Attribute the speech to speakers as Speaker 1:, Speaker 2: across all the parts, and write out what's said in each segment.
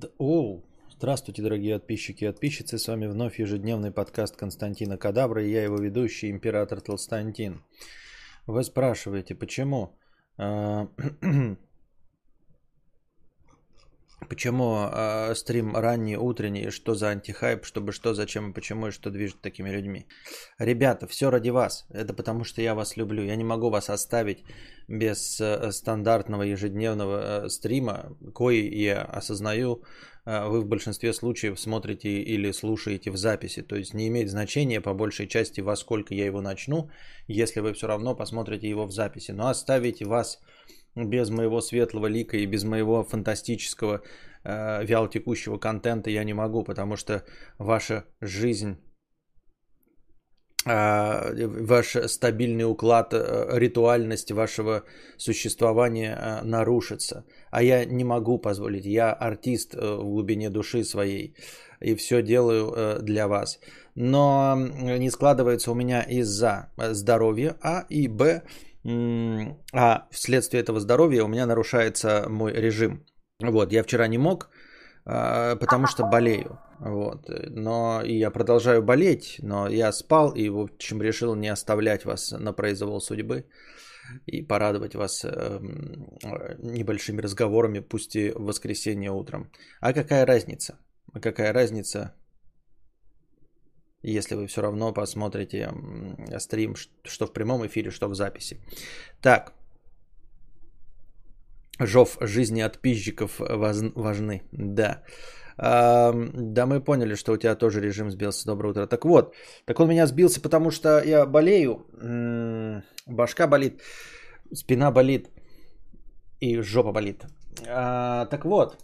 Speaker 1: Д- Оу, здравствуйте, дорогие подписчики и подписчицы. С вами вновь ежедневный подкаст Константина Кадабра и я его ведущий, император Толстантин. Вы спрашиваете, почему? Почему а, стрим ранний, утренний, что за антихайп, чтобы что, зачем почему, и что движет такими людьми? Ребята, все ради вас. Это потому, что я вас люблю. Я не могу вас оставить без э, стандартного ежедневного э, стрима, кое я осознаю, э, вы в большинстве случаев смотрите или слушаете в записи. То есть не имеет значения по большей части, во сколько я его начну, если вы все равно посмотрите его в записи. Но оставить вас без моего светлого лика и без моего фантастического э, вялотекущего контента я не могу, потому что ваша жизнь, э, ваш стабильный уклад, э, ритуальность вашего существования э, нарушится. А я не могу позволить, я артист в глубине души своей и все делаю для вас. Но не складывается у меня из-за здоровья, а и б, А вследствие этого здоровья у меня нарушается мой режим. Вот, я вчера не мог, а, потому что болею. Вот. Но и я продолжаю болеть, но я спал и, в общем, решил не оставлять вас на произвол судьбы и порадовать вас эм, небольшими разговорами, пусть и в воскресенье утром. А какая разница? Какая разница, если вы все равно посмотрите стрим, что в прямом эфире, что в записи. Так. Жов жизни отпизжиков воз- важны. Да. Да, мы поняли, что у тебя тоже режим сбился. Доброе утро. Так вот, так он меня сбился, потому что я болею. Башка болит, спина болит и жопа болит. А, так вот,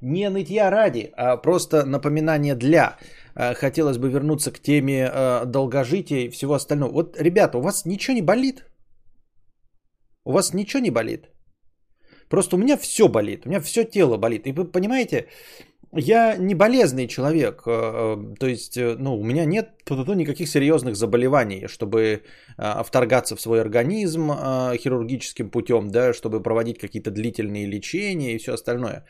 Speaker 1: не нытья ради, а просто напоминание для. А, Хотелось бы вернуться к теме а, долгожития и всего остального. Вот, ребята, у вас ничего не болит? У вас ничего не болит? Просто у меня все болит, у меня все тело болит. И вы понимаете, я не болезный человек, э, э, то есть, э, ну, у меня нет никаких серьезных заболеваний, чтобы вторгаться в свой организм хирургическим путем, да, чтобы проводить какие-то длительные лечения и все остальное.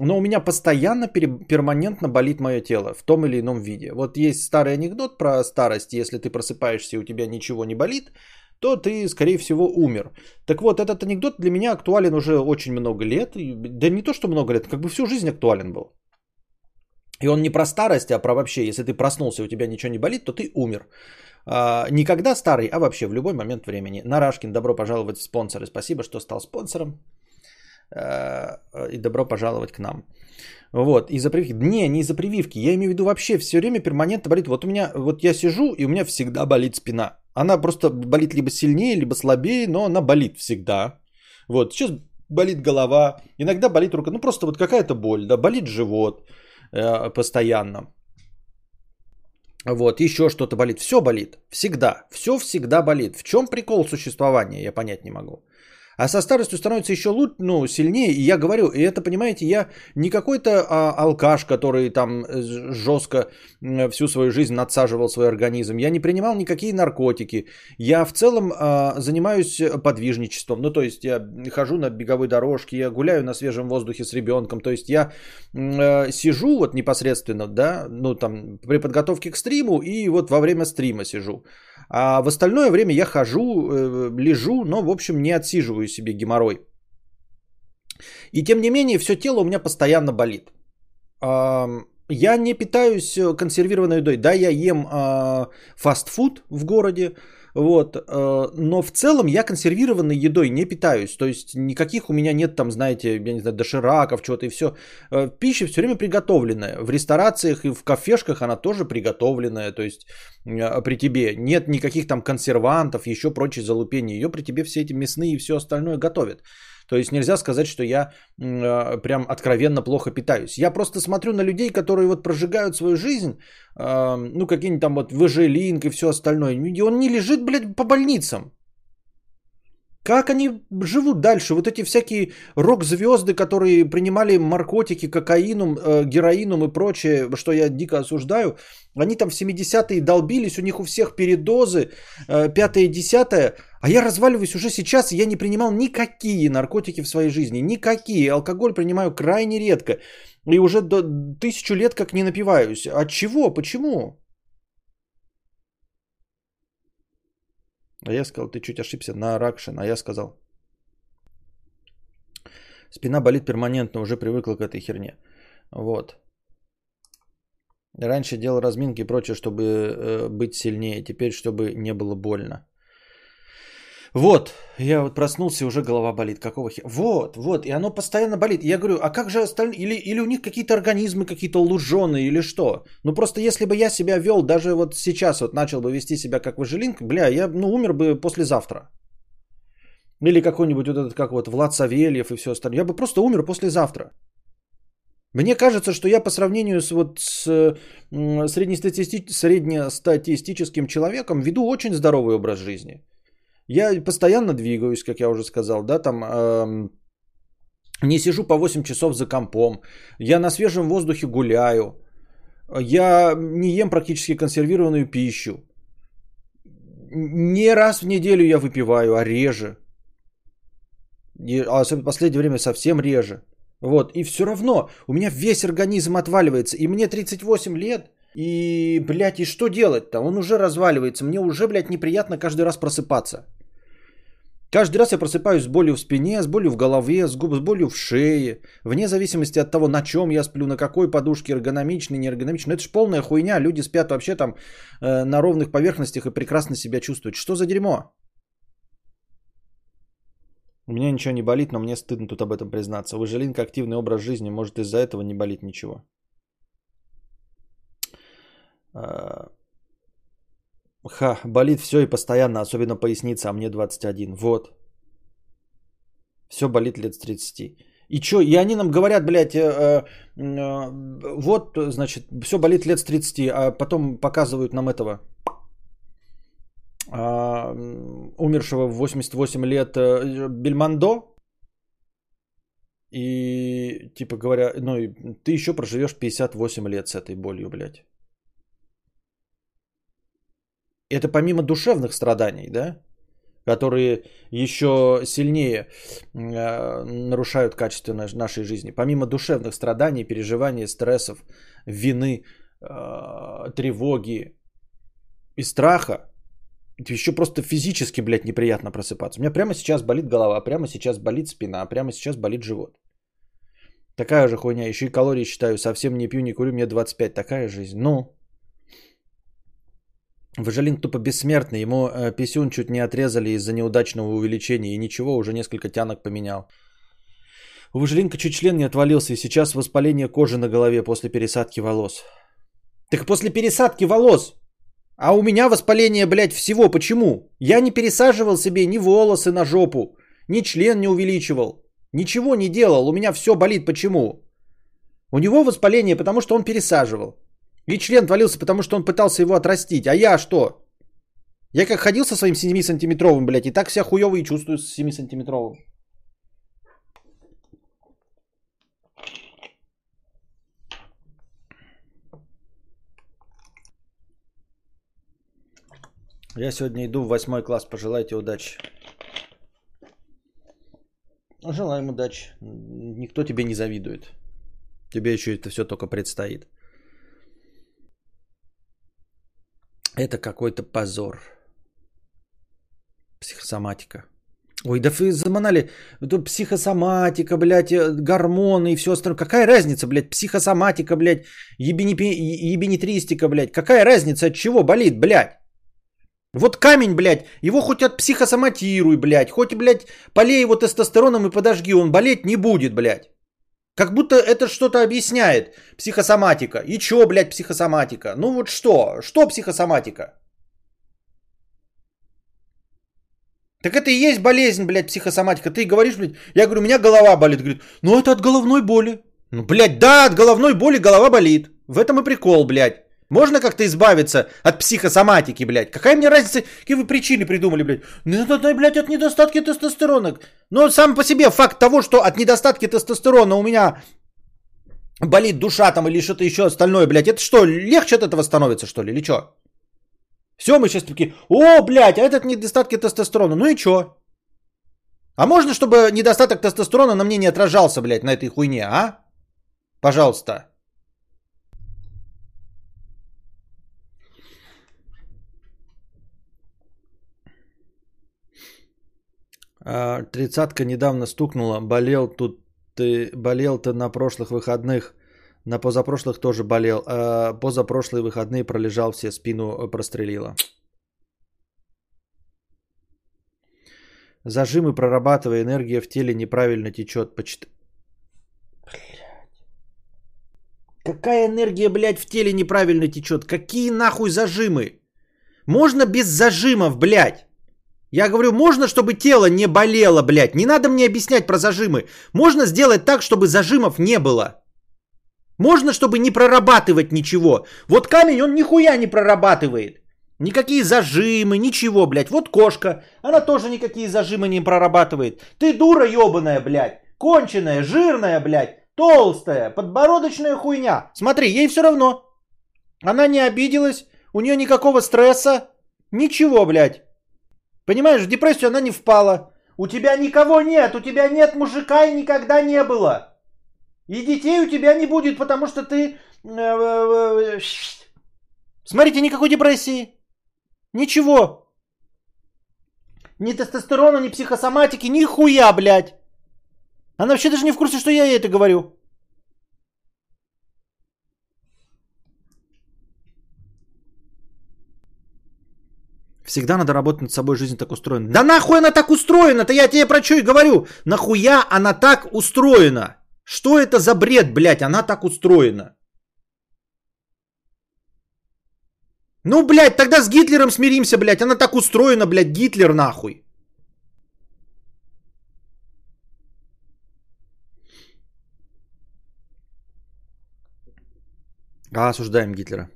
Speaker 1: Но у меня постоянно, перманентно болит мое тело в том или ином виде. Вот есть старый анекдот про старость, если ты просыпаешься и у тебя ничего не болит, то ты, скорее всего, умер. Так вот, этот анекдот для меня актуален уже очень много лет. Да не то, что много лет, как бы всю жизнь актуален был. И он не про старость, а про вообще, если ты проснулся и у тебя ничего не болит, то ты умер. А, не когда старый, а вообще в любой момент времени. Нарашкин, добро пожаловать в спонсоры. Спасибо, что стал спонсором. А, И добро пожаловать к нам. Вот, из-за прививки. Не, не из-за прививки. Я имею в виду вообще все время перманентно болит. Вот у меня, вот я сижу, и у меня всегда болит спина. Она просто болит либо сильнее, либо слабее, но она болит всегда. Вот, сейчас болит голова, иногда болит рука. Ну, просто вот какая-то боль, да, болит живот э, постоянно. Вот, еще что-то болит. Все болит. Всегда. Все всегда болит. В чем прикол существования, я понять не могу. А со старостью становится еще лучше, ну, сильнее. И я говорю, и это, понимаете, я не какой-то а, алкаш, который там э, жестко всю свою жизнь надсаживал свой организм. Я не принимал никакие наркотики. Я в целом а, занимаюсь подвижничеством. Ну, то есть я хожу на беговой дорожке, я гуляю на свежем воздухе с ребенком. То есть я э, сижу вот непосредственно, да, ну, там, при подготовке к стриму и вот во время стрима сижу. А в остальное время я хожу, э, лежу, но, в общем, не отсиживаю себе геморрой. И тем не менее, все тело у меня постоянно болит. Я не питаюсь консервированной едой. Да, я ем а, фастфуд в городе, вот, э, но в целом я консервированной едой не питаюсь. То есть никаких у меня нет там, знаете, я не знаю, дошираков, чего-то и все. Пища все время приготовленная. В ресторациях и в кафешках она тоже приготовленная. То есть э, при тебе нет никаких там консервантов, еще прочей залупения. Ее при тебе все эти мясные и все остальное готовят. То есть нельзя сказать, что я э, прям откровенно плохо питаюсь. Я просто смотрю на людей, которые вот прожигают свою жизнь, э, ну какие-нибудь там вот выжелинг и все остальное. И он не лежит, блядь, по больницам. Как они живут дальше? Вот эти всякие рок-звезды, которые принимали наркотики, кокаином, э, героином и прочее, что я дико осуждаю, они там в 70-е долбились, у них у всех передозы, э, пятое, десятое, А я разваливаюсь уже сейчас, и я не принимал никакие наркотики в своей жизни. Никакие. Алкоголь принимаю крайне редко. И уже до тысячу лет как не напиваюсь. От чего? Почему? А я сказал, ты чуть ошибся на Ракшин. А я сказал, спина болит перманентно, уже привыкла к этой херне. Вот. Раньше делал разминки и прочее, чтобы э, быть сильнее. Теперь, чтобы не было больно. Вот, я вот проснулся, уже голова болит. Какого хера? Вот, вот, и оно постоянно болит. я говорю, а как же остальные? Или, или у них какие-то организмы какие-то луженые, или что? Ну просто если бы я себя вел, даже вот сейчас вот начал бы вести себя как выжилинг, бля, я ну умер бы послезавтра. Или какой-нибудь вот этот, как вот Влад Савельев и все остальное. Я бы просто умер послезавтра. Мне кажется, что я по сравнению с, вот, с среднестатисти... среднестатистическим человеком веду очень здоровый образ жизни. Я постоянно двигаюсь, как я уже сказал, да, там э, не сижу по 8 часов за компом, я на свежем воздухе гуляю, я не ем практически консервированную пищу. Не раз в неделю я выпиваю, а реже. И, а особенно в последнее время совсем реже. Вот, и все равно у меня весь организм отваливается, и мне 38 лет, и, блядь, и что делать-то? Он уже разваливается. Мне уже, блядь, неприятно каждый раз просыпаться. Каждый раз я просыпаюсь с болью в спине, с болью в голове, с, губ, с болью в шее. Вне зависимости от того, на чем я сплю, на какой подушке, эргономичной, неэргономичной. Это же полная хуйня. Люди спят вообще там э, на ровных поверхностях и прекрасно себя чувствуют. Что за дерьмо? У меня ничего не болит, но мне стыдно тут об этом признаться. Выжилинка активный образ жизни, может из-за этого не болит ничего. А, ха, болит все и постоянно, особенно поясница, а мне 21. Вот. Все болит лет с 30. И что, и они нам говорят, блядь, э, э, вот, значит, все болит лет с 30, а потом показывают нам этого э, умершего в 88 лет э, Бельмондо. И, типа говоря, ну, ты еще проживешь 58 лет с этой болью, блядь. Это помимо душевных страданий, да, которые еще сильнее э, нарушают качество нашей жизни. Помимо душевных страданий, переживаний, стрессов, вины, э, тревоги и страха, еще просто физически, блядь, неприятно просыпаться. У меня прямо сейчас болит голова, прямо сейчас болит спина, прямо сейчас болит живот. Такая же хуйня. Еще и калории считаю. Совсем не пью, не курю. Мне 25. Такая жизнь. Ну, Важелин тупо бессмертный, ему э, писюн чуть не отрезали из-за неудачного увеличения и ничего, уже несколько тянок поменял. У Важелинка чуть член не отвалился и сейчас воспаление кожи на голове после пересадки волос. Так после пересадки волос. А у меня воспаление, блядь, всего. Почему? Я не пересаживал себе ни волосы на жопу, ни член не увеличивал. Ничего не делал. У меня все болит. Почему? У него воспаление, потому что он пересаживал. И член отвалился, потому что он пытался его отрастить. А я что? Я как ходил со своим 7-сантиметровым, блядь, и так себя хуёво и чувствую с 7-сантиметровым. Я сегодня иду в восьмой класс. Пожелайте удачи. Желаем удачи. Никто тебе не завидует. Тебе еще это все только предстоит. Это какой-то позор. Психосоматика. Ой, да вы заманали. Тут психосоматика, блядь, э, гормоны и все остальное. Какая разница, блядь, психосоматика, блядь, ебенитристика, блядь. Какая разница от чего болит, блядь? Вот камень, блядь, его хоть от психосоматируй, блядь, хоть, блядь, полей его тестостероном и подожги, он болеть не будет, блядь. Как будто это что-то объясняет. Психосоматика. И чё, блядь, психосоматика? Ну вот что? Что психосоматика? Так это и есть болезнь, блядь, психосоматика. Ты говоришь, блядь, я говорю, у меня голова болит. Говорит, ну это от головной боли. Ну, блядь, да, от головной боли голова болит. В этом и прикол, блядь. Можно как-то избавиться от психосоматики, блядь? Какая мне разница, какие вы причины придумали, блядь? Ну, это, блядь, от недостатки тестостерона. Ну, сам по себе факт того, что от недостатки тестостерона у меня болит душа там или что-то еще остальное, блядь. Это что, легче от этого становится, что ли, или что? Все, мы сейчас такие, о, блядь, а этот недостатки тестостерона. Ну и что? А можно, чтобы недостаток тестостерона на мне не отражался, блядь, на этой хуйне, а? Пожалуйста. Тридцатка недавно стукнула, болел тут ты болел ты на прошлых выходных, на позапрошлых тоже болел, а позапрошлые выходные пролежал все, спину прострелило. Зажимы прорабатывая, энергия в теле неправильно течет. Почт... Какая энергия, блядь, в теле неправильно течет? Какие нахуй зажимы? Можно без зажимов, блядь. Я говорю, можно, чтобы тело не болело, блядь. Не надо мне объяснять про зажимы. Можно сделать так, чтобы зажимов не было. Можно, чтобы не прорабатывать ничего. Вот камень, он нихуя не прорабатывает. Никакие зажимы, ничего, блядь. Вот кошка, она тоже никакие зажимы не прорабатывает. Ты дура ебаная, блядь. Конченая, жирная, блядь. Толстая, подбородочная хуйня. Смотри, ей все равно. Она не обиделась, у нее никакого стресса. Ничего, блядь. Понимаешь, в депрессию она не впала. У тебя никого нет, у тебя нет мужика и никогда не было. И детей у тебя не будет, потому что ты... Э, э, э, смотрите, никакой депрессии. Ничего. Ни тестостерона, ни психосоматики, ни хуя, блядь. Она вообще даже не в курсе, что я ей это говорю. Всегда надо работать над собой, жизнь так устроена. Да нахуй она так устроена-то, я тебе про что и говорю. Нахуя она так устроена? Что это за бред, блядь, она так устроена? Ну, блядь, тогда с Гитлером смиримся, блядь, она так устроена, блядь, Гитлер нахуй. А, осуждаем Гитлера.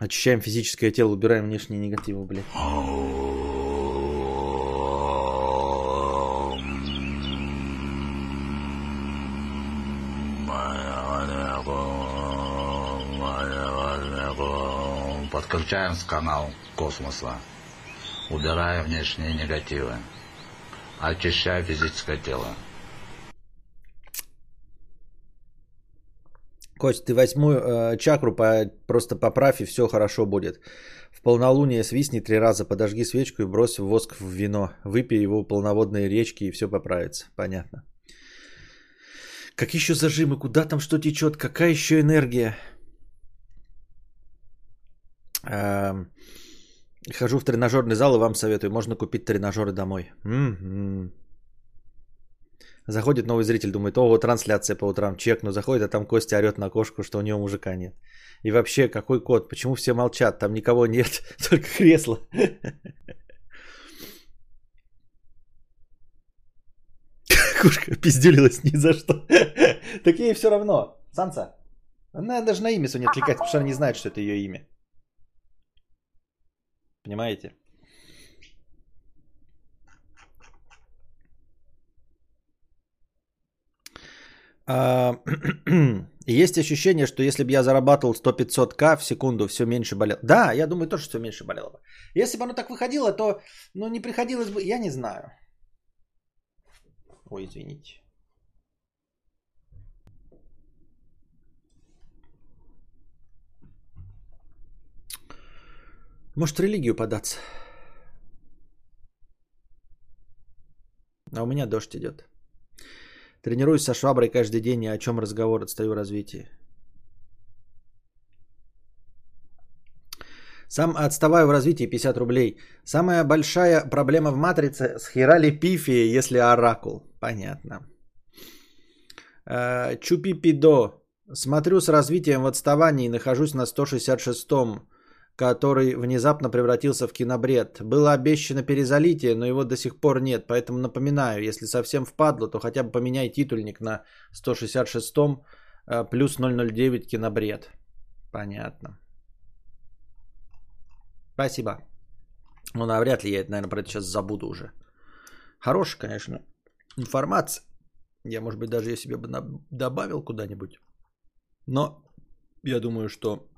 Speaker 1: Очищаем физическое тело, убираем внешние негативы, блядь.
Speaker 2: Подключаем канал космоса. Убирая внешние негативы. Очищая физическое тело.
Speaker 1: Кость, ты восьмую э, чакру по, просто поправь, и все хорошо будет. В полнолуние свистни три раза, подожги свечку и брось воск в вино. Выпей его полноводные речки, и все поправится. Понятно. Какие еще зажимы? Куда там что течет? Какая еще энергия? Э, хожу в тренажерный зал и вам советую. Можно купить тренажеры домой. М-м-м. Заходит новый зритель, думает, о, вот трансляция по утрам, чекну, заходит, а там Костя орет на кошку, что у него мужика нет. И вообще, какой код? Почему все молчат? Там никого нет, только кресло. Кошка пиздюлилась ни за что. Так ей все равно. Санса, она даже на имя свое не отвлекается, потому что она не знает, что это ее имя. Понимаете? есть ощущение, что если бы я зарабатывал 100-500к в секунду, все меньше болело. Да, я думаю тоже, все меньше болело бы. Если бы оно так выходило, то ну, не приходилось бы, я не знаю. Ой, извините. Может, в религию податься? А у меня дождь идет. Тренируюсь со шваброй каждый день, ни о чем разговор, отстаю развитие. Сам отставаю в развитии 50 рублей. Самая большая проблема в матрице с херали пифи, если оракул. Понятно. Э, Чупи-пидо. Смотрю с развитием в отставании, нахожусь на 166-м который внезапно превратился в кинобред. Было обещано перезалитие, но его до сих пор нет, поэтому напоминаю, если совсем впадло, то хотя бы поменяй титульник на 166-м э, плюс 009 кинобред. Понятно. Спасибо. Ну, навряд ли я, наверное, про это сейчас забуду уже. Хорошая, конечно, информация. Я, может быть, даже я себе бы добавил куда-нибудь. Но я думаю, что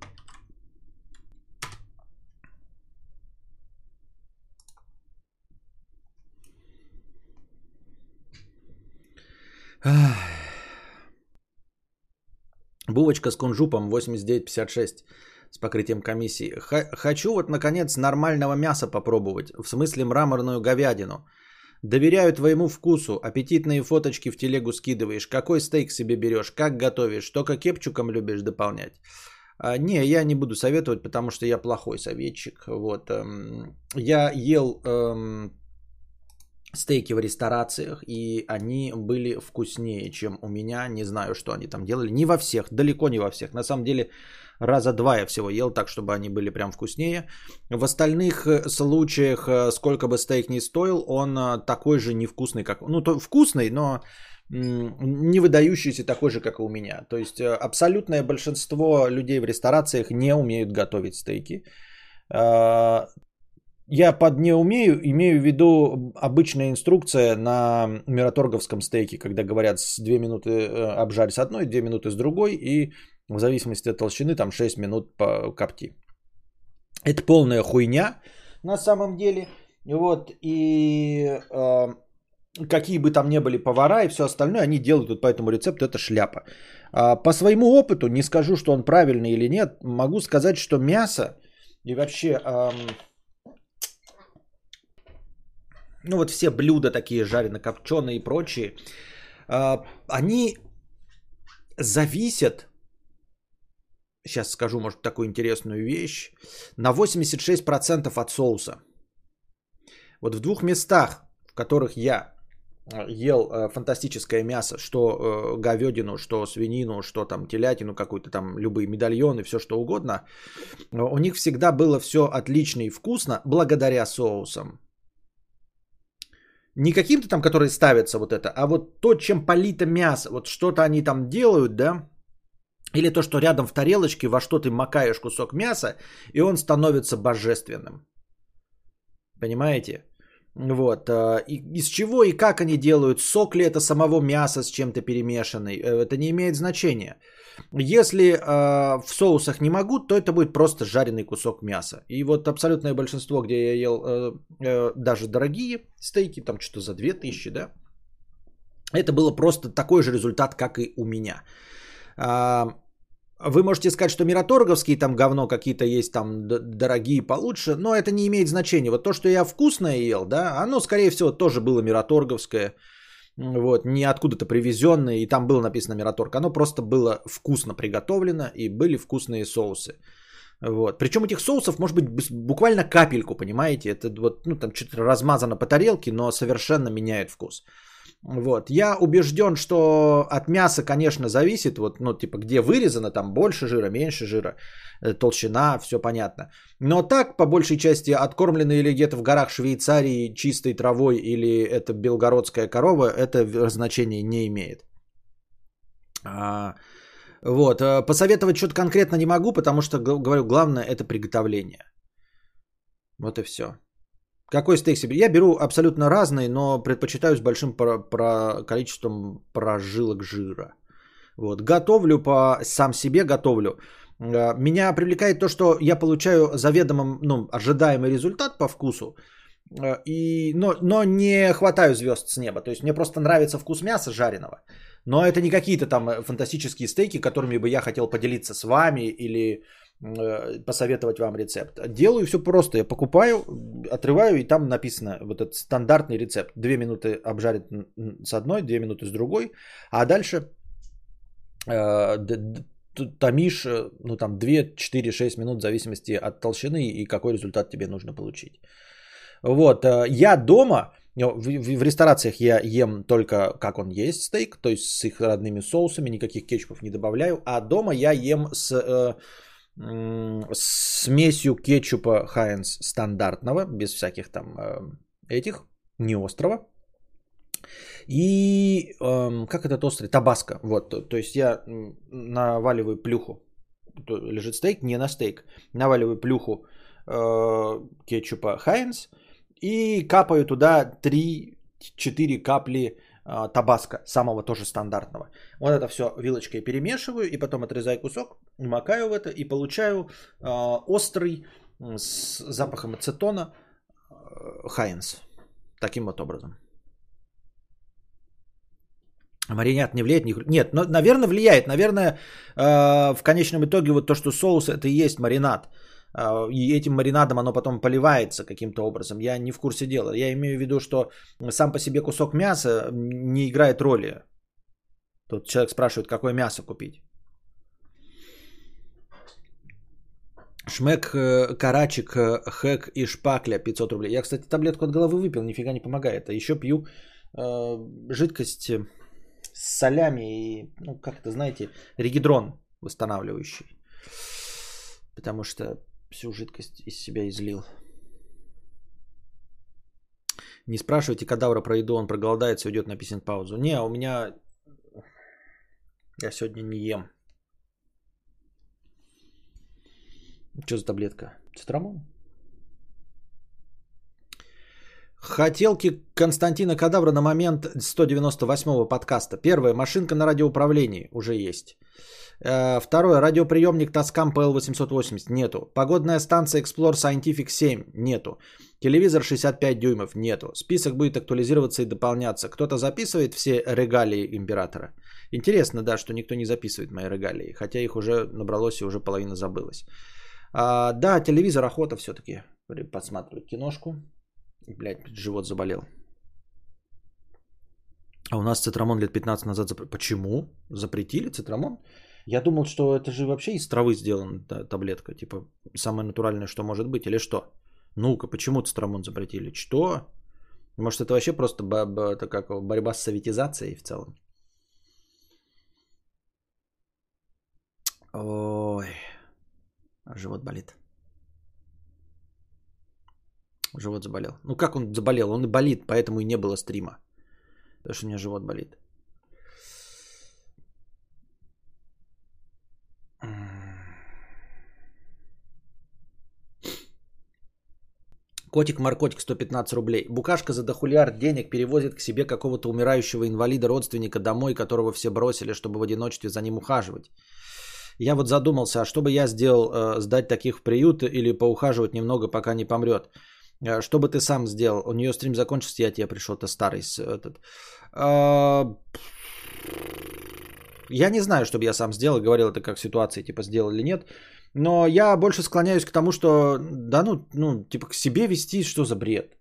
Speaker 1: Булочка с кунжупом 89,56 с покрытием комиссии. Хочу вот, наконец, нормального мяса попробовать. В смысле мраморную говядину. Доверяю твоему вкусу. Аппетитные фоточки в телегу скидываешь. Какой стейк себе берешь? Как готовишь? Только кепчуком любишь дополнять? А, не, я не буду советовать, потому что я плохой советчик. Вот. Эм, я ел эм, стейки в ресторациях, и они были вкуснее, чем у меня. Не знаю, что они там делали. Не во всех, далеко не во всех. На самом деле, раза два я всего ел так, чтобы они были прям вкуснее. В остальных э, случаях, э, сколько бы стейк ни стоил, он э, такой же невкусный, как... Ну, то вкусный, но не выдающийся такой же, как и у меня. То есть абсолютное большинство людей в ресторациях не умеют готовить стейки. Я под не умею, имею в виду обычная инструкция на мираторговском стейке, когда говорят с 2 минуты обжарь с одной, 2 минуты с другой, и в зависимости от толщины, там 6 минут по копти. Это полная хуйня на самом деле. Вот, и э, какие бы там ни были повара и все остальное, они делают вот по этому рецепту, это шляпа. А по своему опыту, не скажу, что он правильный или нет, могу сказать, что мясо и вообще, э, ну вот все блюда такие жарено-копченые и прочие, э, они зависят сейчас скажу, может, такую интересную вещь, на 86% от соуса. Вот в двух местах, в которых я э, ел э, фантастическое мясо, что э, говядину, что свинину, что там телятину какую-то там, любые медальоны, все что угодно, у них всегда было все отлично и вкусно благодаря соусам. Не каким-то там, которые ставятся вот это, а вот то, чем полито мясо, вот что-то они там делают, да, или то, что рядом в тарелочке во что ты макаешь кусок мяса, и он становится божественным. Понимаете? Вот. Э, и из чего и как они делают? Сок ли это самого мяса с чем-то перемешанный? Э, это не имеет значения. Если э, в соусах не могу, то это будет просто жареный кусок мяса. И вот абсолютное большинство, где я ел э, э, даже дорогие стейки, там что-то за 2000, да, это было просто такой же результат, как и у меня. А, вы можете сказать, что мираторговские там говно какие-то есть там дорогие получше, но это не имеет значения. Вот то, что я вкусное ел, да, оно, скорее всего, тоже было мираторговское. Вот, не откуда-то привезенное, и там было написано Мираторг. Оно просто было вкусно приготовлено, и были вкусные соусы. Вот. Причем этих соусов может быть буквально капельку, понимаете? Это вот, ну, там что-то размазано по тарелке, но совершенно меняет вкус. Вот. Я убежден, что от мяса, конечно, зависит, вот, ну, типа, где вырезано, там больше жира, меньше жира, э, толщина, все понятно. Но так, по большей части, откормленные или где-то в горах Швейцарии чистой травой или это белгородская корова, это значения не имеет. А, вот. Э, посоветовать что-то конкретно не могу, потому что, говорю, главное это приготовление. Вот и все. Какой стейк себе? Я беру абсолютно разный, но предпочитаю с большим про, про количеством прожилок жира. Вот. Готовлю по сам себе готовлю. Э, меня привлекает то, что я получаю заведомо ну, ожидаемый результат по вкусу. Э, и, но, но не хватаю звезд с неба. То есть мне просто нравится вкус мяса жареного. Но это не какие-то там фантастические стейки, которыми бы я хотел поделиться с вами или посоветовать вам рецепт. Делаю все просто. Я покупаю, отрываю, и там написано вот этот стандартный рецепт. Две минуты обжарить с одной, две минуты с другой. А дальше э, томишь, э, ну там 2, 4, 6 минут в зависимости от толщины и какой результат тебе нужно получить. Вот, э, я дома, в, в ресторациях я ем только как он есть стейк, то есть с их родными соусами, никаких кетчупов не добавляю, а дома я ем с... Смесью кетчупа Хайнс стандартного, без всяких там э, этих, не острого. И э, как этот острый? Табаско. Вот, то, то есть я наваливаю плюху. Лежит стейк, не на стейк. Наваливаю плюху э, кетчупа Хайнс и капаю туда 3-4 капли а, табаско, самого тоже стандартного. Вот это все вилочкой перемешиваю и потом отрезаю кусок, макаю в это и получаю э, острый с запахом ацетона э, Хайнс. Таким вот образом. Маринад не влияет? Нет, но, наверное, влияет. Наверное, э, в конечном итоге вот то, что соус это и есть маринад. Э, и этим маринадом оно потом поливается каким-то образом. Я не в курсе дела. Я имею в виду, что сам по себе кусок мяса не играет роли. Тут человек спрашивает, какое мясо купить. Шмек, э, карачик, э, хэк и шпакля 500 рублей. Я, кстати, таблетку от головы выпил, нифига не помогает. А еще пью э, жидкость с солями и, ну, как это, знаете, регидрон восстанавливающий. Потому что всю жидкость из себя излил. Не спрашивайте кадавра про еду, он проголодается уйдет на писинг паузу. Не, у меня... Я сегодня не ем. Что за таблетка? Цитрамон? Хотелки Константина Кадавра на момент 198-го подкаста. Первое. Машинка на радиоуправлении. Уже есть. Э, второе. Радиоприемник Tascam PL880. Нету. Погодная станция Explore Scientific 7. Нету. Телевизор 65 дюймов. Нету. Список будет актуализироваться и дополняться. Кто-то записывает все регалии императора. Интересно, да, что никто не записывает мои регалии. Хотя их уже набралось и уже половина забылась. А, да, телевизор охота все-таки подсматривать киношку. Блять, живот заболел. А у нас цитрамон лет 15 назад запретили. Почему? Запретили цитрамон? Я думал, что это же вообще из травы сделана таблетка. Типа, самое натуральное, что может быть. Или что? Ну-ка, почему цитрамон запретили? Что? Может, это вообще просто это как, борьба с советизацией в целом? Ой. Живот болит. Живот заболел. Ну как он заболел? Он и болит, поэтому и не было стрима. Потому что у меня живот болит. Котик Маркотик 115 рублей. Букашка за дохуляр денег перевозит к себе какого-то умирающего инвалида родственника домой, которого все бросили, чтобы в одиночестве за ним ухаживать. Я вот задумался, а что бы я сделал, э, сдать таких в приют или поухаживать немного, пока не помрет? Э, что бы ты сам сделал? У нее стрим закончился, я тебе пришел, то старый. Этот. А, я не знаю, что бы я сам сделал, говорил это как ситуации, типа сделал или нет. Но я больше склоняюсь к тому, что да ну, ну типа к себе вести, что за бред.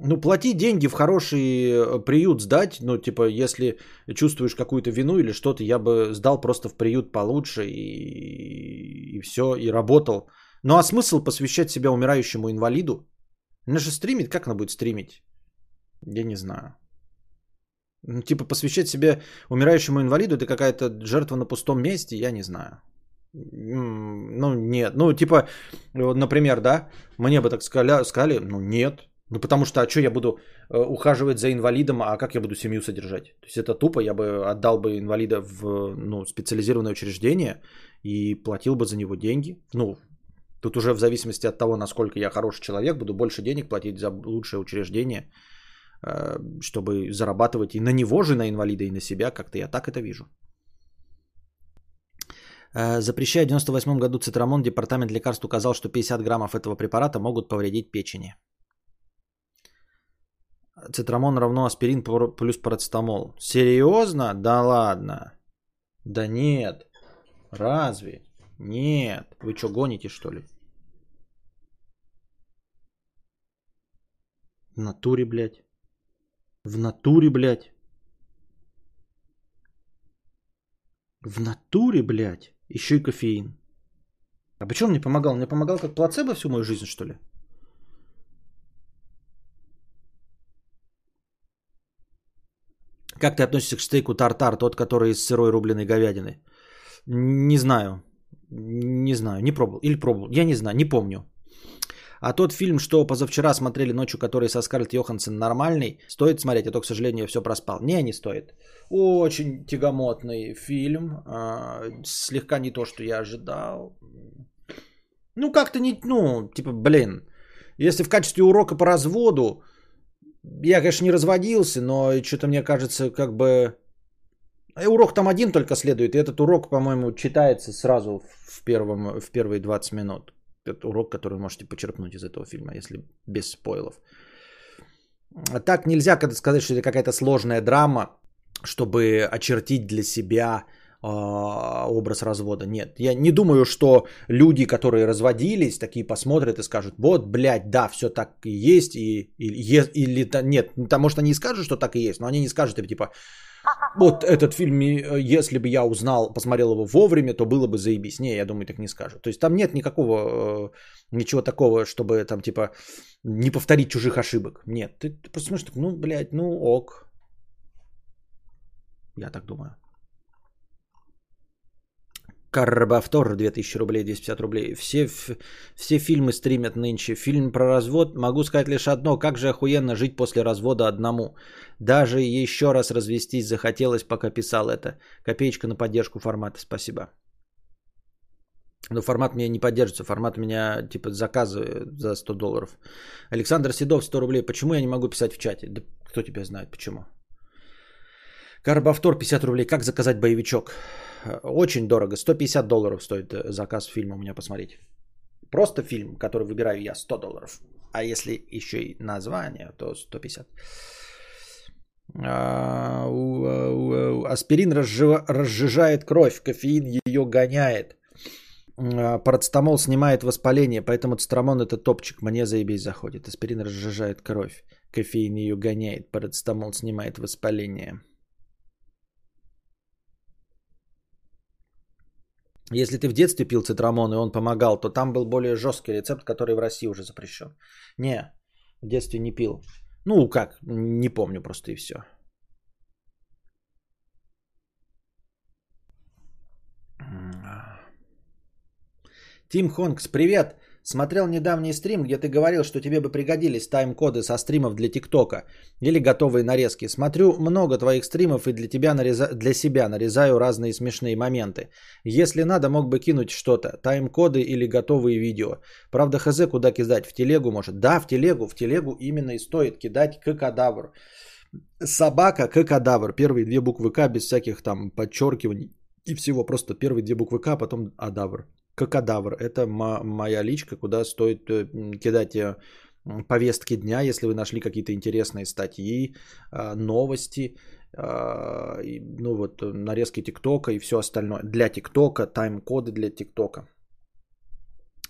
Speaker 1: Ну, плати деньги в хороший э, приют сдать, ну, типа, если чувствуешь какую-то вину или что-то, я бы сдал просто в приют получше и, и все, и работал. Ну, а смысл посвящать себя умирающему инвалиду? Она же стримит, как она будет стримить? Я не знаю. Ну, типа, посвящать себя умирающему инвалиду, это какая-то жертва на пустом месте, я не знаю. Ну, нет. Ну, типа, например, да, мне бы так сказали, сказали ну, нет, ну, потому что, а что я буду э, ухаживать за инвалидом, а как я буду семью содержать? То есть это тупо, я бы отдал бы инвалида в ну, специализированное учреждение и платил бы за него деньги. Ну, тут уже в зависимости от того, насколько я хороший человек, буду больше денег платить за лучшее учреждение, э, чтобы зарабатывать и на него же, на инвалида, и на себя. Как-то я так это вижу. Э, запрещая в 98 году цитрамон, департамент лекарств указал, что 50 граммов этого препарата могут повредить печени. Цитрамон равно аспирин плюс парацетамол. Серьезно? Да ладно. Да нет. Разве? Нет. Вы что, гоните что ли? В натуре, блядь. В натуре, блядь. В натуре, блядь. Еще и кофеин. А почему он мне помогал? Он мне помогал как плацебо всю мою жизнь, что ли? Как ты относишься к стейку тартар, тот, который из сырой рубленой говядины? Не знаю. Не знаю, не пробовал. Или пробовал. Я не знаю, не помню. А тот фильм, что позавчера смотрели ночью, который со Скарлетт Йоханссон нормальный, стоит смотреть, а то, к сожалению, все проспал. Не, не стоит. Очень тягомотный фильм. А, слегка не то, что я ожидал. Ну, как-то не, ну, типа, блин. Если в качестве урока по разводу, я, конечно, не разводился, но что-то мне кажется, как бы... Э, урок там один только следует, и этот урок, по-моему, читается сразу в, первом, в первые 20 минут. Это урок, который можете почерпнуть из этого фильма, если без спойлов. Так нельзя сказать, что это какая-то сложная драма. чтобы очертить для себя а, образ развода. Нет, я не думаю, что люди, которые разводились, такие посмотрят и скажут, вот, блядь, да, все так и есть, и, или, или нет, там, может, они и скажут, что так и есть, но они не скажут, типа, вот этот фильм, если бы я узнал, посмотрел его вовремя, то было бы заебись. Не, я думаю, так не скажут. То есть там нет никакого, э, ничего такого, чтобы там типа не повторить чужих ошибок. Нет, ты, ты посмотришь, ну, блядь, ну ок. Я так думаю. Карбовтор 2000 рублей, 250 рублей. Все, все фильмы стримят нынче. Фильм про развод. Могу сказать лишь одно. Как же охуенно жить после развода одному. Даже еще раз развестись захотелось, пока писал это. Копеечка на поддержку формата. Спасибо. Но формат меня не поддержится. Формат меня типа заказывает за 100 долларов. Александр Седов 100 рублей. Почему я не могу писать в чате? Да кто тебя знает почему? Карбовтор 50 рублей. Как заказать боевичок? Очень дорого. 150 долларов стоит э, заказ фильма у меня посмотреть. Просто фильм, который выбираю я, 100 долларов. А если еще и название, то 150. А, аспирин разжижает кровь, кофеин ее гоняет. А, парацетамол снимает воспаление, поэтому цитрамон это топчик, мне заебись заходит. Аспирин разжижает кровь, кофеин ее гоняет, парацетамол снимает воспаление. Если ты в детстве пил цитрамон, и он помогал, то там был более жесткий рецепт, который в России уже запрещен. Не, в детстве не пил. Ну, как, не помню просто и все. Тим Хонкс, привет! Смотрел недавний стрим, где ты говорил, что тебе бы пригодились тайм-коды со стримов для ТикТока или готовые нарезки. Смотрю много твоих стримов и для, тебя нареза... для себя нарезаю разные смешные моменты. Если надо, мог бы кинуть что-то. Тайм-коды или готовые видео. Правда, хз куда кидать? В телегу может? Да, в телегу. В телегу именно и стоит кидать к кадавр. Собака к кадавр. Первые две буквы К без всяких там подчеркиваний и всего. Просто первые две буквы К, а потом адавр. Кокодавр. Это моя личка, куда стоит э, кидать э, повестки дня, если вы нашли какие-то интересные статьи, а, новости, ну вот нарезки ТикТока и все остальное. Для ТикТока, тайм-коды для ТикТока.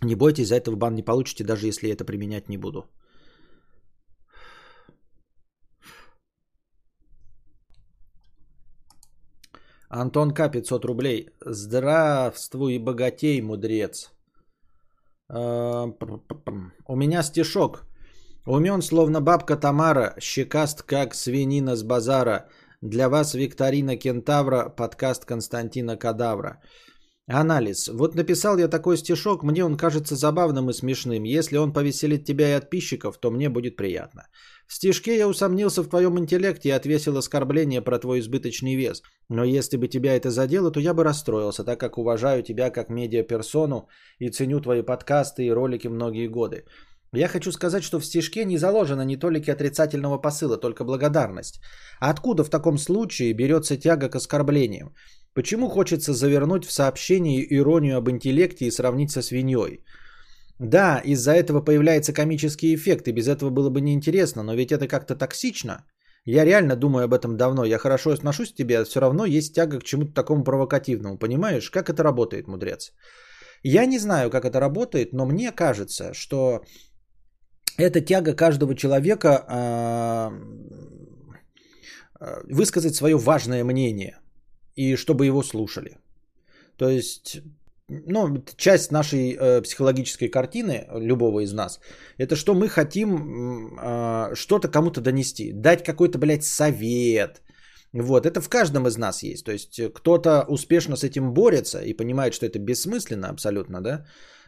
Speaker 1: Не бойтесь, за это в бан не получите, даже если это применять не буду. Антон К. 500 рублей. Здравствуй, богатей, мудрец. А, у меня стишок. Умен, словно бабка Тамара, щекаст, как свинина с базара. Для вас викторина кентавра, подкаст Константина Кадавра. Анализ. Вот написал я такой стишок, мне он кажется забавным и смешным. Если он повеселит тебя и подписчиков, то мне будет приятно. В стишке я усомнился в твоем интеллекте и отвесил оскорбление про твой избыточный вес. Но если бы тебя это задело, то я бы расстроился, так как уважаю тебя как медиаперсону и ценю твои подкасты и ролики многие годы. Я хочу сказать, что в стишке не заложено ни толики отрицательного посыла, только благодарность. А откуда в таком случае берется тяга к оскорблениям? Почему хочется завернуть в сообщение иронию об интеллекте и сравнить со свиньей? Да, из-за этого появляется комический эффект, и без этого было бы неинтересно, но ведь это как-то токсично. Я реально думаю об этом давно. Я хорошо отношусь к тебе, а все равно есть тяга к чему-то такому провокативному. Понимаешь, как это работает, мудрец? Я не знаю, как это работает, но мне кажется, что это тяга каждого человека э, высказать свое важное мнение и чтобы его слушали. То есть ну, часть нашей э, психологической картины, любого из нас, это что мы хотим э, что-то кому-то донести, дать какой-то, блядь, совет. Вот, это в каждом из нас есть. То есть кто-то успешно с этим борется и понимает, что это бессмысленно абсолютно, да.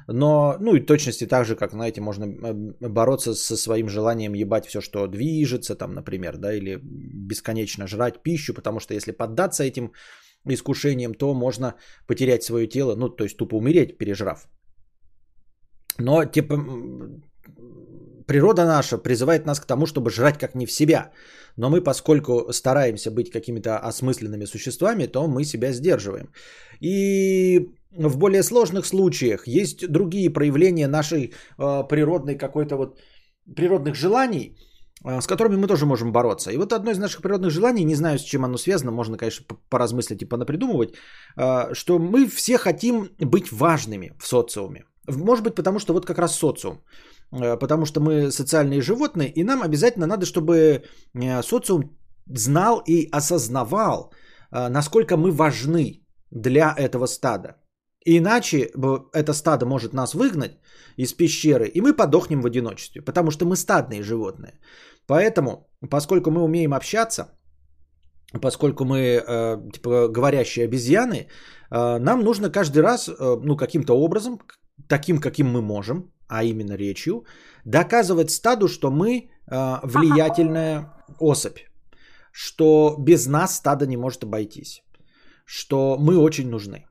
Speaker 1: Но, ну и точности так же, как, знаете, можно э, бороться со своим желанием ебать все, что движется, там, например, да, или бесконечно жрать пищу, потому что если поддаться этим искушением, то можно потерять свое тело, ну, то есть тупо умереть, пережрав. Но, типа, природа наша призывает нас к тому, чтобы жрать как не в себя. Но мы, поскольку стараемся быть какими-то осмысленными существами, то мы себя сдерживаем. И в более сложных случаях есть другие проявления нашей э, природной какой-то вот природных желаний, с которыми мы тоже можем бороться. И вот одно из наших природных желаний, не знаю, с чем оно связано, можно, конечно, поразмыслить и понапридумывать, что мы все хотим быть важными в социуме. Может быть, потому что вот как раз социум. Потому что мы социальные животные, и нам обязательно надо, чтобы социум знал и осознавал, насколько мы важны для этого стада. Иначе это стадо может нас выгнать из пещеры, и мы подохнем в одиночестве, потому что мы стадные животные. Поэтому, поскольку мы умеем общаться, поскольку мы э, типа говорящие обезьяны, э, нам нужно каждый раз, э, ну каким-то образом, таким, каким мы можем, а именно речью, доказывать стаду, что мы э, влиятельная особь, что без нас стадо не может обойтись, что мы очень нужны.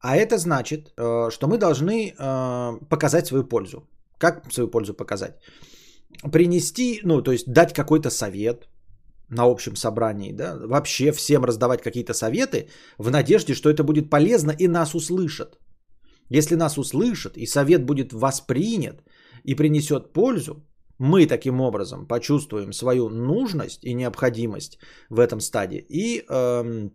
Speaker 1: А это значит, э, что мы должны э, показать свою пользу. Как свою пользу показать? Принести, ну, то есть дать какой-то совет на общем собрании, да, вообще всем раздавать какие-то советы в надежде, что это будет полезно и нас услышат. Если нас услышат и совет будет воспринят и принесет пользу, мы таким образом почувствуем свою нужность и необходимость в этом стадии и эм,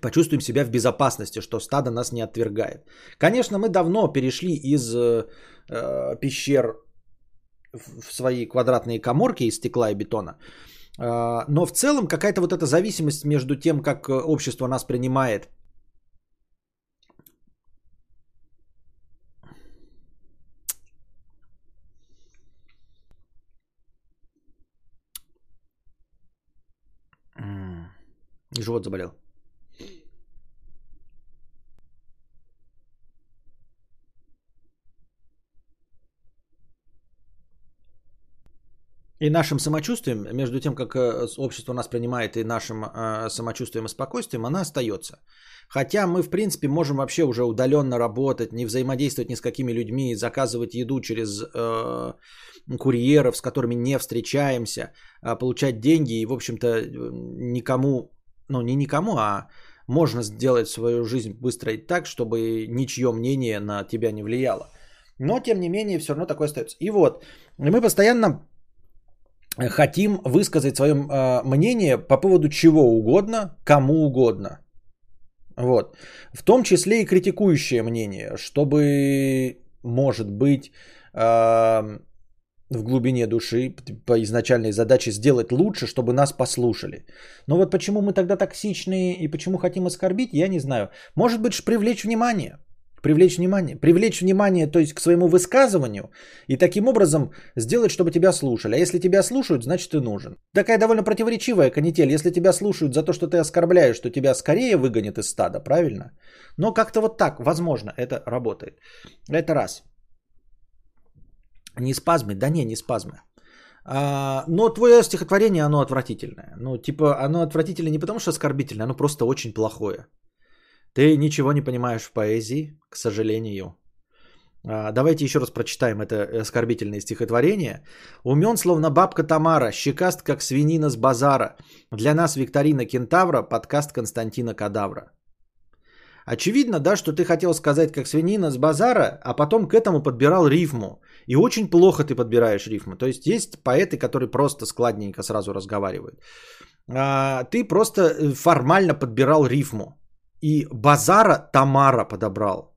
Speaker 1: почувствуем себя в безопасности, что стадо нас не отвергает. Конечно, мы давно перешли из э, э пещер в свои квадратные коморки из стекла и бетона. Э, но в целом какая-то вот эта зависимость между тем, как общество нас принимает Живот заболел. И нашим самочувствием, между тем, как э, общество нас принимает и нашим э, самочувствием и спокойствием, она остается. Хотя мы, в принципе, можем вообще уже удаленно работать, не взаимодействовать ни с какими людьми, заказывать еду через э, курьеров, с которыми не встречаемся, э, получать деньги и, в общем-то, никому, ну не никому, а можно сделать свою жизнь быстро и так, чтобы ничье мнение на тебя не влияло. Но, тем не менее, все равно такое остается. И вот, мы постоянно хотим высказать свое э, мнение по поводу чего угодно, кому угодно. Вот. В том числе и критикующее мнение, чтобы, может быть, э, в глубине души по изначальной задаче сделать лучше, чтобы нас послушали. Но вот почему мы тогда токсичные и почему хотим оскорбить, я не знаю. Может быть, привлечь внимание – Привлечь внимание. Привлечь внимание, то есть к своему высказыванию и таким образом сделать, чтобы тебя слушали. А если тебя слушают, значит ты нужен. Такая довольно противоречивая канитель. Если тебя слушают за то, что ты оскорбляешь, то тебя скорее выгонят из стада, правильно? Но как-то вот так, возможно, это работает. Это раз. Не спазмы? Да не, не спазмы. А, но твое стихотворение, оно отвратительное. Ну, типа, оно отвратительное не потому, что оскорбительное, оно просто очень плохое. Ты ничего не понимаешь в поэзии, к сожалению. А, давайте еще раз прочитаем это оскорбительное стихотворение. Умен, словно бабка Тамара, щекаст, как свинина с базара. Для нас викторина кентавра, подкаст Константина Кадавра. Очевидно, да, что ты хотел сказать как свинина с базара, а потом к этому подбирал рифму. И очень плохо ты подбираешь рифму. То есть есть поэты, которые просто складненько сразу разговаривают. А, ты просто формально подбирал рифму. И базара Тамара подобрал.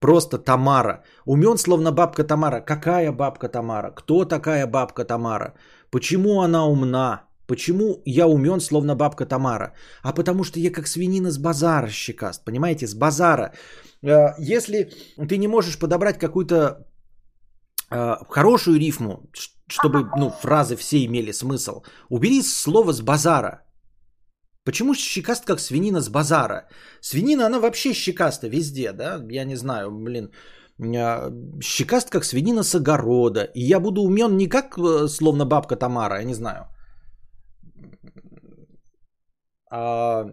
Speaker 1: Просто Тамара. Умен, словно бабка Тамара. Какая бабка Тамара? Кто такая бабка Тамара? Почему она умна? Почему я умен, словно бабка Тамара? А потому что я как свинина с базара щекаст. Понимаете, с базара. Э, если ты не можешь подобрать какую-то э, хорошую рифму, чтобы ну, фразы все имели смысл, убери слово с базара. Почему щекаст как свинина с базара? Свинина, она вообще щекаста везде, да? Я не знаю, блин. А, щекаст как свинина с огорода. И я буду умен не как э, словно бабка Тамара, я не знаю. А,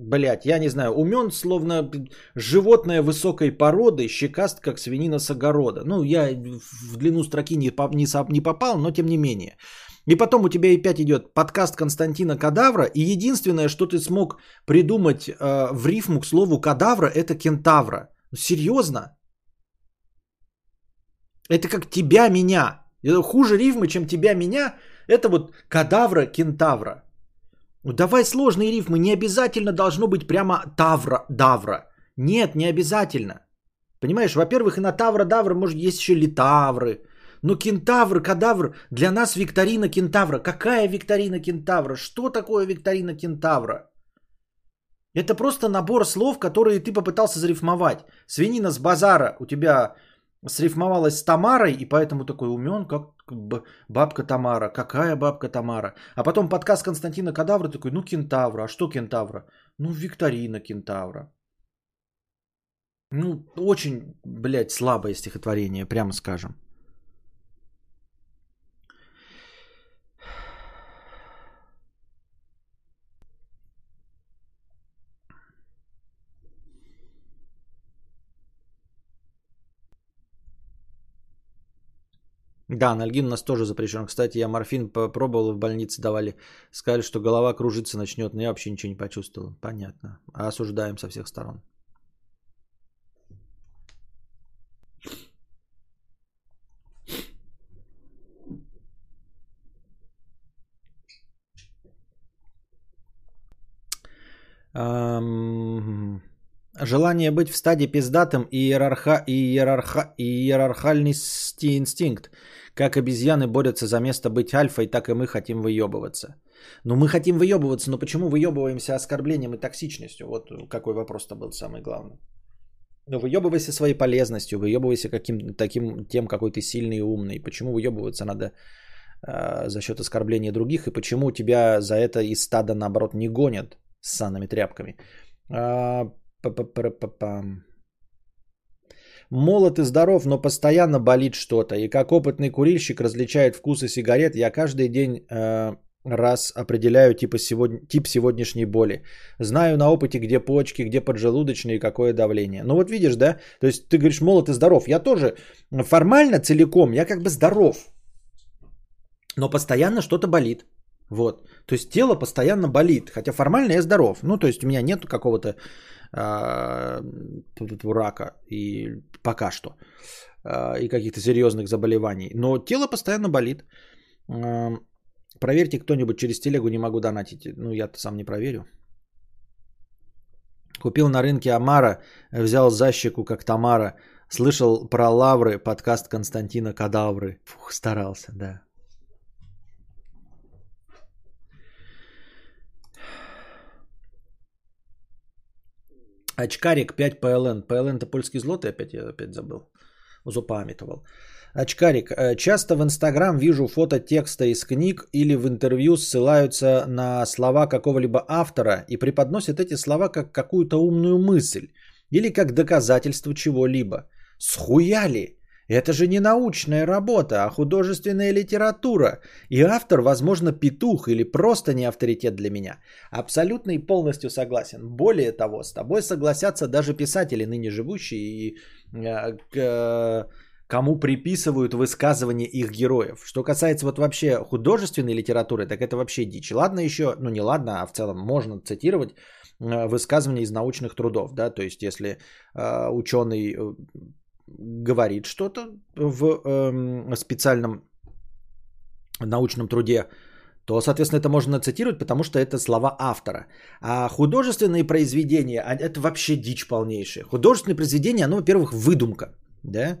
Speaker 1: Блять, я не знаю, умен, словно животное высокой породы, щекаст, как свинина с огорода. Ну, я в длину строки не, не, не попал, но тем не менее. И потом у тебя и 5 идет подкаст Константина Кадавра, и единственное, что ты смог придумать э, в рифму к слову кадавра, это кентавра. Серьезно? Это как тебя, меня. Хуже рифмы, чем тебя, меня, это вот кадавра, кентавра. Ну давай сложные рифмы, не обязательно должно быть прямо тавра, давра. Нет, не обязательно. Понимаешь, во-первых, и на тавра, давра, может, есть еще литавры. Но кентавр, кадавр, для нас викторина кентавра. Какая викторина кентавра? Что такое викторина кентавра? Это просто набор слов, которые ты попытался зарифмовать. Свинина с базара у тебя срифмовалась с Тамарой, и поэтому такой умен, как бабка Тамара. Какая бабка Тамара? А потом подкаст Константина Кадавра такой, ну кентавра. А что кентавра? Ну викторина кентавра. Ну, очень, блядь, слабое стихотворение, прямо скажем. Да, анальгин у нас тоже запрещен. Кстати, я морфин попробовал, в больнице давали. Сказали, что голова кружиться начнет, но я вообще ничего не почувствовал. Понятно. Осуждаем со всех сторон. Um... Желание быть в стадии пиздатым и, иерарха, и, иерарха, и иерархальный инстинкт. Как обезьяны борются за место быть альфой, так и мы хотим выебываться. Ну, мы хотим выебываться, но почему выебываемся оскорблением и токсичностью? Вот какой вопрос-то был самый главный. Ну, выебывайся своей полезностью, выебывайся каким, таким, тем, какой ты сильный и умный. Почему выебываться надо э, за счет оскорбления других, и почему тебя за это из стада, наоборот, не гонят с санными тряпками? А, Молод и здоров, но постоянно болит что-то. И как опытный курильщик различает вкусы сигарет, я каждый день э, раз определяю типа сегодня, тип сегодняшней боли. Знаю на опыте, где почки, где поджелудочные какое давление. Ну вот видишь, да? То есть ты говоришь молод и здоров. Я тоже формально целиком, я как бы здоров. Но постоянно что-то болит. Вот. То есть тело постоянно болит. Хотя формально я здоров. Ну, то есть у меня нет какого-то рака и пока что а, и каких-то серьезных заболеваний. Но тело постоянно болит. А, проверьте кто-нибудь через телегу, не могу донатить. Ну, я-то сам не проверю. Купил на рынке Амара, взял защику, как Тамара. Слышал про лавры, подкаст Константина Кадавры. Фух, старался, да. Очкарик 5 ПЛН. ПЛН это польский злотый, опять я опять забыл. Запамятовал. Очкарик. Э, часто в Инстаграм вижу фото текста из книг или в интервью ссылаются на слова какого-либо автора и преподносят эти слова как какую-то умную мысль или как доказательство чего-либо. Схуяли! Это же не научная работа, а художественная литература. И автор, возможно, петух или просто не авторитет для меня. Абсолютно и полностью согласен. Более того, с тобой согласятся даже писатели, ныне живущие, и э, э, кому приписывают высказывания их героев. Что касается вот вообще художественной литературы, так это вообще дичь. Ладно еще, ну не ладно, а в целом можно цитировать э, высказывания из научных трудов, да, то есть если ученый говорит что-то в э, специальном научном труде, то, соответственно, это можно цитировать, потому что это слова автора. А художественные произведения, а, это вообще дичь полнейшая. Художественные произведения, оно, во-первых, выдумка. Да?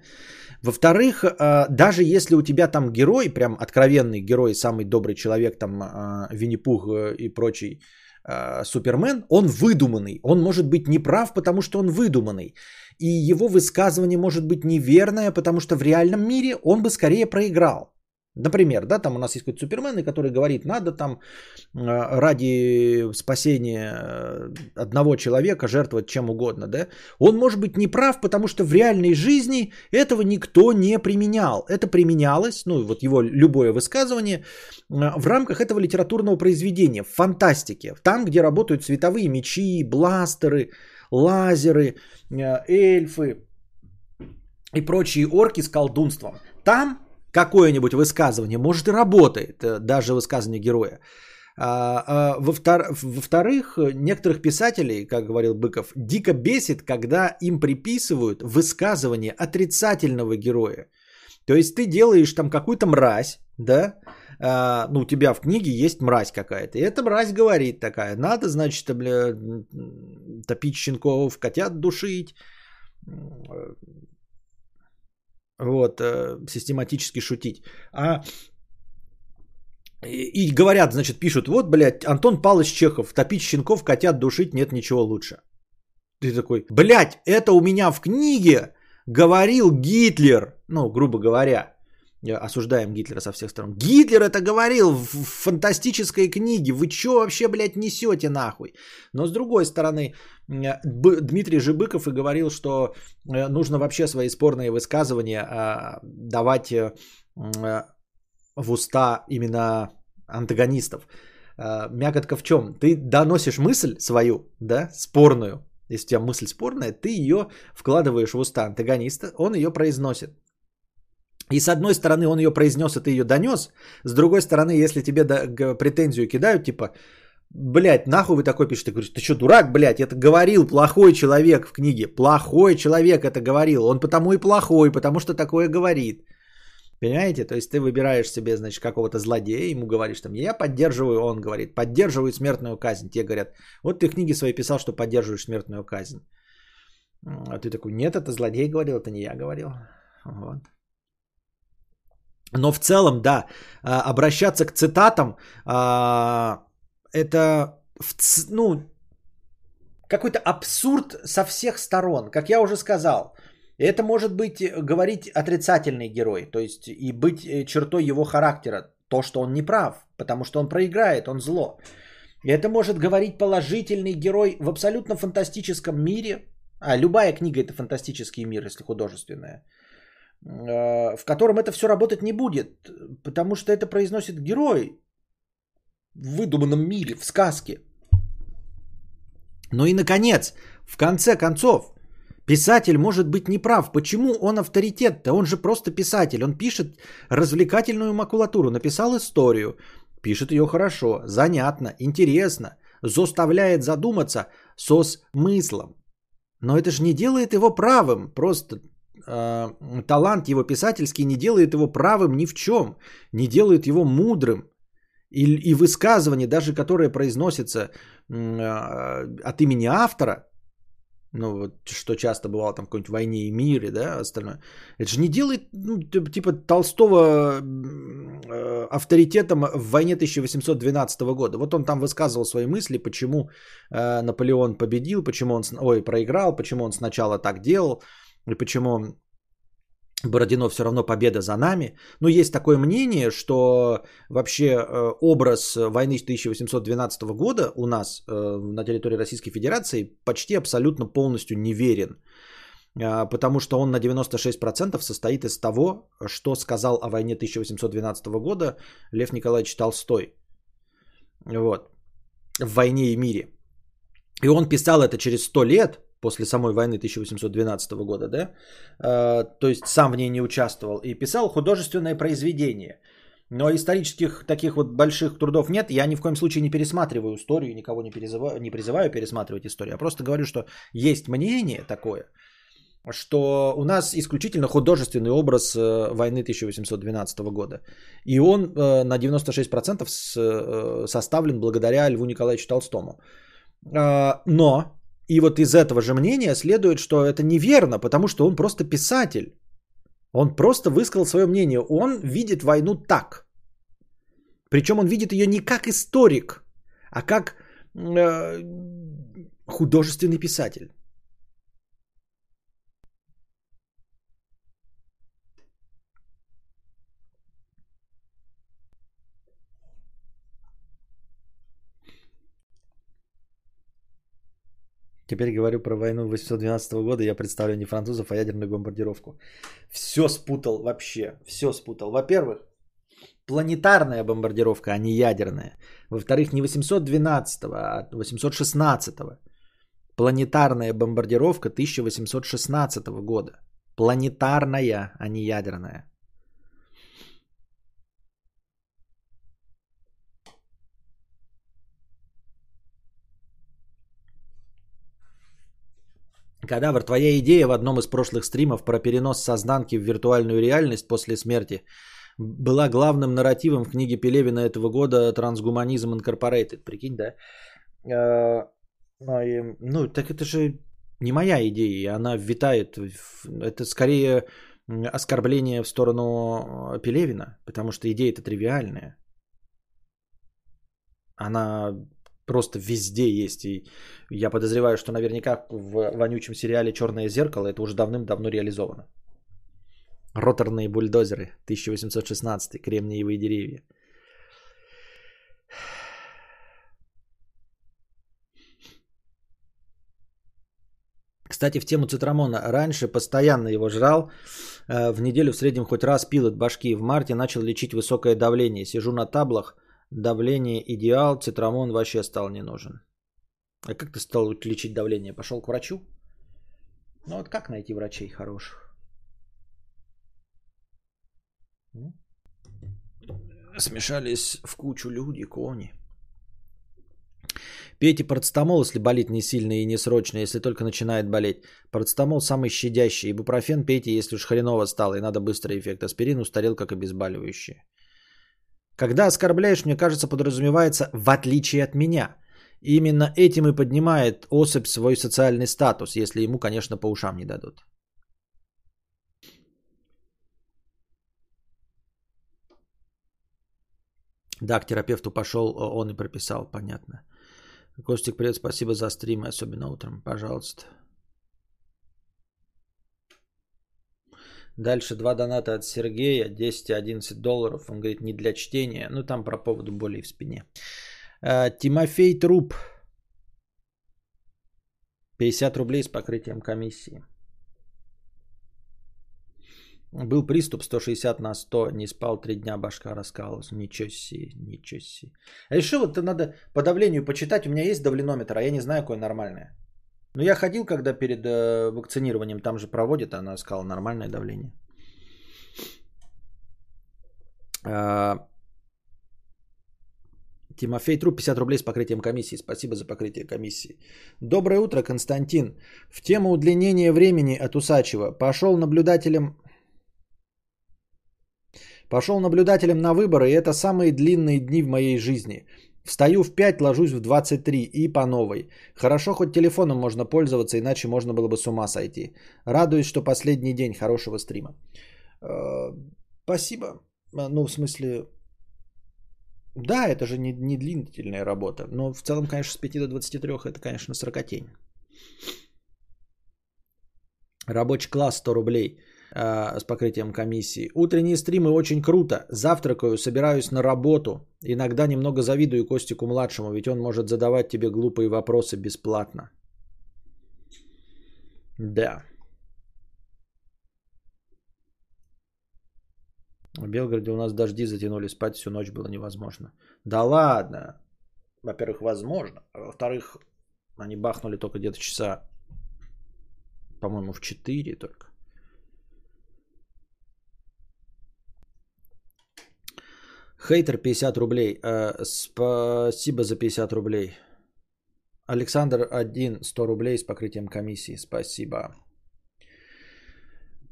Speaker 1: Во-вторых, а, даже если у тебя там герой, прям откровенный герой, самый добрый человек, там а, Винни-Пух э, и прочий Супермен, он выдуманный. Он может быть неправ, потому что он выдуманный и его высказывание может быть неверное, потому что в реальном мире он бы скорее проиграл. Например, да, там у нас есть какой-то супермен, который говорит, надо там э, ради спасения э, одного человека жертвовать чем угодно, да. Он может быть неправ, потому что в реальной жизни этого никто не применял. Это применялось, ну вот его любое высказывание э, в рамках этого литературного произведения, в фантастике. Там, где работают световые мечи, бластеры, лазеры, э, эльфы и прочие орки с колдунством. Там какое-нибудь высказывание, может и работает, э, даже высказывание героя. А, а, во-вторых, некоторых писателей, как говорил Быков, дико бесит, когда им приписывают высказывание отрицательного героя. То есть ты делаешь там какую-то мразь, да, а, ну, у тебя в книге есть мразь какая-то. И эта мразь говорит такая, надо, значит, бля, топить щенков, котят душить, вот, э, систематически шутить. А и, говорят, значит, пишут, вот, блядь, Антон Павлович Чехов, топить щенков, котят душить, нет ничего лучше. Ты такой, блядь, это у меня в книге говорил Гитлер, ну, грубо говоря, осуждаем Гитлера со всех сторон. Гитлер это говорил в фантастической книге. Вы что вообще, блядь, несете нахуй? Но с другой стороны, Дмитрий Жибыков и говорил, что э, нужно вообще свои спорные высказывания а, давать э, в уста именно антагонистов. Мякотка в чем? Ты доносишь мысль свою, да, спорную. Если у тебя мысль спорная, ты ее вкладываешь в уста антагониста, он ее произносит. И с одной стороны он ее произнес, и ты ее донес. С другой стороны, если тебе претензию кидают, типа, блядь, нахуй вы такой пишете? Ты говоришь, ты что, дурак, блядь, это говорил плохой человек в книге. Плохой человек это говорил. Он потому и плохой, потому что такое говорит. Понимаете? То есть ты выбираешь себе, значит, какого-то злодея, ему говоришь там, я поддерживаю, он говорит, поддерживаю смертную казнь. Те говорят, вот ты в книге своей писал, что поддерживаешь смертную казнь. А ты такой, нет, это злодей говорил, это не я говорил. Вот. Но в целом, да, а, обращаться к цитатам, а, это, ну, какой-то абсурд со всех сторон. Как я уже сказал, это может быть э, говорить отрицательный герой, то есть и быть э, чертой его характера, то, что он не прав, потому что он проиграет, он зло. И это может говорить положительный герой в абсолютно фантастическом мире, а любая книга это фантастический мир, если художественная, в котором это все работать не будет, потому что это произносит герой в выдуманном мире, в сказке. Ну и наконец, в конце концов, Писатель может быть неправ. Почему он авторитет-то? Он же просто писатель. Он пишет развлекательную макулатуру. Написал историю. Пишет ее хорошо, занятно, интересно. Заставляет задуматься со смыслом. Но это же не делает его правым. Просто э, талант его писательский не делает его правым ни в чем. Не делает его мудрым. И, и высказывание, даже которое произносится э, от имени автора, ну, вот, что часто бывало там в какой-нибудь «Войне и мире», да, остальное. Это же не делает, ну, типа, Толстого э, авторитетом в «Войне 1812 года». Вот он там высказывал свои мысли, почему Наполеон победил, почему он, ой, проиграл, почему он сначала так делал, и почему Бородино все равно победа за нами. Но есть такое мнение, что вообще э, образ войны 1812 года у нас э, на территории Российской Федерации почти абсолютно полностью неверен. А, потому что он на 96% состоит из того, что сказал о войне 1812 года Лев Николаевич Толстой. Вот. В «Войне и мире». И он писал это через 100 лет, после самой войны 1812 года, да, э, то есть сам в ней не участвовал, и писал художественное произведение. Но исторических таких вот больших трудов нет. Я ни в коем случае не пересматриваю историю, никого не призываю, не призываю пересматривать историю. Я просто говорю, что есть мнение такое, что у нас исключительно художественный образ э, войны 1812 года. И он э, на 96% составлен благодаря Льву Николаевичу Толстому. Но и вот из этого же мнения следует, что это неверно, потому что он просто писатель. Он просто высказал свое мнение. Он видит войну так. Причем он видит ее не как историк, а как э, художественный писатель. Теперь говорю про войну 812 года. Я представляю не французов, а ядерную бомбардировку. Все спутал вообще. Все спутал. Во-первых, планетарная бомбардировка, а не ядерная. Во-вторых, не 812, а 816. Планетарная бомбардировка 1816 года. Планетарная, а не ядерная. Кадавр, твоя идея в одном из прошлых стримов про перенос сознанки в виртуальную реальность после смерти была главным нарративом в книге Пелевина этого года «Трансгуманизм Инкорпорейтед». Прикинь, да? Э, ну, ну, так это же не моя идея, она витает. Это скорее оскорбление в сторону Пелевина, потому что идея-то тривиальная. Она просто везде есть. И я подозреваю, что наверняка в вонючем сериале Черное зеркало это уже давным-давно реализовано. Роторные бульдозеры 1816, кремниевые деревья. Кстати, в тему цитрамона. Раньше постоянно его жрал. Э, в неделю в среднем хоть раз пил от башки. В марте начал лечить высокое давление. Сижу на таблах. Давление идеал. Цитрамон вообще стал не нужен. А как ты стал лечить давление? Пошел к врачу? Ну вот как найти врачей хороших? Смешались в кучу люди, кони. Пейте парацетамол, если болит не сильно и не срочно, если только начинает болеть. Парацетамол самый щадящий. Ибупрофен пейте, если уж хреново стало и надо быстрый эффект. Аспирин устарел как обезболивающее. Когда оскорбляешь, мне кажется, подразумевается в отличие от меня. именно этим и поднимает особь свой социальный статус, если ему, конечно, по ушам не дадут. Да, к терапевту пошел, он и прописал, понятно. Костик, привет, спасибо за стрим, особенно утром, пожалуйста. Дальше два доната от Сергея, 10 и 11 долларов. Он говорит, не для чтения. Ну, там про поводу боли в спине. А, Тимофей Труп. 50 рублей с покрытием комиссии. Был приступ 160 на 100, не спал 3 дня, башка раскалывалась. Ничего себе, ничего себе. А решил, вот надо по давлению почитать. У меня есть давленометр, а я не знаю, какое нормальное. Но я ходил, когда перед э, вакцинированием, там же проводят, она сказала нормальное давление. А, Тимофей Труп, 50 рублей с покрытием комиссии. Спасибо за покрытие комиссии. Доброе утро, Константин. В тему удлинения времени от Усачева. Пошел наблюдателем Пошел наблюдателем на выборы, и это самые длинные дни в моей жизни. Встаю в 5, ложусь в 23 и по новой. Хорошо, хоть телефоном можно пользоваться, иначе можно было бы с ума сойти. Радуюсь, что последний день хорошего стрима. Э, спасибо. Ну, в смысле, да, это же не, не длительная работа. Но в целом, конечно, с 5 до 23 это, конечно, сорокотень. Рабочий класс 100 рублей. Э, с покрытием комиссии. Утренние стримы очень круто. Завтракаю, собираюсь на работу. Иногда немного завидую Костику младшему, ведь он может задавать тебе глупые вопросы бесплатно. Да. В Белгороде у нас дожди затянули, спать всю ночь было невозможно. Да ладно. Во-первых, возможно. А во-вторых, они бахнули только где-то часа, по-моему, в 4 только. Хейтер 50 рублей. Э, спасибо за 50 рублей. Александр 1 100 рублей с покрытием комиссии. Спасибо.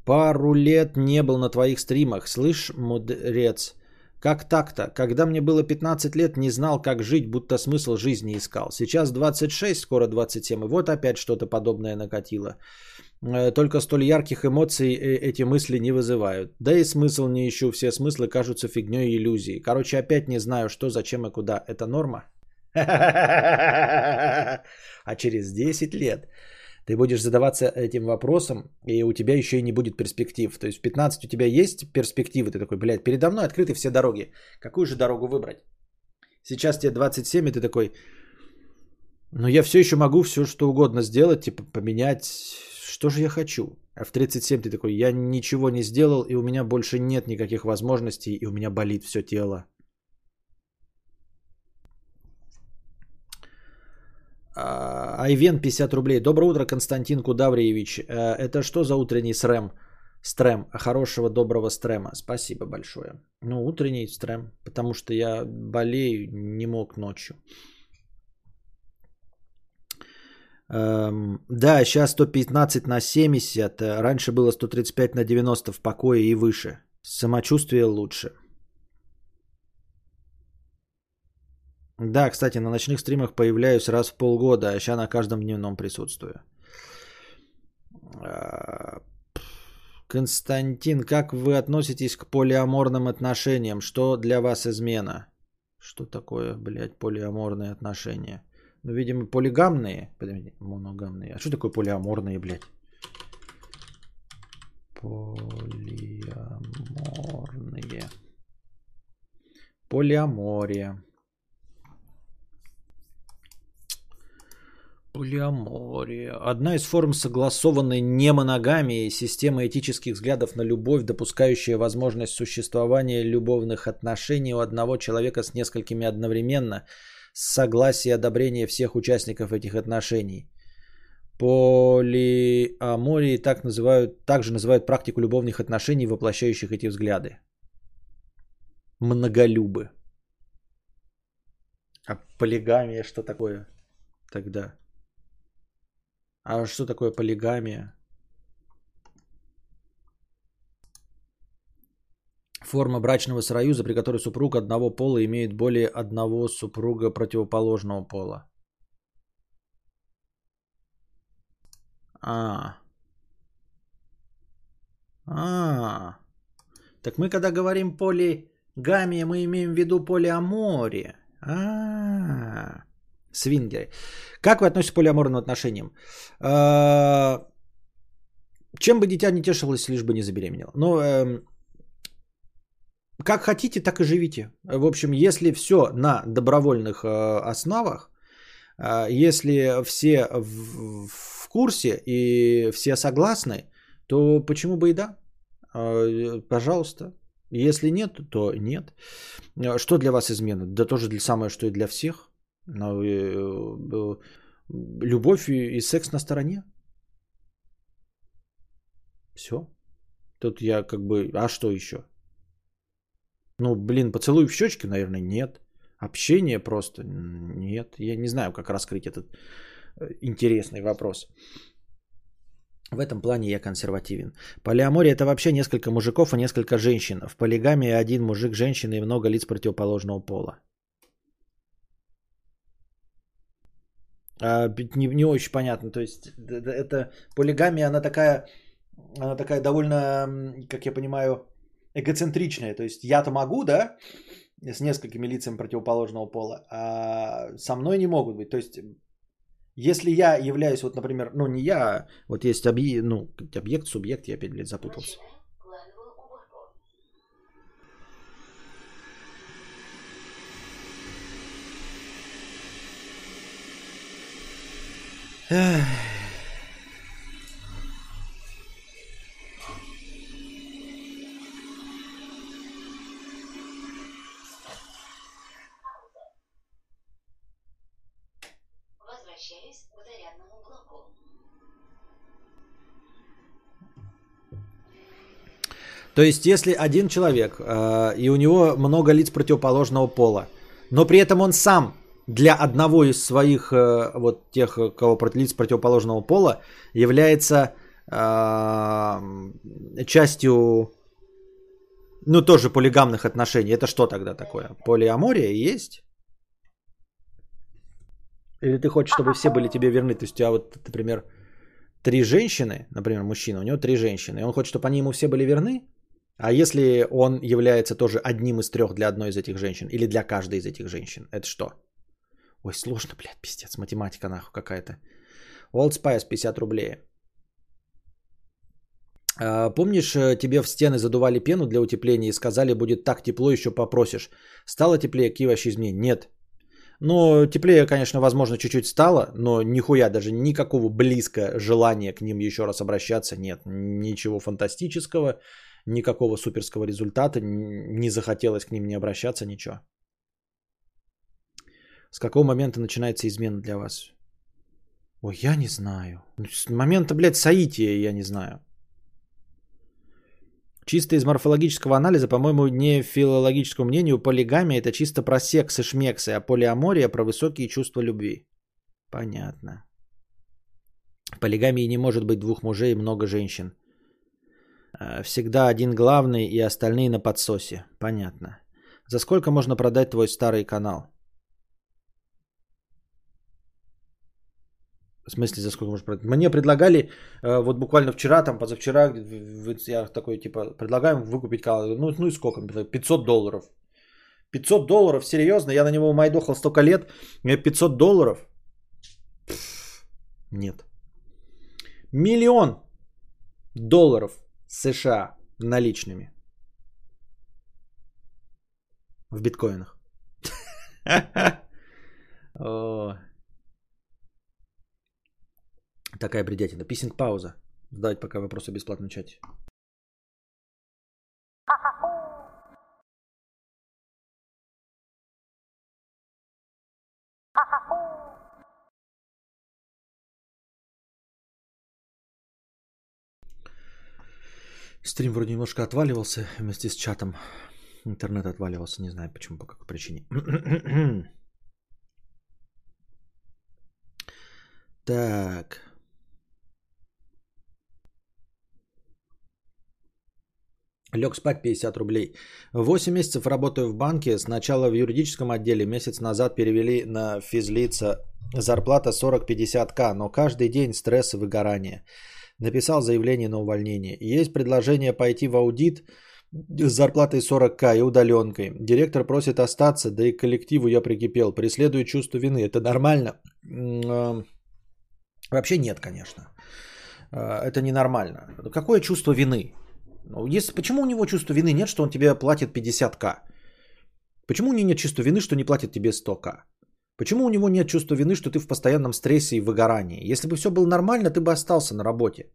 Speaker 1: Пару лет не был на твоих стримах. Слышь, мудрец, как так-то? Когда мне было 15 лет, не знал, как жить, будто смысл жизни искал. Сейчас 26, скоро 27, и вот опять что-то подобное накатило. Э, только столь ярких эмоций э, эти мысли не вызывают. Да и смысл не ищу, все смыслы кажутся фигней и иллюзией. Короче, опять не знаю, что, зачем и куда. Это норма? А через 10 лет ты будешь задаваться этим вопросом, и у тебя еще и не будет перспектив. То есть в 15 у тебя есть перспективы, ты такой, блядь, передо мной открыты все дороги. Какую же дорогу выбрать? Сейчас тебе 27, и ты такой, ну я все еще могу все что угодно сделать, типа поменять что же я хочу? А в 37 ты такой, я ничего не сделал, и у меня больше нет никаких возможностей, и у меня болит все тело. А, Айвен 50 рублей. Доброе утро, Константин Кудавриевич. Э, это что за утренний стрем? Стрем. Хорошего, доброго стрема. Спасибо большое. Ну, утренний стрем, потому что я болею, не мог ночью. Эм, да, сейчас 115 на 70. Раньше было 135 на 90 в покое и выше. Самочувствие лучше. Да, кстати, на ночных стримах появляюсь раз в полгода, а сейчас на каждом дневном присутствую. А, Константин, как вы относитесь к полиаморным отношениям? Что для вас измена? Что такое, блядь, полиаморные отношения? Ну, видимо, полигамные. Подожди, моногамные. А что такое полиаморные, блядь? Полиаморные. Полиамория. Полиамория. Одна из форм согласованной немоногамии, система этических взглядов на любовь, допускающая возможность существования любовных отношений у одного человека с несколькими одновременно, согласия и одобрения всех участников этих отношений. Полиамории так называют, также называют практику любовных отношений, воплощающих эти взгляды. Многолюбы. А полигамия что такое тогда? А что такое полигамия? Форма брачного союза, при которой супруг одного пола имеет более одного супруга противоположного пола. А. А. Так мы когда говорим полигамия, мы имеем в виду полиамория. А. Свингеры. Как вы относитесь к полиаморным отношениям? А, чем бы дитя не тешилось, лишь бы не забеременело. Ну, эм, как хотите, так и живите. В общем, если все на добровольных э, основах, э, если все в, курсе и все согласны, то почему бы и да? Э, пожалуйста. Если нет, то нет. Что для вас измена? Да тоже для самое, что и для всех. Но, любовь и секс на стороне. Все. Тут я как бы... А что еще? Ну, блин, поцелуй в щечки, наверное, нет. Общение просто нет. Я не знаю, как раскрыть этот э, интересный вопрос. В этом плане я консервативен. Полиамория это вообще несколько мужиков и несколько женщин. В полигамии один мужик, женщина и много лиц противоположного пола. А, не, не очень понятно. То есть это полигамия, она такая, она такая довольно, как я понимаю, эгоцентричная. То есть я-то могу, да, с несколькими лицами противоположного пола, а со мной не могут быть. То есть если я являюсь, вот, например, ну не я, а вот есть объект, ну, объект, субъект, я опять, блядь, запутался.
Speaker 3: Возвращаюсь
Speaker 1: То есть, если один человек, э, и у него много лиц противоположного пола, но при этом он сам для одного из своих э, вот тех, кого лиц противоположного пола, является э, частью, ну тоже полигамных отношений. Это что тогда такое? Полиамория есть? Или ты хочешь, чтобы все были тебе верны? То есть у тебя вот, например, три женщины, например, мужчина, у него три женщины, и он хочет, чтобы они ему все были верны? А если он является тоже одним из трех для одной из этих женщин или для каждой из этих женщин, это что? Ой, сложно, блядь, пиздец, математика нахуй какая-то. Old Spice 50 рублей. А, помнишь, э, тебе в стены задували пену для утепления и сказали, будет так тепло, еще попросишь. Стало теплее, какие вообще изменения? Нет. Ну, теплее, конечно, возможно, чуть-чуть стало, но нихуя даже никакого близко желания к ним еще раз обращаться нет. Ничего фантастического, никакого суперского результата, не захотелось к ним не обращаться, ничего. С какого момента начинается измена для вас? Ой, я не знаю. С момента, блядь, соития я не знаю. Чисто из морфологического анализа, по-моему, не филологическому мнению, полигамия это чисто про секс и шмексы, а полиамория про высокие чувства любви. Понятно. полигамии не может быть двух мужей и много женщин. Э, Всегда один главный и остальные на подсосе. Понятно. За сколько можно продать твой старый канал? В смысле, за сколько можно продать? Мне предлагали, э, вот буквально вчера, там, позавчера, я такой, типа, предлагаем выкупить канал. Ну, ну и сколько? 500 долларов. 500 долларов, серьезно? Я на него майдохал столько лет. Мне 500 долларов? Пф, Нет. Миллион долларов США наличными. В биткоинах. Такая бредятина. Писинг пауза. Задавать пока вопросы в бесплатном чате. Стрим вроде немножко отваливался вместе с чатом. Интернет отваливался, не знаю почему, по какой причине. Так. Лег спать 50 рублей. 8 месяцев работаю в банке. Сначала в юридическом отделе. Месяц назад перевели на физлица. Зарплата 40-50к, но каждый день стресс и выгорание. Написал заявление на увольнение. Есть предложение пойти в аудит с зарплатой 40к и удаленкой. Директор просит остаться, да и к коллективу я прикипел. Преследую чувство вины. Это нормально? М, э, Вообще нет, конечно. Э, Это ненормально. Какое чувство вины? Ну, Если, почему у него чувство вины нет, что он тебе платит 50к? Почему у него нет чувства вины, что не платит тебе 100к? Почему у него нет чувства вины, что ты в постоянном стрессе и выгорании? Если бы все было нормально, ты бы остался на работе.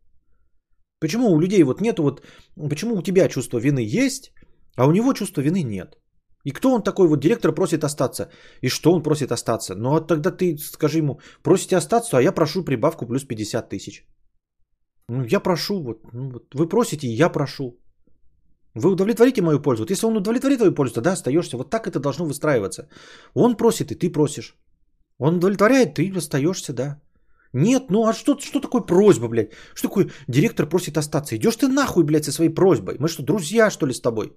Speaker 1: Почему у людей вот нету вот... Почему у тебя чувство вины есть, а у него чувства вины нет? И кто он такой? Вот директор просит остаться. И что он просит остаться? Ну, а тогда ты скажи ему, просите остаться, а я прошу прибавку плюс 50 тысяч. Ну, я прошу, вот, ну, вот. Вы просите, и я прошу. Вы удовлетворите мою пользу. Вот если он удовлетворит твою пользу, тогда остаешься. Вот так это должно выстраиваться. Он просит, и ты просишь. Он удовлетворяет, ты остаешься, да. Нет, ну а что, что такое просьба, блядь? Что такое директор просит остаться? Идешь ты нахуй, блядь, со своей просьбой. Мы что, друзья, что ли, с тобой?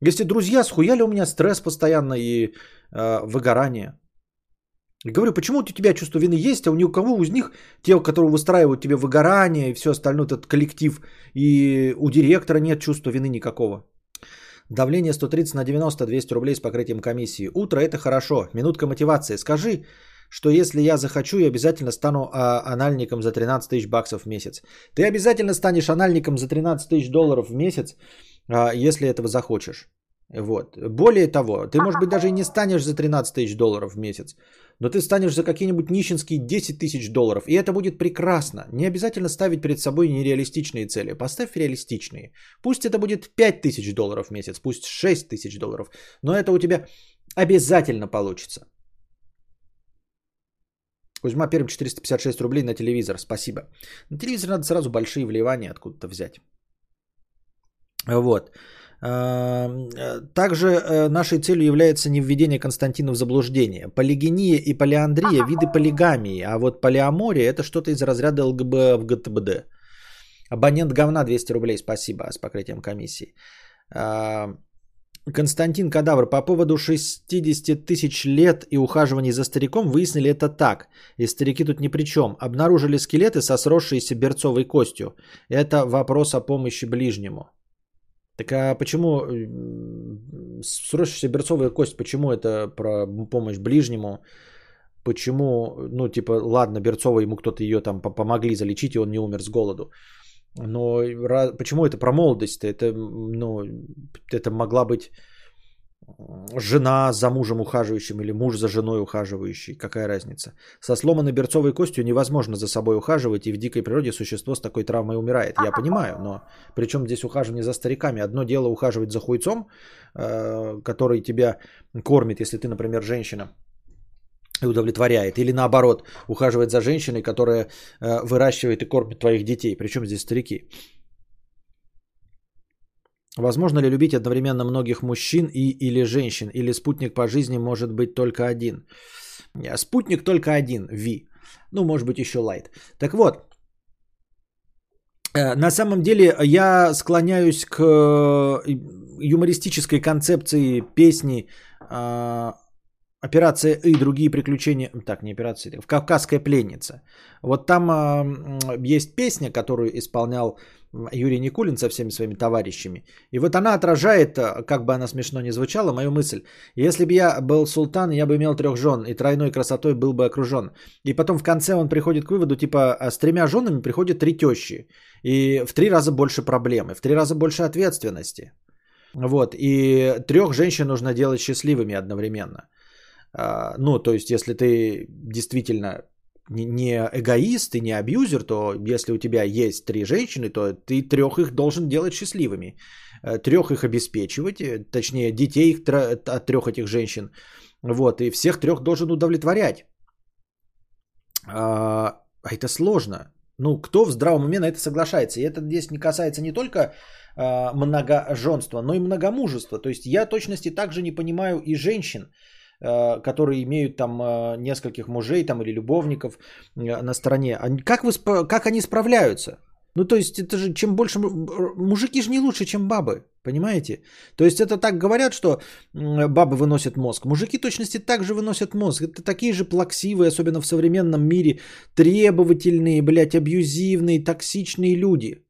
Speaker 1: Если друзья, схуяли у меня стресс постоянно и э, выгорание? Говорю, почему у тебя чувство вины есть, а у ни у кого из них, те, которые выстраивают тебе выгорание и все остальное, этот коллектив, и у директора нет чувства вины никакого. Давление 130 на 90, 200 рублей с покрытием комиссии. Утро это хорошо. Минутка мотивации. Скажи, что если я захочу, я обязательно стану а, анальником за 13 тысяч баксов в месяц. Ты обязательно станешь анальником за 13 тысяч долларов в месяц, а, если этого захочешь. Вот. Более того, ты, может быть, даже и не станешь за 13 тысяч долларов в месяц, но ты станешь за какие-нибудь нищенские 10 тысяч долларов, и это будет прекрасно. Не обязательно ставить перед собой нереалистичные цели. Поставь реалистичные. Пусть это будет 5 тысяч долларов в месяц, пусть 6 тысяч долларов, но это у тебя обязательно получится. Кузьма Перм 456 рублей на телевизор. Спасибо. На телевизор надо сразу большие вливания откуда-то взять. Вот. Также э, нашей целью является не введение Константина в заблуждение. Полигения и полиандрия – виды полигамии, а вот полиамория – это что-то из разряда ЛГБ в ГТБД. Абонент говна 200 рублей, спасибо, с покрытием комиссии. Константин Кадавр, по поводу 60 тысяч лет и ухаживаний за стариком выяснили это так. И старики тут ни при чем. Обнаружили скелеты со сросшейся берцовой костью. Это вопрос о помощи ближнему. Так а почему сросшаяся берцовая кость, почему это про помощь ближнему? Почему, ну, типа, ладно, Берцова ему кто-то ее там по- помогли залечить, и он не умер с голоду. Но почему это про молодость? Это, ну, это могла быть жена за мужем ухаживающим или муж за женой ухаживающий. Какая разница? Со сломанной берцовой костью невозможно за собой ухаживать, и в дикой природе существо с такой травмой умирает. Я понимаю, но причем здесь ухаживание за стариками? Одно дело ухаживать за хуйцом, э, который тебя кормит, если ты, например, женщина, и удовлетворяет. Или наоборот, ухаживать за женщиной, которая э, выращивает и кормит твоих детей. Причем здесь старики. Возможно ли любить одновременно многих мужчин и или женщин? Или спутник по жизни может быть только один? Э, Спутник только один, Ви. Ну, может быть, еще лайт. Так вот, э, на самом деле я склоняюсь к э, юмористической концепции песни э, Операция и другие приключения, так, не операция, в Кавказская пленница. Вот там э, есть песня, которую исполнял Юрий Никулин со всеми своими товарищами. И вот она отражает, э, как бы она смешно не звучала, мою мысль. Если бы я был султан, я бы имел трех жен, и тройной красотой был бы окружен. И потом в конце он приходит к выводу, типа, «А с тремя женами приходят три тещи. И в три раза больше проблемы, в три раза больше ответственности. Вот, и трех женщин нужно делать счастливыми одновременно. А, ну, то есть, если ты действительно не эгоист и не абьюзер, то если у тебя есть три женщины, то ты трех их должен делать счастливыми. Э, трех их обеспечивать, э, точнее, детей их, от трех этих женщин. Вот, и всех трех должен удовлетворять. А, а это сложно. Ну, кто в здравом уме на это соглашается? И это здесь не касается не только а, многоженства, но и многомужества. То есть я точности также не понимаю и женщин, которые имеют там э, нескольких мужей там или любовников э, на стороне. Как, вы, как они справляются? Ну, то есть, это же чем больше... Мужики же не лучше, чем бабы, понимаете? То есть, это так говорят, что бабы выносят мозг. Мужики точности так же выносят мозг. Это такие же плаксивые, особенно в современном мире, требовательные, блядь, абьюзивные, токсичные люди.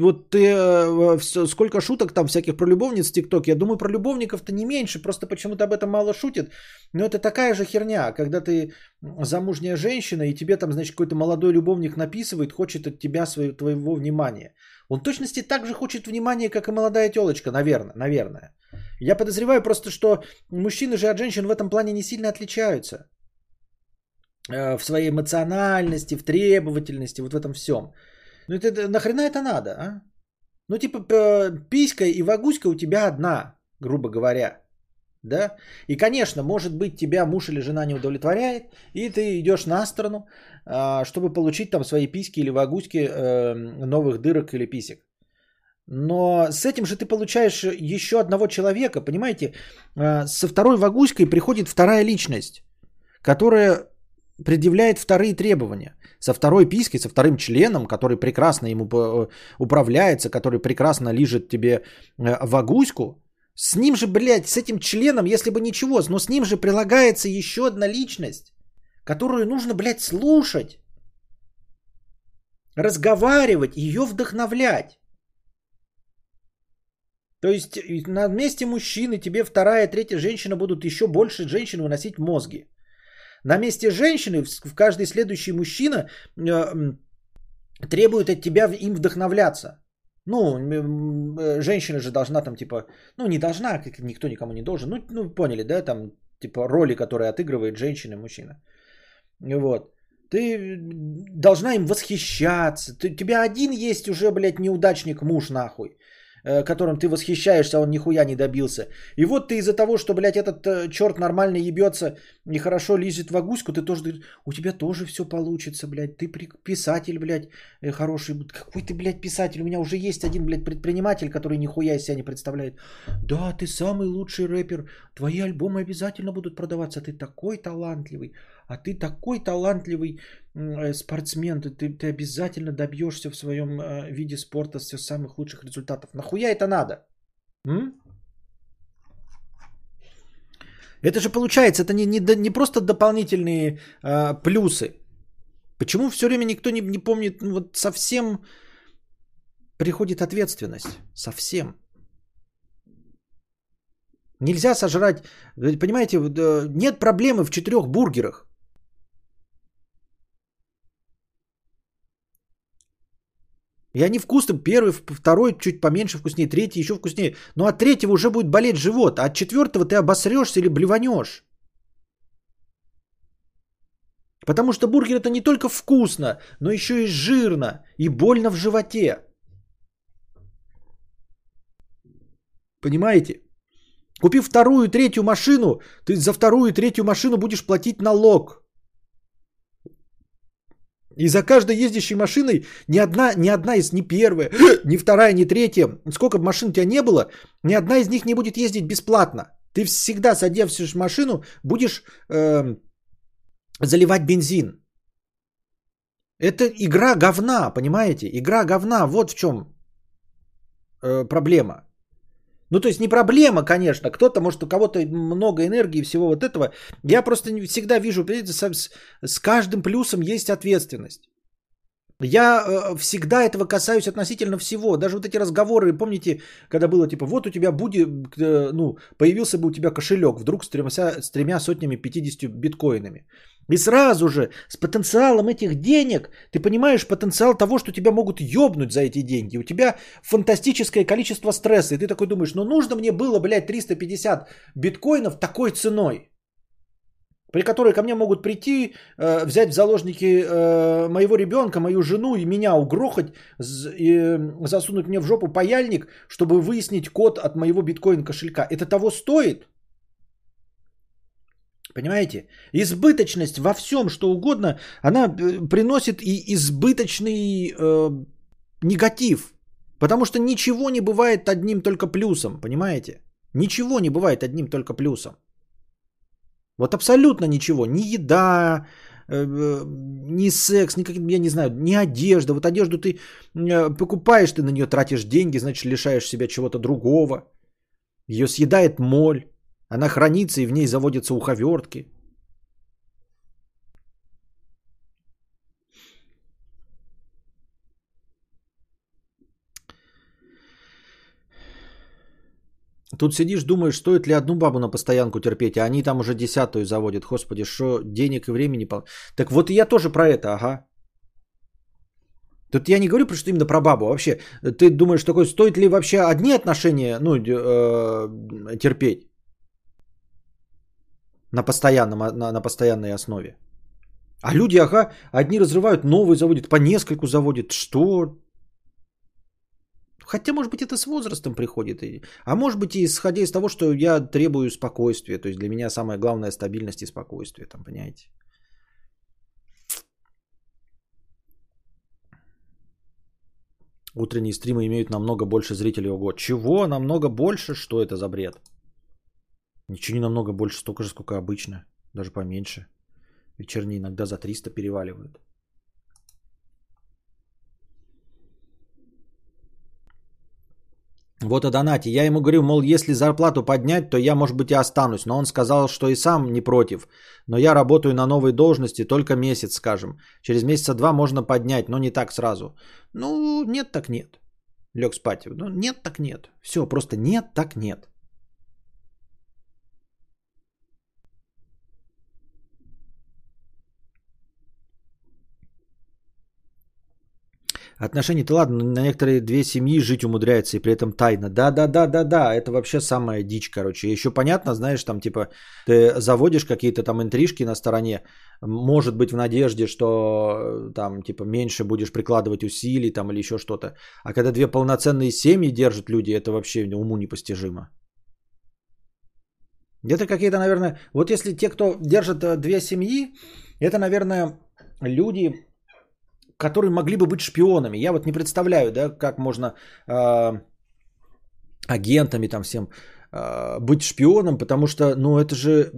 Speaker 1: Вот ты, э, сколько шуток там всяких про любовниц в ТикТок. Я думаю, про любовников-то не меньше, просто почему-то об этом мало шутят. Но это такая же херня, когда ты замужняя женщина, и тебе там, значит, какой-то молодой любовник написывает, хочет от тебя своего, твоего внимания. Он точности так же хочет внимания, как и молодая телочка, наверное, наверное. Я подозреваю просто, что мужчины же от женщин в этом плане не сильно отличаются. Э, в своей эмоциональности, в требовательности, вот в этом всем. Ну это нахрена это надо, а? Ну типа писька и вагуська у тебя одна, грубо говоря. Да? И, конечно, может быть, тебя муж или жена не удовлетворяет, и ты идешь на сторону, а, чтобы получить там свои письки или вагуськи э, новых дырок или писек. Но с этим же ты получаешь еще одного человека, понимаете? А, со второй вагуськой приходит вторая личность, которая предъявляет вторые требования. Со второй пиской, со вторым членом, который прекрасно ему э, управляется, который прекрасно лижет тебе э, вагуську, с ним же, блядь, с этим членом, если бы ничего, но с ним же прилагается еще одна личность, которую нужно, блядь, слушать, разговаривать, ее вдохновлять. То есть на месте мужчины тебе вторая, третья женщина будут еще больше женщин выносить мозги. На месте женщины в каждый следующий мужчина э, требует от тебя им вдохновляться. Ну, э, женщина же должна там типа, ну не должна, никто никому не должен. Ну, ну поняли, да, там типа роли, которые отыгрывает женщина и мужчина. Вот. Ты должна им восхищаться. Ты, у тебя один есть уже, блядь, неудачник муж нахуй. Э, которым ты восхищаешься, а он нихуя не добился. И вот ты из-за того, что, блядь, этот э, черт нормально ебется, нехорошо лезет в агуську, ты тоже, у тебя тоже все получится, блядь, ты писатель, блядь, э, хороший. Какой ты, блядь, писатель? У меня уже есть один, блядь, предприниматель, который нихуя из себя не представляет. Да, ты самый лучший рэпер, твои альбомы обязательно будут продаваться, ты такой талантливый а ты такой талантливый спортсмен, ты, ты, обязательно добьешься в своем э, виде спорта все самых лучших результатов. Нахуя это надо? М? Это же получается, это не, не, не просто дополнительные э, плюсы. Почему все время никто не, не помнит, ну, вот совсем приходит ответственность. Совсем. Нельзя сожрать, понимаете, э, нет проблемы в четырех бургерах. И они вкусны. Первый, второй чуть поменьше вкуснее, третий еще вкуснее. Но от третьего уже будет болеть живот. А от четвертого ты обосрешься или блеванешь. Потому что бургер это не только вкусно, но еще и жирно и больно в животе. Понимаете? Купив вторую третью машину, ты за вторую третью машину будешь платить налог. И за каждой ездящей машиной ни одна, ни одна из, ни первая, ни вторая, ни третья, сколько бы машин у тебя не было, ни одна из них не будет ездить бесплатно. Ты всегда, садясь в машину, будешь э, заливать бензин. Это игра говна, понимаете? Игра говна, вот в чем э, проблема. Ну, то есть не проблема, конечно. Кто-то, может, у кого-то много энергии, всего вот этого. Я просто не всегда вижу, понимаете, с, с каждым плюсом есть ответственность. Я э, всегда этого касаюсь относительно всего. Даже вот эти разговоры, помните, когда было типа, вот у тебя будет, э, ну, появился бы у тебя кошелек вдруг с тремя, с тремя сотнями 50 биткоинами. И сразу же с потенциалом этих денег, ты понимаешь потенциал того, что тебя могут ёбнуть за эти деньги. У тебя фантастическое количество стресса. И ты такой думаешь, ну нужно мне было, блядь, 350 биткоинов такой ценой при которой ко мне могут прийти, э, взять в заложники э, моего ребенка, мою жену и меня угрохать, и засунуть мне в жопу паяльник, чтобы выяснить код от моего биткоин кошелька. Это того стоит? Понимаете? Избыточность во всем, что угодно, она э, приносит и избыточный э, негатив. Потому что ничего не бывает одним только плюсом, понимаете? Ничего не бывает одним только плюсом. Вот абсолютно ничего. Ни еда, э, э, ни секс, ни, я не знаю, ни одежда. Вот одежду ты э, покупаешь, ты на нее тратишь деньги, значит лишаешь себя чего-то другого. Ее съедает моль. Она хранится и в ней заводятся уховертки. Тут сидишь, думаешь, стоит ли одну бабу на постоянку терпеть, а они там уже десятую заводят. Господи, что денег и времени... Так вот я тоже про это, ага. Тут я не говорю про что именно про бабу. Вообще, ты думаешь, такой, стоит ли вообще одни отношения ну, э, терпеть? На, постоянном, на, на постоянной основе. А люди, ага, одни разрывают, новые заводят, по нескольку заводят. Что? Хотя, может быть, это с возрастом приходит. А может быть, исходя из того, что я требую спокойствия. То есть для меня самое главное стабильность и спокойствие, там, понимаете? Утренние стримы имеют намного больше зрителей. Ого, чего? Намного больше? Что это за бред? Ничего не намного больше, столько же, сколько обычно. Даже поменьше. Вечерние иногда за 300 переваливают. Вот о донате. Я ему говорю, мол, если зарплату поднять, то я, может быть, и останусь. Но он сказал, что и сам не против. Но я работаю на новой должности только месяц, скажем. Через месяца два можно поднять, но не так сразу. Ну, нет так нет. Лег спать. Ну, нет так нет. Все, просто нет так нет. Отношения-то ладно, на некоторые две семьи жить умудряется и при этом тайно. Да-да-да-да-да, это вообще самая дичь, короче. Еще понятно, знаешь, там типа ты заводишь какие-то там интрижки на стороне, может быть в надежде, что там типа меньше будешь прикладывать усилий там или еще что-то. А когда две полноценные семьи держат люди, это вообще уму непостижимо. Где-то какие-то, наверное, вот если те, кто держат э, две семьи, это, наверное, люди, которые могли бы быть шпионами. Я вот не представляю, да, как можно э, агентами там всем э, быть шпионом, потому что, ну, это же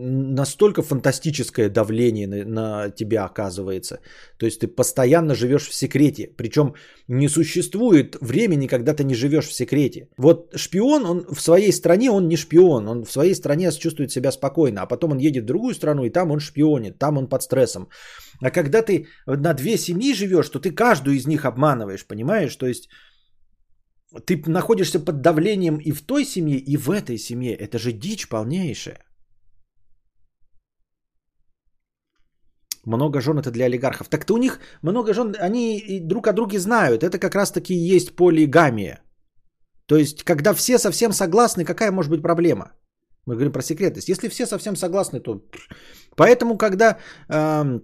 Speaker 1: настолько фантастическое давление на, на тебя оказывается. То есть ты постоянно живешь в секрете. Причем не существует времени, когда ты не живешь в секрете. Вот шпион, он в своей стране, он не шпион. Он в своей стране чувствует себя спокойно. А потом он едет в другую страну, и там он шпионит, там он под стрессом. А когда ты на две семьи живешь, то ты каждую из них обманываешь, понимаешь? То есть ты находишься под давлением и в той семье, и в этой семье. Это же дичь полнейшая. Много жен это для олигархов. Так-то у них много жен, они друг о друге знают. Это как раз-таки есть полигамия. То есть, когда все совсем согласны, какая может быть проблема? Мы говорим про секретность. Если все совсем согласны, то... Поэтому, когда э,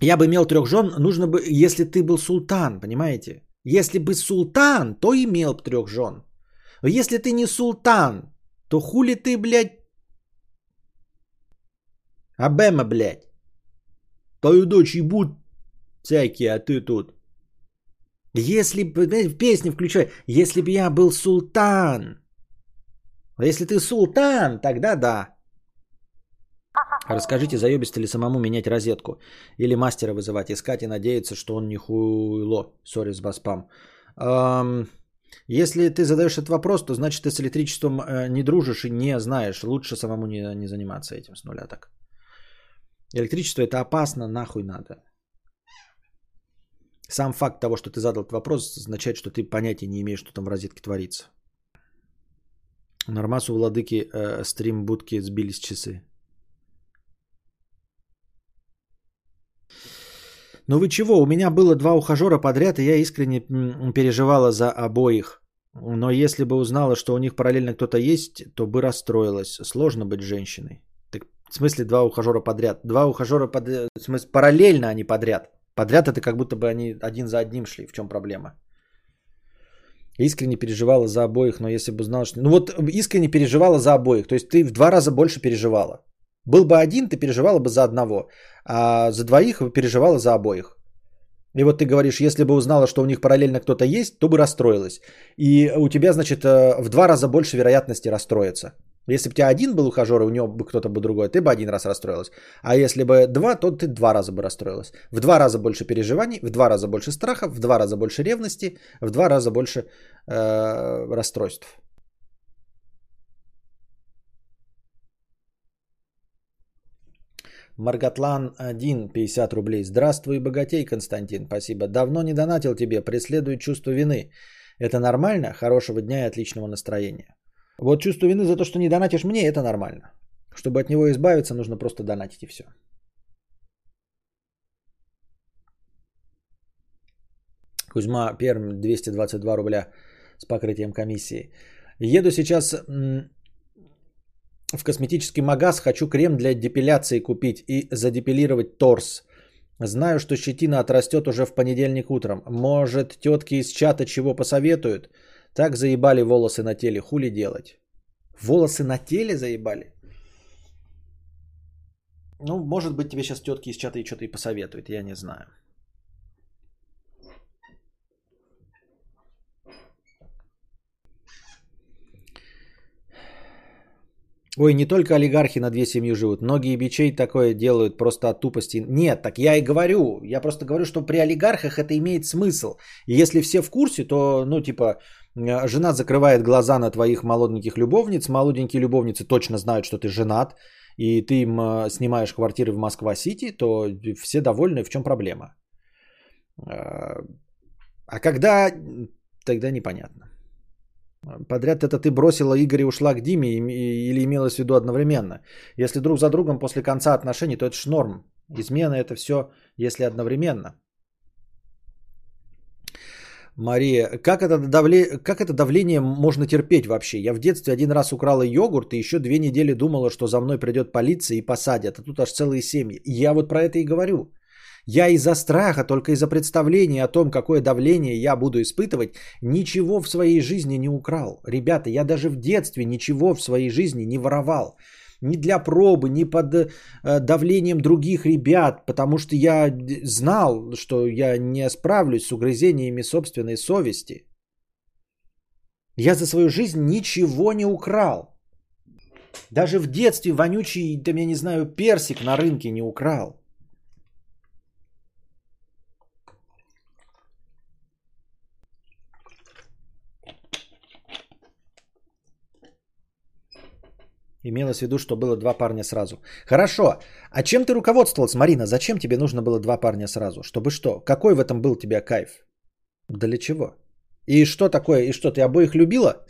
Speaker 1: я бы имел трех жен, нужно бы, если ты был султан, понимаете? Если бы султан, то имел трех жен. Но если ты не султан, то хули ты, блядь, Абема, блядь. Твою дочь ебут всякие, а ты тут. Если бы, в песне включай, если бы я был султан. А если ты султан, тогда да. Расскажите, заебисто ли самому менять розетку? Или мастера вызывать, искать и надеяться, что он не хуйло. Сори с баспам. Ам, если ты задаешь этот вопрос, то значит ты с электричеством э, не дружишь и не знаешь. Лучше самому не, не заниматься этим с нуля так. Электричество это опасно, нахуй надо. Сам факт того, что ты задал этот вопрос, означает, что ты понятия не имеешь, что там в розетке творится. Нормасу владыки э, стрим будки сбились часы. Ну вы чего, у меня было два ухажера подряд, и я искренне переживала за обоих. Но если бы узнала, что у них параллельно кто-то есть, то бы расстроилась. Сложно быть женщиной. В смысле два ухажера подряд? Два ухажера подряд, в смысле параллельно они подряд. Подряд это как будто бы они один за одним шли. В чем проблема? Искренне переживала за обоих, но если бы узнала, что... Ну вот искренне переживала за обоих. То есть ты в два раза больше переживала. Был бы один, ты переживала бы за одного, а за двоих переживала за обоих. И вот ты говоришь, если бы узнала, что у них параллельно кто-то есть, то бы расстроилась. И у тебя, значит, э, в два раза больше вероятности расстроиться. Если бы у тебя один был ухажер, и у него бы кто-то был другой, ты бы один раз расстроилась. А если бы два, то ты два раза бы расстроилась. В два раза больше переживаний, в два раза больше страха, в два раза больше ревности, в два раза больше э, расстройств. Маргатлан 1, 50 рублей. Здравствуй, богатей, Константин, спасибо. Давно не донатил тебе, преследует чувство вины. Это нормально? Хорошего дня и отличного настроения. Вот чувство вины за то, что не донатишь мне, это нормально. Чтобы от него избавиться, нужно просто донатить и все. Кузьма Перм 222 рубля с покрытием комиссии. Еду сейчас в косметический магаз, хочу крем для депиляции купить и задепилировать торс. Знаю, что щетина отрастет уже в понедельник утром. Может, тетки из чата чего посоветуют? Так заебали волосы на теле, хули делать? Волосы на теле заебали? Ну, может быть, тебе сейчас тетки из чата и что-то и посоветуют, я не знаю. Ой, не только олигархи на две семьи живут. Многие бичей такое делают просто от тупости. Нет, так я и говорю. Я просто говорю, что при олигархах это имеет смысл. И если все в курсе, то, ну, типа, жена закрывает глаза на твоих молоденьких любовниц. Молоденькие любовницы точно знают, что ты женат. И ты им э, снимаешь квартиры в Москва-Сити, то все довольны. В чем проблема? Э, А когда... Тогда непонятно. Подряд это ты бросила Игоря и ушла к Диме или имелось в виду одновременно? Если друг за другом после конца отношений, то это ж норм. Измена это все, если одновременно. Мария, как это, давле... как это давление можно терпеть вообще? Я в детстве один раз украла йогурт и еще две недели думала, что за мной придет полиция и посадят. А тут аж целые семьи. Я вот про это и говорю. Я из-за страха, только из-за представления о том, какое давление я буду испытывать, ничего в своей жизни не украл. Ребята, я даже в детстве ничего в своей жизни не воровал. Ни для пробы, ни под э, давлением других ребят, потому что я знал, что я не справлюсь с угрызениями собственной совести. Я за свою жизнь ничего не украл. Даже в детстве вонючий, там, я не знаю, персик на рынке не украл. Имелось в виду, что было два парня сразу. Хорошо. А чем ты руководствовалась, Марина? Зачем тебе нужно было два парня сразу? Чтобы что? Какой в этом был у тебя кайф? Для чего? И что такое? И что, ты обоих любила?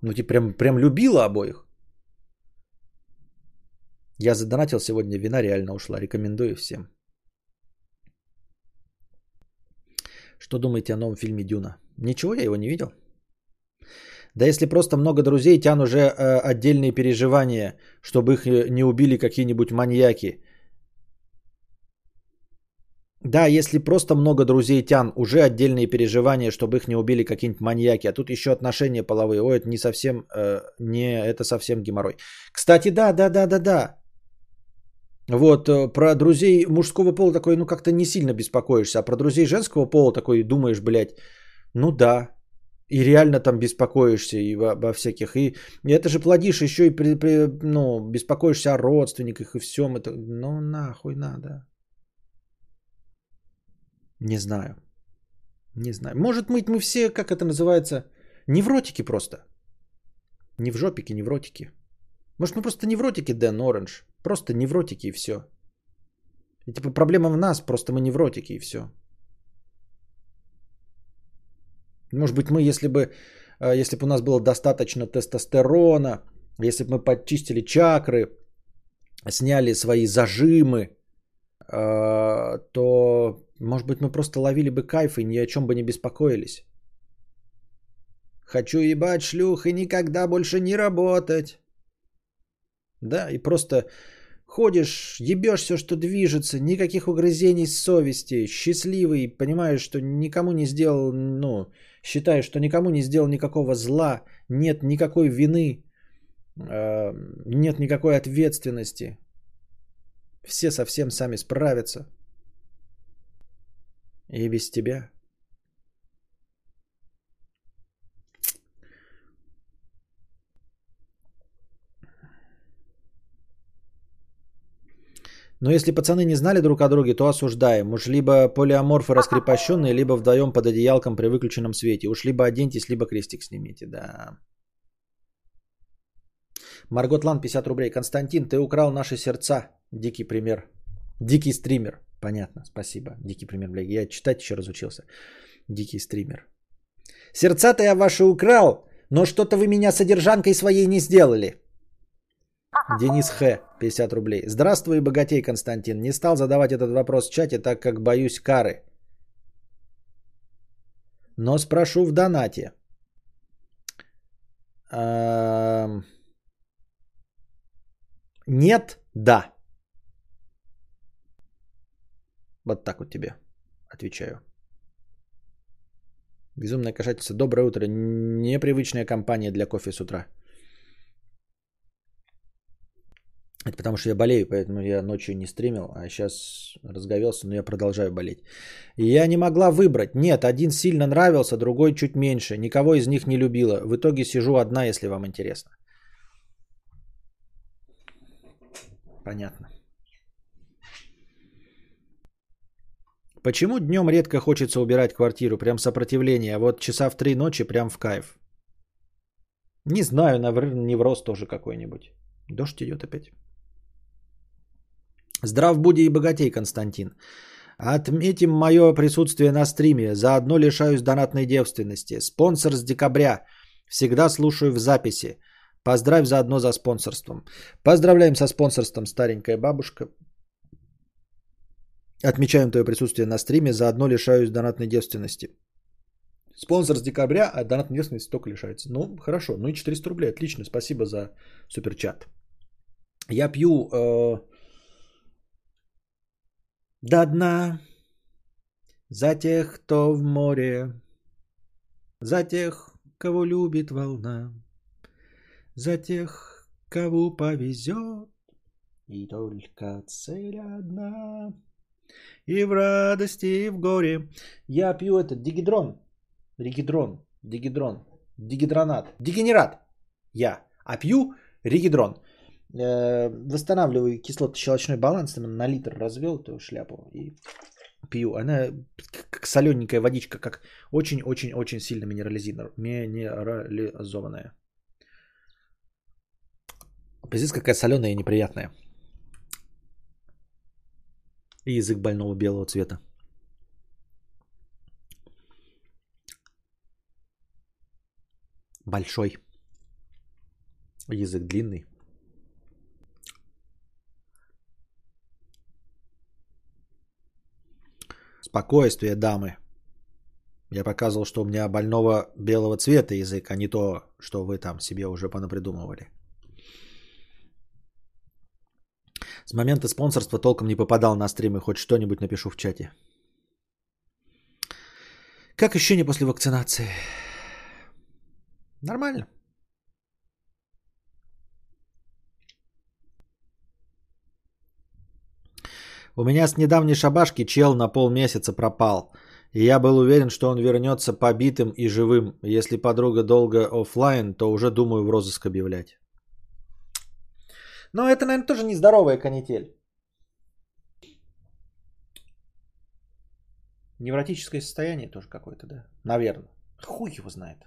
Speaker 1: Ну, ты прям, прям любила обоих? Я задонатил сегодня, вина реально ушла. Рекомендую всем. Что думаете о новом фильме Дюна? Ничего, я его не видел. Да если просто много друзей, тян уже э, отдельные переживания, чтобы их э, не убили какие-нибудь маньяки. Да, если просто много друзей тян, уже отдельные переживания, чтобы их не убили какие-нибудь маньяки. А тут еще отношения половые. Ой, это не совсем, э, не, это совсем геморрой. Кстати, да, да, да, да, да. Вот, э, про друзей мужского пола такой, ну, как-то не сильно беспокоишься. А про друзей женского пола такой думаешь, блядь, ну да, И реально там беспокоишься и во, во всяких. И, и это же плодишь еще и при, при, ну, беспокоишься о родственниках и всем. Это, ну нахуй надо. Не знаю. Не знаю. Может быть, мы все, как это называется, невротики просто. Не в жопике, невротики. Может, мы просто невротики, Дэн Оранж. Просто невротики и все. И типа проблема в нас, просто мы невротики и все. Может быть, мы, если бы, э, если бы у нас было достаточно тестостерона, если бы мы подчистили чакры, сняли свои зажимы, э, то, может быть, мы просто ловили бы кайф и ни о чем бы не беспокоились. Хочу ебать шлюх и никогда больше не работать. Да, и просто ходишь, ебешь все, что движется, никаких угрызений совести, счастливый, понимаешь, что никому не сделал, ну, считаешь, что никому не сделал никакого зла, нет никакой вины, э, нет никакой ответственности. Все совсем сами справятся. И без тебя. Но если пацаны не знали друг о друге, то осуждаем. Уж либо полиаморфы раскрепощенные, либо вдвоем под одеялком при выключенном свете. Уж либо оденьтесь, либо крестик снимите, да. Маргот Лан, 50 рублей. Константин, ты украл наши сердца. Дикий пример. Дикий стример. Понятно, спасибо. Дикий пример, блядь. Я читать еще разучился. Дикий стример. Сердца-то я ваши украл, но что-то вы меня содержанкой своей не сделали. Денис Х. 50 рублей. Здравствуй, богатей Константин. Не стал задавать этот вопрос в чате, так как боюсь кары. Но спрошу в донате. Нет, да. Вот так вот тебе отвечаю. Безумное кошательство. Доброе утро. Непривычная компания для кофе с утра. Это потому что я болею, поэтому я ночью не стримил, а сейчас разговелся, но я продолжаю болеть. Я не могла выбрать. Нет, один сильно нравился, другой чуть меньше. Никого из них не любила. В итоге сижу одна, если вам интересно. Понятно. Почему днем редко хочется убирать квартиру? Прям сопротивление. А вот часа в три ночи прям в кайф. Не знаю, наверное, невроз тоже какой-нибудь. Дождь идет опять. Здрав буди и богатей, Константин. Отметим мое присутствие на стриме. Заодно лишаюсь донатной девственности. Спонсор с декабря. Всегда слушаю в записи. Поздравь заодно за спонсорством. Поздравляем со спонсорством, старенькая бабушка. Отмечаем твое присутствие на стриме. Заодно лишаюсь донатной девственности. Спонсор с декабря, а донатной девственности только лишается. Ну, хорошо. Ну и 400 рублей. Отлично. Спасибо за суперчат. Я пью э, до дна. За тех, кто в море, за тех, кого любит волна, за тех, кого повезет, и только цель одна. И в радости, и в горе. Я пью этот дигидрон, ригидрон, дигидрон, дигидронат, дегенерат. Я. А пью ригидрон. Э, восстанавливаю кислотно-щелочной баланс, на литр развел эту шляпу и пью. Она как солененькая водичка, как очень-очень-очень сильно минерализованная. Пиздец, какая соленая и неприятная. И язык больного белого цвета. Большой. Язык длинный. Спокойствие, дамы. Я показывал, что у меня больного белого цвета язык, а не то, что вы там себе уже понапридумывали. С момента спонсорства толком не попадал на стримы, хоть что-нибудь напишу в чате. Как ощущение после вакцинации? Нормально. У меня с недавней шабашки чел на полмесяца пропал. И я был уверен, что он вернется побитым и живым. Если подруга долго оффлайн, то уже думаю в розыск объявлять. Но это, наверное, тоже нездоровая канитель. Невротическое состояние тоже какое-то, да? Наверное. Хуй его знает.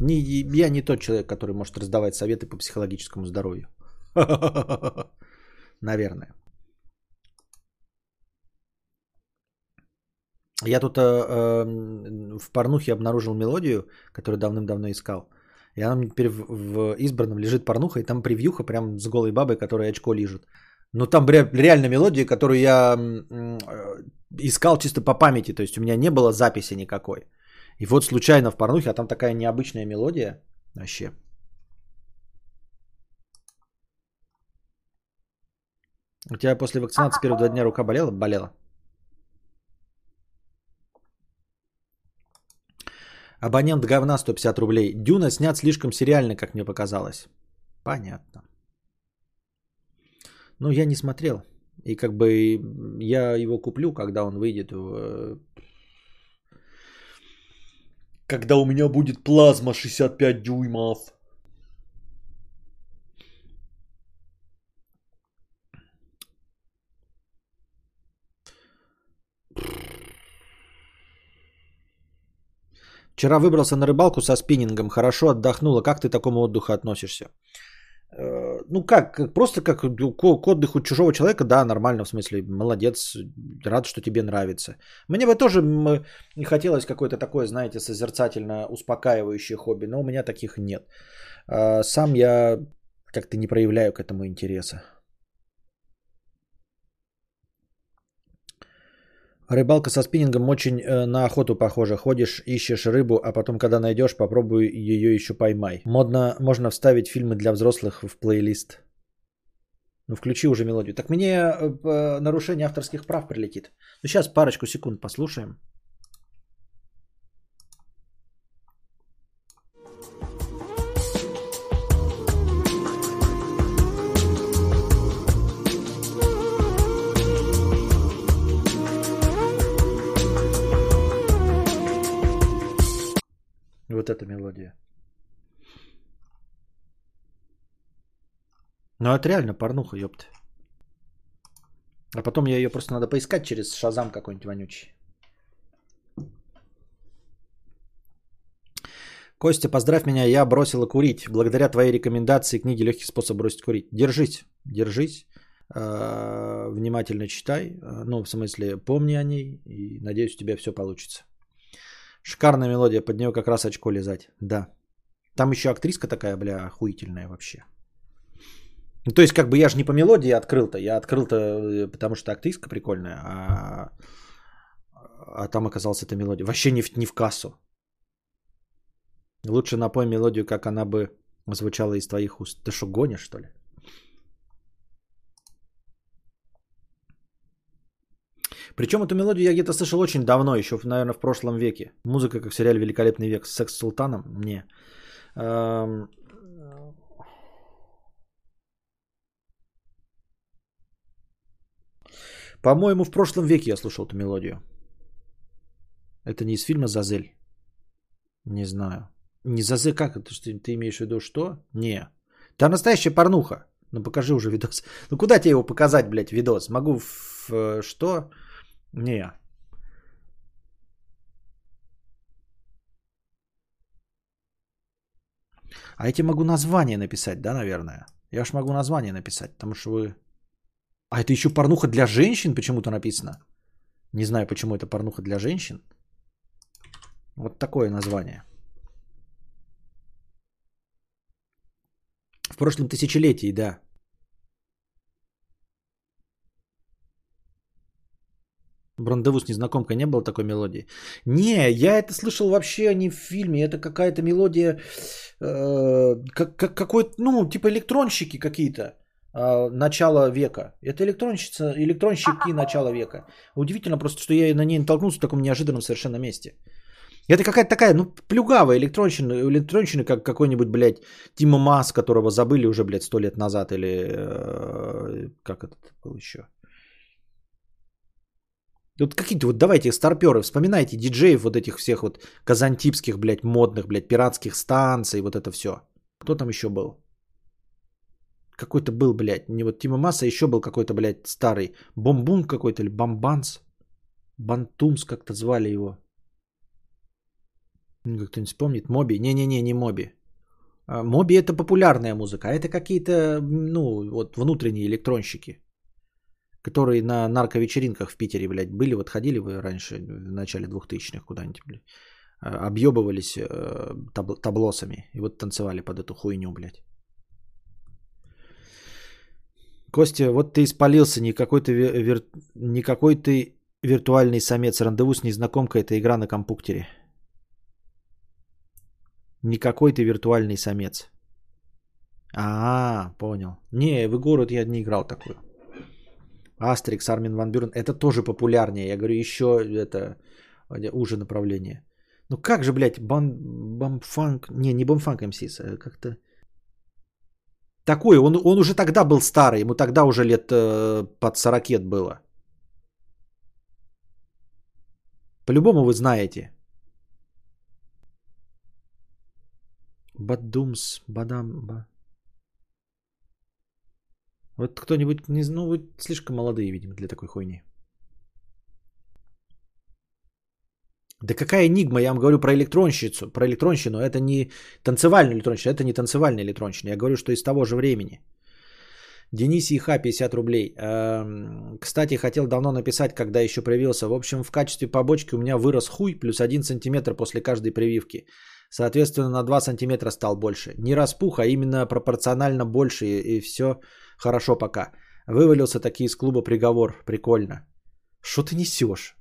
Speaker 1: Не, я не тот человек, который может раздавать советы по психологическому здоровью. Наверное. Я тут э, э, в порнухе обнаружил мелодию, которую давным-давно искал. И она теперь в, в избранном лежит порнуха, и там превьюха прям с голой бабой, которая очко лежит. Но там реально мелодия, которую я э, искал чисто по памяти. То есть у меня не было записи никакой. И вот случайно в порнухе, а там такая необычная мелодия. Вообще. У тебя после вакцинации первые два дня рука болела? Болела. Абонент говна 150 рублей. Дюна снят слишком сериально, как мне показалось. Понятно. Ну, я не смотрел. И как бы я его куплю, когда он выйдет в... Когда у меня будет плазма 65 дюймов. Вчера выбрался на рыбалку со спиннингом, хорошо отдохнула. Как ты к такому отдыху относишься? Э, ну как, просто как к отдыху чужого человека, да, нормально, в смысле, молодец, рад, что тебе нравится. Мне бы тоже не хотелось какое-то такое, знаете, созерцательно успокаивающее хобби, но у меня таких нет. Э, сам я как-то не проявляю к этому интереса. Рыбалка со спиннингом очень э, на охоту похожа. Ходишь, ищешь рыбу, а потом, когда найдешь, попробуй ее еще поймай. Модно, можно вставить фильмы для взрослых в плейлист. Ну, включи уже мелодию. Так мне э, нарушение авторских прав прилетит. Ну, сейчас парочку секунд послушаем. Вот эта мелодия. Ну это реально порнуха, ёпта. А потом я ее просто надо поискать через шазам какой-нибудь вонючий. Костя, поздравь меня, я бросила курить. Благодаря твоей рекомендации книги «Легкий способ бросить курить». Держись, держись, а, внимательно читай, а, ну, в смысле, помни о ней, и надеюсь, у тебя все получится. Шикарная мелодия, под нее как раз очко лизать. Да. Там еще актриска такая, бля, охуительная вообще. Ну, то есть, как бы я же не по мелодии открыл-то, я открыл-то, э, потому что актриска прикольная, а, а там оказалась эта мелодия. Вообще не в, не в кассу. Лучше напой мелодию, как она бы звучала из твоих уст. Ты что, гонишь, что ли? Причем эту мелодию я где-то слышал очень давно, еще, наверное, в прошлом веке. Музыка, как в сериале «Великолепный век» с секс султаном. Не. Эм... По-моему, в прошлом веке я слушал эту мелодию. Это не из фильма «Зазель». Не знаю. Не «Зазель» как это? Ты, ты имеешь в виду что? Не. Это настоящая порнуха. Ну покажи уже видос. Ну куда тебе его показать, блядь, видос? Могу в, в что? Не. А тебе могу название написать, да, наверное? Я ж могу название написать, потому что вы... А это еще порнуха для женщин почему-то написано. Не знаю, почему это порнуха для женщин. Вот такое название. В прошлом тысячелетии, да. Брандеву с незнакомкой не было такой мелодии? Не, я это слышал вообще не в фильме. Это какая-то мелодия, э, как, как, какой-то, ну, типа электронщики какие-то э, начала века. Это электронщица, электронщики начала века. Удивительно просто, что я на ней натолкнулся в таком неожиданном совершенно месте. Это какая-то такая, ну, плюгавая электронщина, электронщина, как какой-нибудь, блядь, Тима Мас, которого забыли уже, блядь, сто лет назад, или э, как это был еще. Вот какие-то вот давайте старперы, вспоминайте диджеев вот этих всех вот казантипских, блядь, модных, блядь, пиратских станций, вот это все. Кто там еще был? Какой-то был, блядь, не вот Тима Масса, еще был какой-то, блядь, старый. Бомбун какой-то или Бомбанс. Бантумс как-то звали его. Как кто-нибудь вспомнит? Моби? Не-не-не, не Моби. А, Моби это популярная музыка, а это какие-то, ну, вот внутренние электронщики, которые на нарковечеринках в Питере, блядь, были. Вот ходили вы раньше, в начале 2000-х куда-нибудь, блядь, а, объебывались э, табл- таблосами и вот танцевали под эту хуйню, блядь. Костя, вот ты испалился, никакой ты, вир- вир- никакой ты виртуальный самец. Рандеву с незнакомкой – это игра на компьютере. Никакой ты виртуальный самец. А, понял. Не, в игру я не играл такую. Астрикс, Армин Ван Бюрен. Это тоже популярнее. Я говорю, еще это уже направление. Ну как же, блядь, бам, бамфанк... Не, не бамфанк МСИС, а как-то... Такой, он, он уже тогда был старый, ему тогда уже лет э, под 40 было. По-любому вы знаете. Бадумс, бадам, ба. Вот кто-нибудь, ну вы слишком молодые, видимо, для такой хуйни. Да какая энигма, я вам говорю про электронщицу, про электронщину, это не танцевальная электронщина, это не танцевальная электронщина, я говорю, что из того же времени. Денис Иха, 50 рублей. Эм, Кстати, хотел давно написать, когда еще привился. В общем, в качестве побочки у меня вырос хуй плюс 1 сантиметр после каждой прививки. Соответственно, на 2 сантиметра стал больше. Не распух, а именно пропорционально больше, и, и все хорошо пока. Вывалился таки из клуба приговор. Прикольно. Что ты несешь?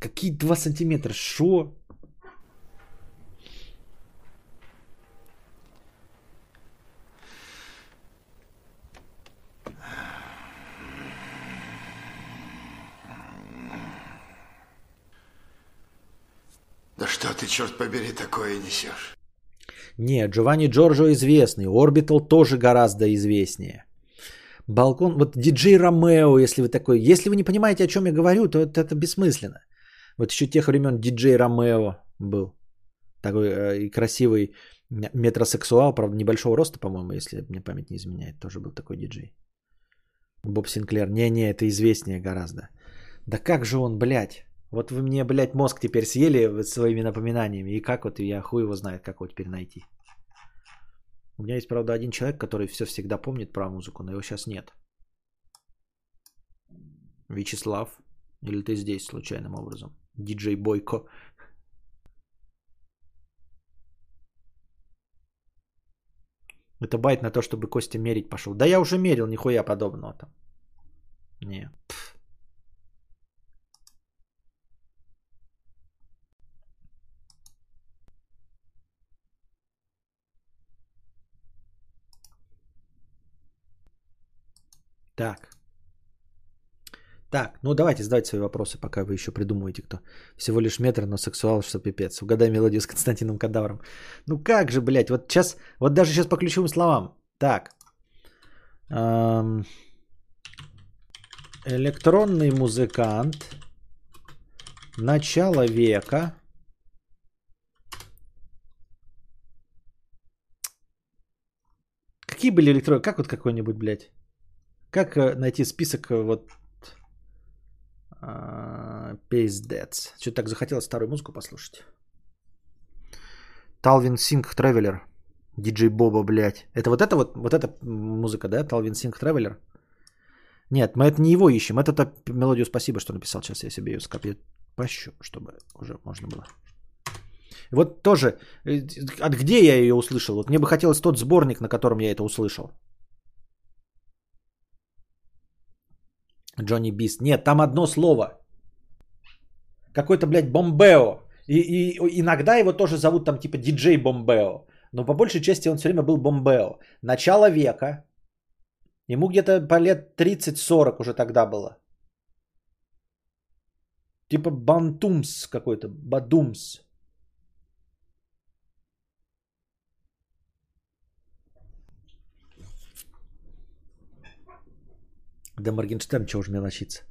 Speaker 1: Какие 2 сантиметра? Шо?
Speaker 4: Да что ты, черт побери, такое несешь?
Speaker 1: Нет, Джованни Джорджо известный. Орбитал тоже гораздо известнее. Балкон, вот диджей Ромео, если вы такой, если вы не понимаете, о чем я говорю, то это, это бессмысленно. Вот еще тех времен диджей Ромео был. Такой э, и красивый метросексуал, правда, небольшого роста, по-моему, если мне память не изменяет, тоже был такой диджей. Боб Синклер. Не-не, это известнее гораздо. Да как же он, блядь? Вот вы мне, блядь, мозг теперь съели своими напоминаниями. И как вот я хуй его знает, как его теперь найти. У меня есть, правда, один человек, который все всегда помнит про музыку, но его сейчас нет. Вячеслав. Или ты здесь случайным образом? Диджей Бойко. Это байт на то, чтобы Костя мерить пошел. Да я уже мерил, нихуя подобного там. Не. Пф. Так. Так, ну давайте задавайте свои вопросы, пока вы еще придумываете, кто. Всего лишь метр, но сексуал, что пипец. Угадай мелодию с Константином Кадавром. Ну как же, блядь, вот сейчас, вот даже сейчас по ключевым словам. Так. Эм, электронный музыкант. Начало века. Какие были электронные? Как вот какой-нибудь, блядь? Как э, найти список э, вот а, Пиздец. Что-то так захотелось старую музыку послушать. Талвин Синг Тревелер. Диджей Боба, блядь. Это вот это вот, вот эта музыка, да? Талвин Синг Тревелер? Нет, мы это не его ищем. Это мелодию спасибо, что написал. Сейчас я себе ее скопию пощу, чтобы уже можно было. Вот тоже, э, от где я ее услышал? Вот мне бы хотелось тот сборник, на котором я это услышал. Джонни Бист. Нет, там одно слово. Какой-то, блядь, Бомбео. И, и иногда его тоже зовут там типа диджей Бомбео. Но по большей части он все время был Бомбео. Начало века. Ему где-то по лет 30-40 уже тогда было. Типа Бантумс какой-то. Бадумс. Да Моргенштерн чего же мне носиться?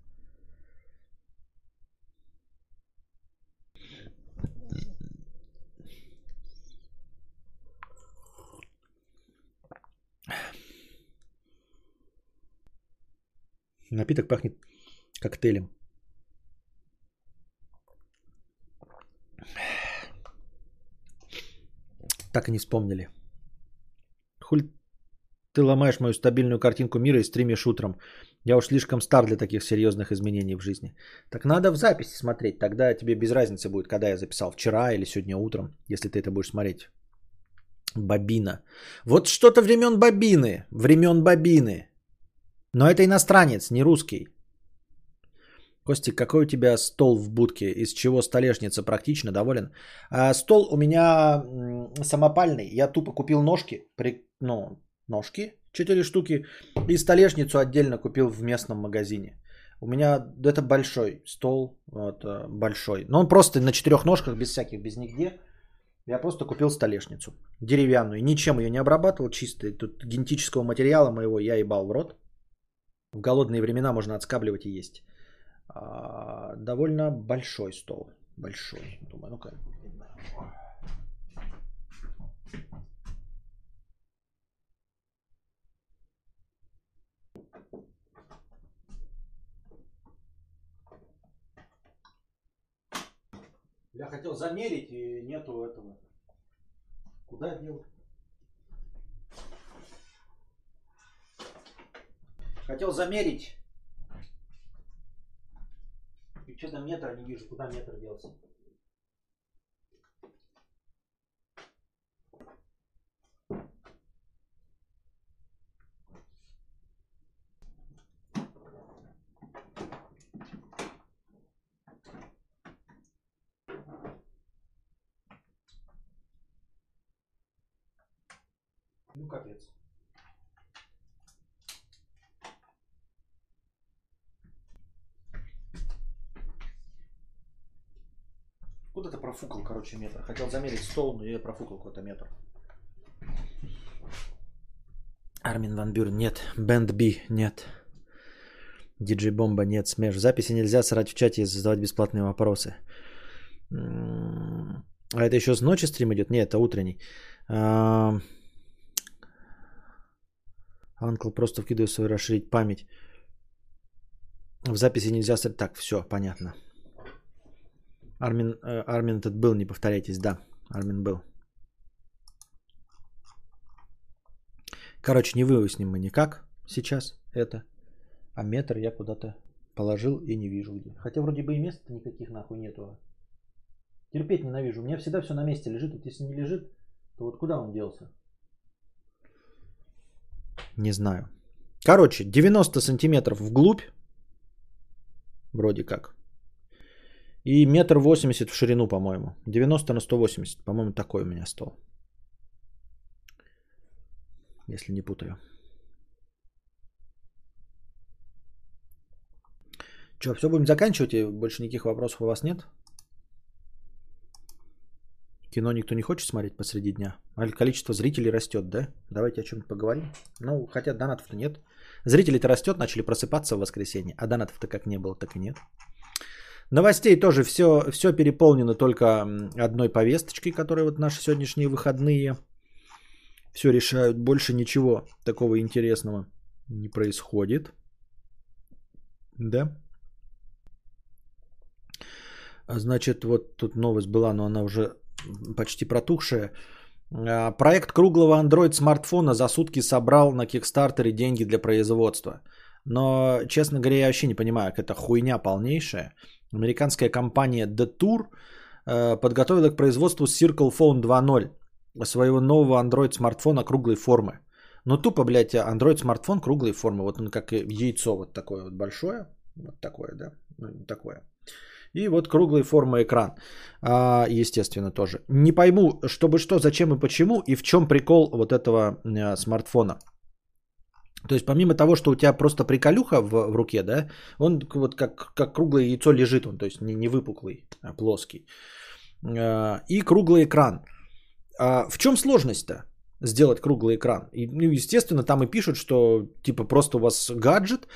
Speaker 1: Напиток пахнет коктейлем. Так и не вспомнили. Хуль ты ломаешь мою стабильную картинку мира и стримишь утром. Я уж слишком стар для таких серьезных изменений в жизни. Так надо в записи смотреть, тогда тебе без разницы будет, когда я записал, вчера или сегодня утром, если ты это будешь смотреть. Бобина. Вот что-то времен Бобины, времен Бобины. Но это иностранец, не русский. Костик, какой у тебя стол в будке? Из чего столешница? Практично доволен? А, стол у меня самопальный. Я тупо купил ножки. При, ну, ножки, 4 штуки. И столешницу отдельно купил в местном магазине. У меня это большой стол, вот, э, большой. Но он просто на четырех ножках, без всяких, без нигде. Я просто купил столешницу деревянную. Ничем ее не обрабатывал, чистый. Тут генетического материала моего я ебал в рот. В голодные времена можно отскабливать и есть. А, довольно большой стол. Большой. Думаю, ну-ка. Я хотел замерить, и нету этого. Куда дел? Хотел замерить. И что-то метра не вижу, куда метр делся. Ну, капец. Куда-то профукал, короче, метр. Хотел замерить стол, но я профукал какой-то метр. Армин Ван Бюрн, нет. Бенд Би, нет. Диджей Бомба, нет. Смеш. Записи нельзя срать в чате и задавать бесплатные вопросы. А это еще с ночи стрим идет? Нет, это утренний. А, Анкл просто вкидывает свою расширить память. В записи нельзя. Так, все, понятно. Армин, э, Армин этот был, не повторяйтесь, да. Армин был. Короче, не выясним мы никак сейчас это. А метр я куда-то положил и не вижу где. Хотя вроде бы и места никаких нахуй нету. Терпеть ненавижу. У меня всегда все на месте лежит. Вот если не лежит, то вот куда он делся? Не знаю. Короче, 90 сантиметров вглубь. Вроде как. И метр восемьдесят в ширину, по-моему. 90 на 180. По-моему, такой у меня стол. Если не путаю. Че, все будем заканчивать? И больше никаких вопросов у вас нет? Кино никто не хочет смотреть посреди дня? А количество зрителей растет, да? Давайте о чем-то поговорим. Ну, хотя донатов-то нет. Зрителей-то растет, начали просыпаться в воскресенье, а донатов-то как не было, так и нет. Новостей тоже все, все переполнено только одной повесточкой, которая вот наши сегодняшние выходные все решают. Больше ничего такого интересного не происходит. Да? А Значит, вот тут новость была, но она уже почти протухшая. А, Проект круглого Android смартфона за сутки собрал на Кикстартере деньги для производства. Но, честно говоря, я вообще не понимаю, как это хуйня полнейшая. Американская компания Detour э, подготовила к производству Circle Phone 2.0 своего нового Android смартфона круглой формы. Ну тупо, блядь, Android смартфон круглой формы. Вот он как яйцо вот такое вот большое. Вот такое, да. Ну, такое. И вот круглой формы экран. А, естественно, тоже. Не пойму, чтобы что, зачем и почему, и в чем прикол вот этого э, смартфона. То есть помимо того, что у тебя просто приколюха в, в руке, да, он вот как, как круглое яйцо лежит, он, то есть не, не выпуклый, а плоский. А, И круглый экран. А В чем сложность-то? сделать круглый экран. И, ну, естественно, там и пишут, что типа просто у вас гаджет,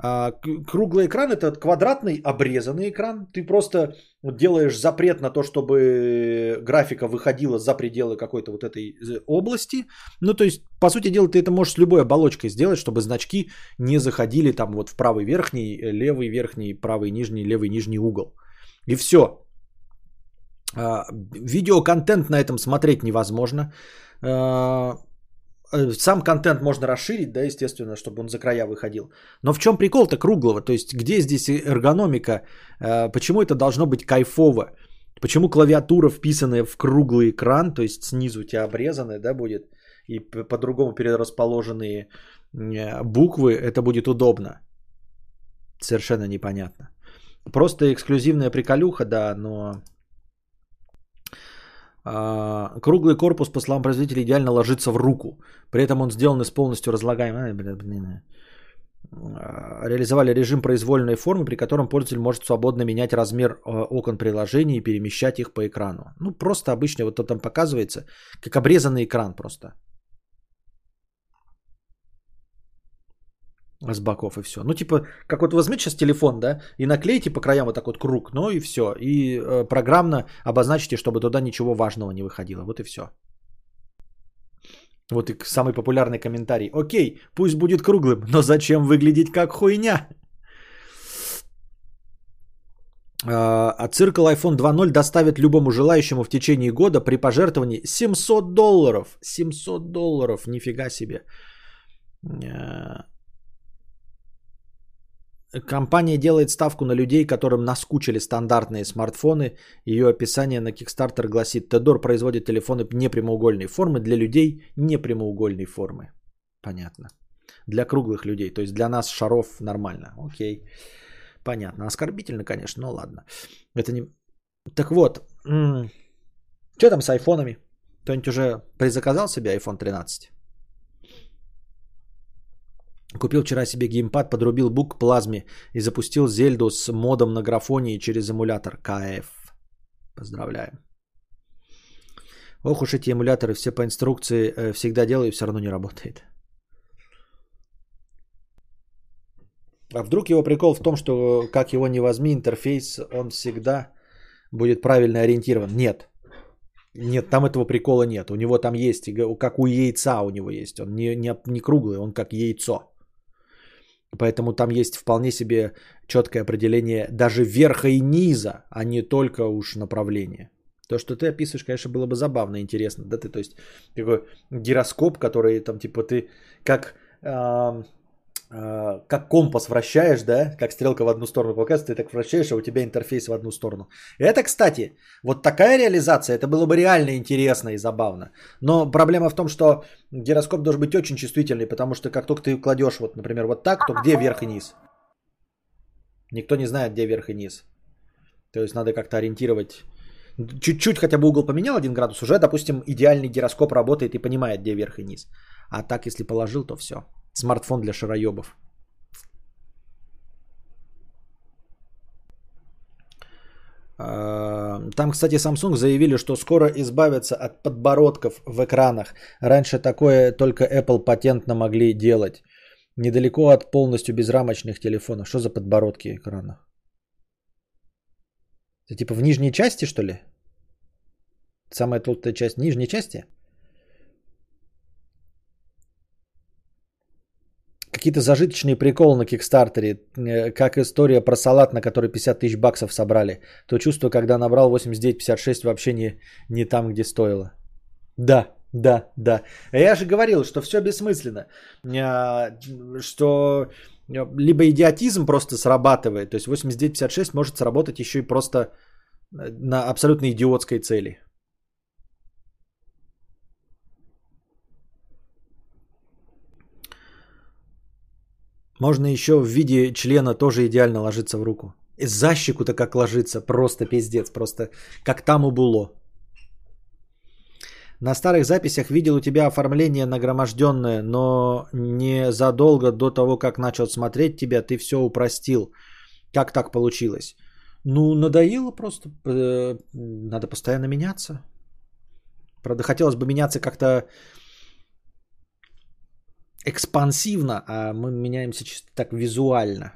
Speaker 1: круглый экран это квадратный обрезанный экран. Ты просто делаешь запрет на то, чтобы графика выходила за пределы какой-то вот этой э, области. Ну, то есть, по сути дела, ты это можешь с любой оболочкой сделать, чтобы значки не заходили там вот в правый верхний, э, левый верхний, правый нижний, левый нижний угол. И все. Видеоконтент на этом смотреть невозможно. Э, Сам контент можно расширить, да, естественно, чтобы он за края выходил. Но в чем прикол-то круглого? То есть, где здесь эргономика? Э, Почему это должно быть кайфово? Почему клавиатура, вписанная в круглый экран, то есть снизу у тебя обрезанная, да, будет, и по-другому перерасположенные э, буквы, это будет удобно? Совершенно непонятно. Просто эксклюзивная приколюха, да, но круглый корпус, по словам производителя, идеально ложится в руку. При этом он сделан из полностью блин, а, Реализовали режим произвольной формы, при котором пользователь может свободно менять размер э, окон приложений и перемещать их по экрану. Ну, просто обычно вот то там показывается, как обрезанный экран просто. С боков и все. Ну, типа, как вот возьмите сейчас телефон, да, и наклейте по краям вот так вот круг, ну и все. И э, программно обозначите, чтобы туда ничего важного не выходило. Вот и все. Вот и самый популярный комментарий. Окей, пусть будет круглым, но зачем выглядеть как хуйня? А а циркл iPhone 2.0 доставит любому желающему в течение года при пожертвовании 700 долларов. 700 долларов, нифига себе. Компания делает ставку на людей, которым наскучили стандартные смартфоны. Ее описание на Kickstarter гласит, Тедор производит телефоны непрямоугольной формы для людей непрямоугольной формы. Понятно. Для круглых людей, то есть для нас шаров нормально. Окей. Понятно. Оскорбительно, конечно, но ладно. Это не... Так вот, что там с айфонами? Кто-нибудь уже предзаказал себе iPhone 13? Купил вчера себе геймпад, подрубил бук к плазме и запустил Зельду с модом на графоне через эмулятор КФ. Поздравляем. Ох уж эти эмуляторы, все по инструкции э, всегда делаю, и все равно не работает. А вдруг его прикол в том, что как его не возьми, интерфейс, он всегда будет правильно ориентирован? Нет. Нет, там этого прикола нет. У него там есть, как у яйца у него есть. Он не, не, не круглый, он как яйцо. Поэтому там есть вполне себе четкое определение даже верха и низа, а не только уж направление. То, что ты описываешь, конечно, было бы забавно, интересно. Да, ты, то есть, такой гироскоп, который там, типа, ты как, э, как компас вращаешь, да, как стрелка в одну сторону показывает, ты так вращаешь, а у тебя интерфейс в одну сторону. Это, кстати, вот такая реализация, это было бы реально интересно и забавно. Но проблема в том, что гироскоп должен быть очень чувствительный, потому что как только ты кладешь, вот, например, вот так, то где верх и низ? Никто не знает, где верх и низ. То есть надо как-то ориентировать. Чуть-чуть хотя бы угол поменял один градус, уже, допустим, идеальный гироскоп работает и понимает, где верх и низ. А так, если положил, то все. Смартфон для шароебов. Там, кстати, Samsung заявили, что скоро избавятся от подбородков в экранах. Раньше такое только Apple патентно могли делать. Недалеко от полностью безрамочных телефонов. Что за подбородки экрана? Это типа в нижней части, что ли? Самая толстая часть нижней части? Какие-то зажиточные приколы на Кикстартере, э, как история про салат, на который 50 тысяч баксов собрали. То чувство, когда набрал 89,56, вообще не, не там, где стоило. Да, да, да. Я же говорил, что все бессмысленно. А, Что либо идиотизм просто срабатывает, то есть 89,56 может сработать еще и просто э, на абсолютно идиотской цели. Можно еще в виде члена тоже идеально ложиться в руку. И за щеку-то как ложится, просто пиздец, просто как там у Було. На старых записях видел у тебя оформление нагроможденное, но не задолго до того, как начал смотреть тебя, ты все упростил. Как так получилось? Ну, надоело просто. Э, Надо постоянно меняться. Правда, хотелось бы меняться как-то экспансивно, а мы меняемся чисто так визуально.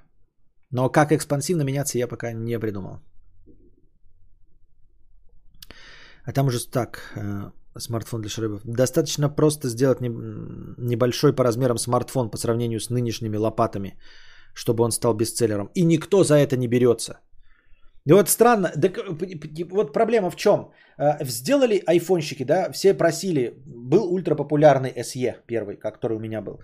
Speaker 1: Но как экспансивно меняться, я пока не придумал. А там уже так, э, смартфон для шарыбов. Достаточно просто сделать не- небольшой по размерам смартфон по сравнению с нынешними лопатами, чтобы он стал бестселлером. И никто за это не берется. И вот странно, так, э, вот проблема в чем? Э, Сделали айфонщики, да, все просили, был ультрапопулярный SE первый, который у меня был.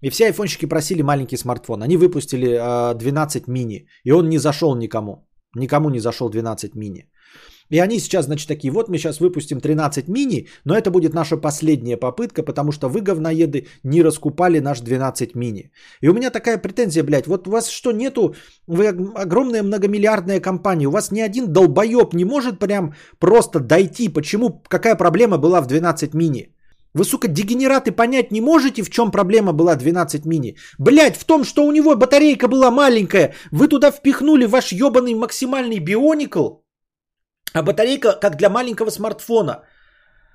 Speaker 1: И все айфонщики просили маленький смартфон. Они выпустили э, 12 мини, и он не зашел никому. Никому не зашел 12 мини. И они сейчас, значит, такие, вот мы сейчас выпустим 13 мини, но это будет наша последняя попытка, потому что вы, говноеды, не раскупали наш 12 мини. И у меня такая претензия, блядь, вот у вас что, нету, вы ог- огромная многомиллиардная компания, у вас ни один долбоеб не может прям просто дойти, почему, какая проблема была в 12 мини. Вы, сука, дегенераты, понять не можете, в чем проблема была 12 мини? Блять, в том, что у него батарейка была маленькая, вы туда впихнули ваш ебаный максимальный бионикл, а батарейка как для маленького смартфона.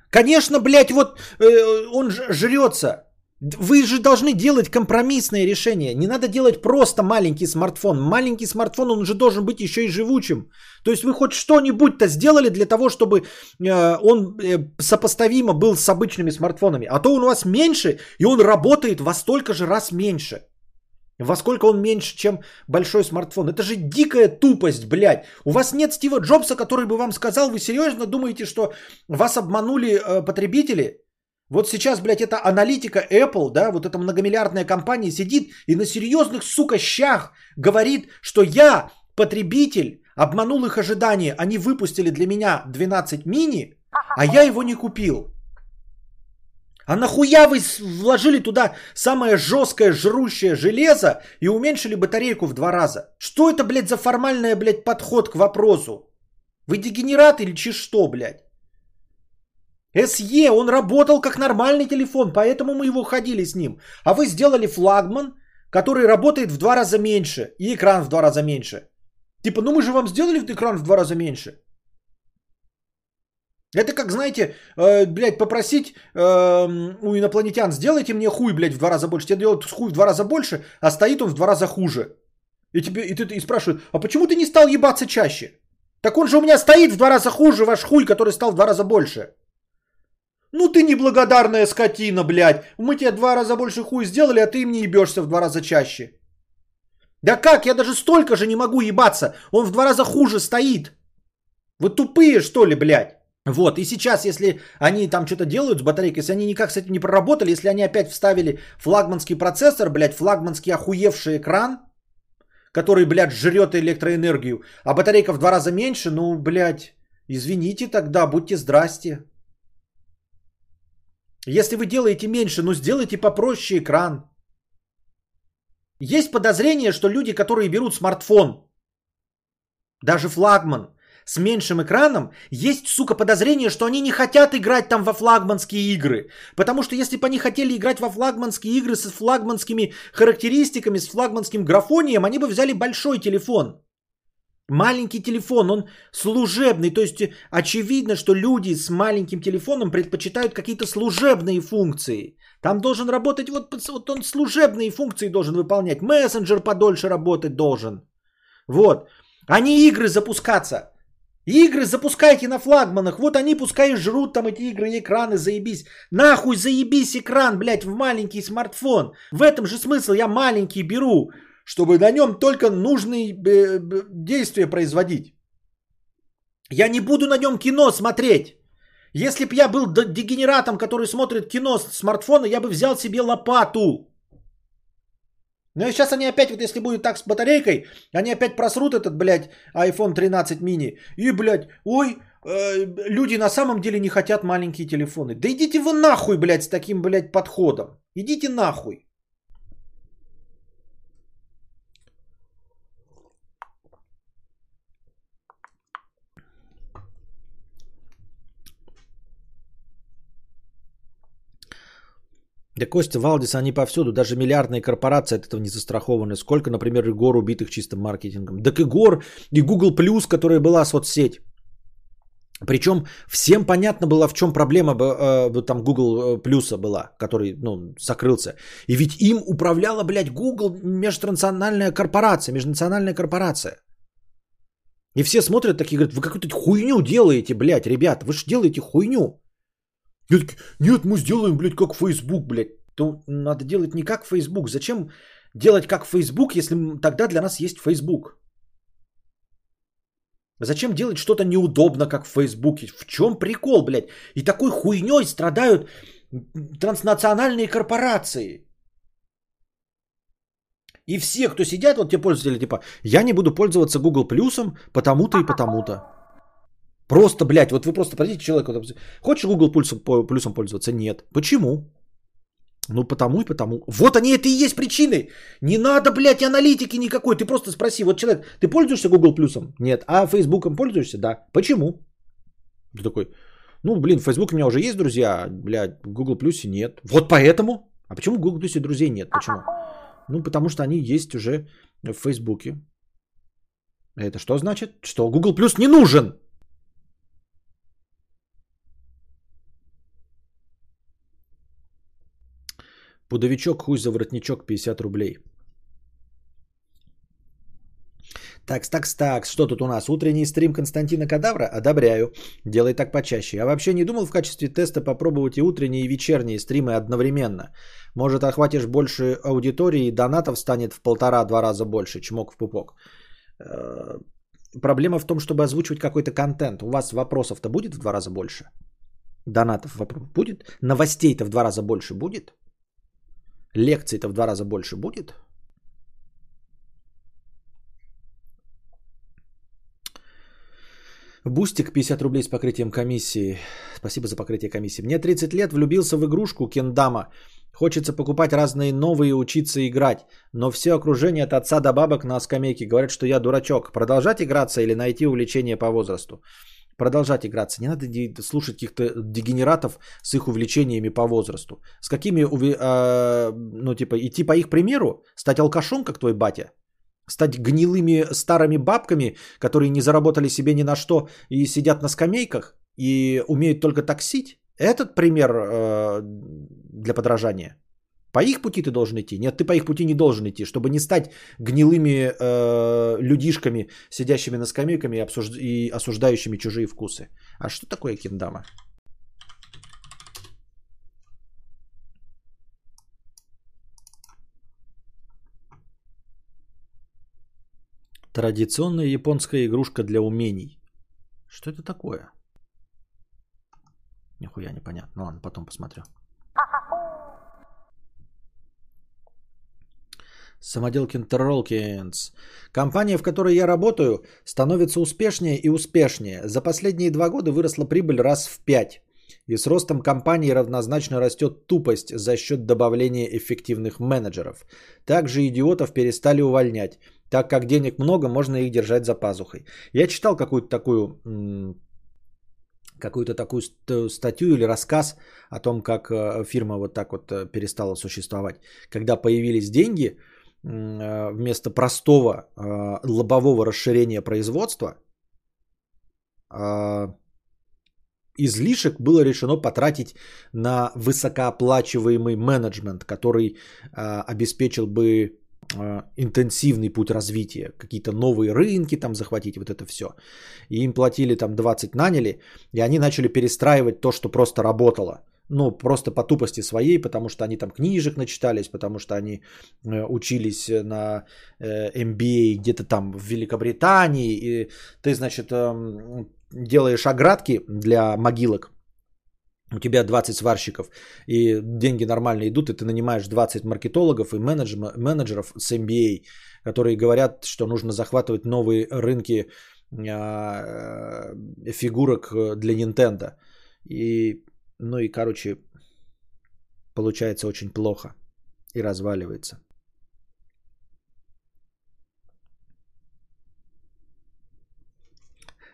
Speaker 1: Конечно, блядь, вот э, он жрется. Вы же должны делать компромиссное решение. Не надо делать просто маленький смартфон. Маленький смартфон, он же должен быть еще и живучим. То есть вы хоть что-нибудь-то сделали для того, чтобы э, он э, сопоставимо был с обычными смартфонами. А то он у вас меньше, и он работает во столько же раз меньше. Во сколько он меньше, чем большой смартфон. Это же дикая тупость, блядь. У вас нет Стива Джобса, который бы вам сказал, вы серьезно думаете, что вас обманули э, потребители? Вот сейчас, блядь, эта аналитика Apple, да, вот эта многомиллиардная компания сидит и на серьезных, сука, щах говорит, что я, потребитель, обманул их ожидания. Они выпустили для меня 12 мини, а я его не купил. А нахуя вы вложили туда самое жесткое жрущее железо и уменьшили батарейку в два раза? Что это, блядь, за формальный, блядь, подход к вопросу? Вы дегенерат или чи что, блядь? SE, он работал как нормальный телефон, поэтому мы его ходили с ним. А вы сделали флагман, который работает в два раза меньше и экран в два раза меньше. Типа, ну мы же вам сделали экран в два раза меньше. Это как, знаете, э, блядь, попросить э, у инопланетян, сделайте мне хуй, блядь, в два раза больше. Тебе делают хуй в два раза больше, а стоит он в два раза хуже. И, тебе, и ты и спрашивают, а почему ты не стал ебаться чаще? Так он же у меня стоит в два раза хуже, ваш хуй, который стал в два раза больше. Ну ты неблагодарная скотина, блядь. Мы тебе два раза больше хуй сделали, а ты им не ебешься в два раза чаще. Да как? Я даже столько же не могу ебаться. Он в два раза хуже стоит. Вы тупые, что ли, блядь? Вот, и сейчас, если они там что-то делают с батарейкой, если они никак с этим не проработали, если они опять вставили флагманский процессор, блядь, флагманский охуевший экран, который, блядь, жрет электроэнергию, а батарейка в два раза меньше, ну, блядь, извините тогда, будьте здрасте. Если вы делаете меньше, ну, сделайте попроще экран. Есть подозрение, что люди, которые берут смартфон, даже флагман, с меньшим экраном, есть, сука, подозрение, что они не хотят играть там во флагманские игры. Потому что если бы они хотели играть во флагманские игры с флагманскими характеристиками, с флагманским графонием, они бы взяли большой телефон. Маленький телефон, он служебный. То есть очевидно, что люди с маленьким телефоном предпочитают какие-то служебные функции. Там должен работать, вот, вот он служебные функции должен выполнять. Мессенджер подольше работать должен. Вот. А не игры запускаться. Игры запускайте на флагманах. Вот они пускай жрут там эти игры и экраны, заебись. Нахуй заебись экран, блядь, в маленький смартфон. В этом же смысл я маленький беру, чтобы на нем только нужные э, действия производить. Я не буду на нем кино смотреть. Если бы я был дегенератом, который смотрит кино с смартфона, я бы взял себе лопату. Ну и сейчас они опять, вот если будет так с батарейкой, они опять просрут этот, блядь, iPhone 13 mini. И, блядь, ой, э, люди на самом деле не хотят маленькие телефоны. Да идите вы нахуй, блядь, с таким, блядь, подходом. Идите нахуй. Да, Костя, Валдис, они повсюду, даже миллиардные корпорации от этого не застрахованы. Сколько, например, Игор убитых чистым маркетингом. Так Игор и Google Plus, которая была соцсеть. Причем всем понятно было, в чем проблема э, там Google э, плюса была, который ну, закрылся. И ведь им управляла, блядь, Google межнациональная корпорация, межнациональная корпорация. И все смотрят такие, говорят, вы какую-то хуйню делаете, блядь, ребят, вы же делаете хуйню. Такие, нет, мы сделаем, блядь, как Facebook, блядь. То надо делать не как Facebook. Зачем делать как Facebook, если тогда для нас есть Facebook? Зачем делать что-то неудобно, как в Фейсбуке? В чем прикол, блядь? И такой хуйней страдают транснациональные корпорации. И все, кто сидят, вот те пользователи, типа, я не буду пользоваться Google Плюсом, потому-то и потому-то. Просто, блядь, вот вы просто пройдите человека, хочешь Google Плюсом, плюсом пользоваться? Нет. Почему? Ну, потому и потому. Вот они это и есть причины. Не надо, блядь, аналитики никакой. Ты просто спроси, вот человек, ты пользуешься Google Плюсом? Нет. А Фейсбуком пользуешься? Да. Почему? Ты такой, ну, блин, Facebook у меня уже есть друзья, блядь, в Google Плюсе нет. Вот поэтому. А почему в Google Плюсе друзей нет? Почему? Ну, потому что они есть уже в Фейсбуке. Это что значит? Что Google Плюс не нужен. Пудовичок, хуй за воротничок, 50 рублей. Такс, такс, такс. Что тут у нас? Утренний стрим Константина Кадавра? Одобряю. Делай так почаще. Я вообще не думал в качестве теста попробовать и утренние, и вечерние стримы одновременно. Может, охватишь больше аудитории, и донатов станет в полтора-два раза больше. Чмок в пупок. Э, проблема в том, чтобы озвучивать какой-то контент. У вас вопросов-то будет в два раза больше? Донатов будет? Новостей-то в два раза больше будет? Лекций-то в два раза больше будет? Бустик 50 рублей с покрытием комиссии. Спасибо за покрытие комиссии. Мне 30 лет, влюбился в игрушку Кендама. Хочется покупать разные новые, учиться играть. Но все окружение от отца до бабок на скамейке говорят, что я дурачок. Продолжать играться или найти увлечение по возрасту? Продолжать играться. Не надо слушать каких-то дегенератов с их увлечениями по возрасту. С какими, э, ну типа, идти по их примеру? Стать алкашом, как твой батя? стать гнилыми старыми бабками, которые не заработали себе ни на что и сидят на скамейках и умеют только таксить. Этот пример э, для подражания. По их пути ты должен идти. Нет, ты по их пути не должен идти, чтобы не стать гнилыми э, людишками, сидящими на скамейками и, обсужд... и осуждающими чужие вкусы. А что такое кендама? Традиционная японская игрушка для умений. Что это такое? Нихуя непонятно. Ну ладно, потом посмотрю. Самоделкин Тролкинс. Компания, в которой я работаю, становится успешнее и успешнее. За последние два года выросла прибыль раз в пять. И с ростом компании равнозначно растет тупость за счет добавления эффективных менеджеров. Также идиотов перестали увольнять. Так как денег много, можно их держать за пазухой. Я читал какую-то такую какую-то такую статью или рассказ о том, как э, фирма вот так вот э, перестала существовать. Когда появились деньги, э, вместо простого лобового расширения производства, излишек было решено потратить на высокооплачиваемый менеджмент, который обеспечил бы интенсивный путь развития, какие-то новые рынки там захватить, вот это все. И им платили там 20 наняли, и они начали перестраивать то, что просто работало. Ну, просто по тупости своей, потому что они там книжек начитались, потому что они э, учились на э, MBA где-то там в Великобритании. И ты, значит, эм, делаешь оградки для могилок у тебя 20 сварщиков, и деньги нормально идут, и ты нанимаешь 20 маркетологов и менеджеров с MBA, которые говорят, что нужно захватывать новые рынки фигурок для Nintendo. И, ну и, короче, получается очень плохо и разваливается.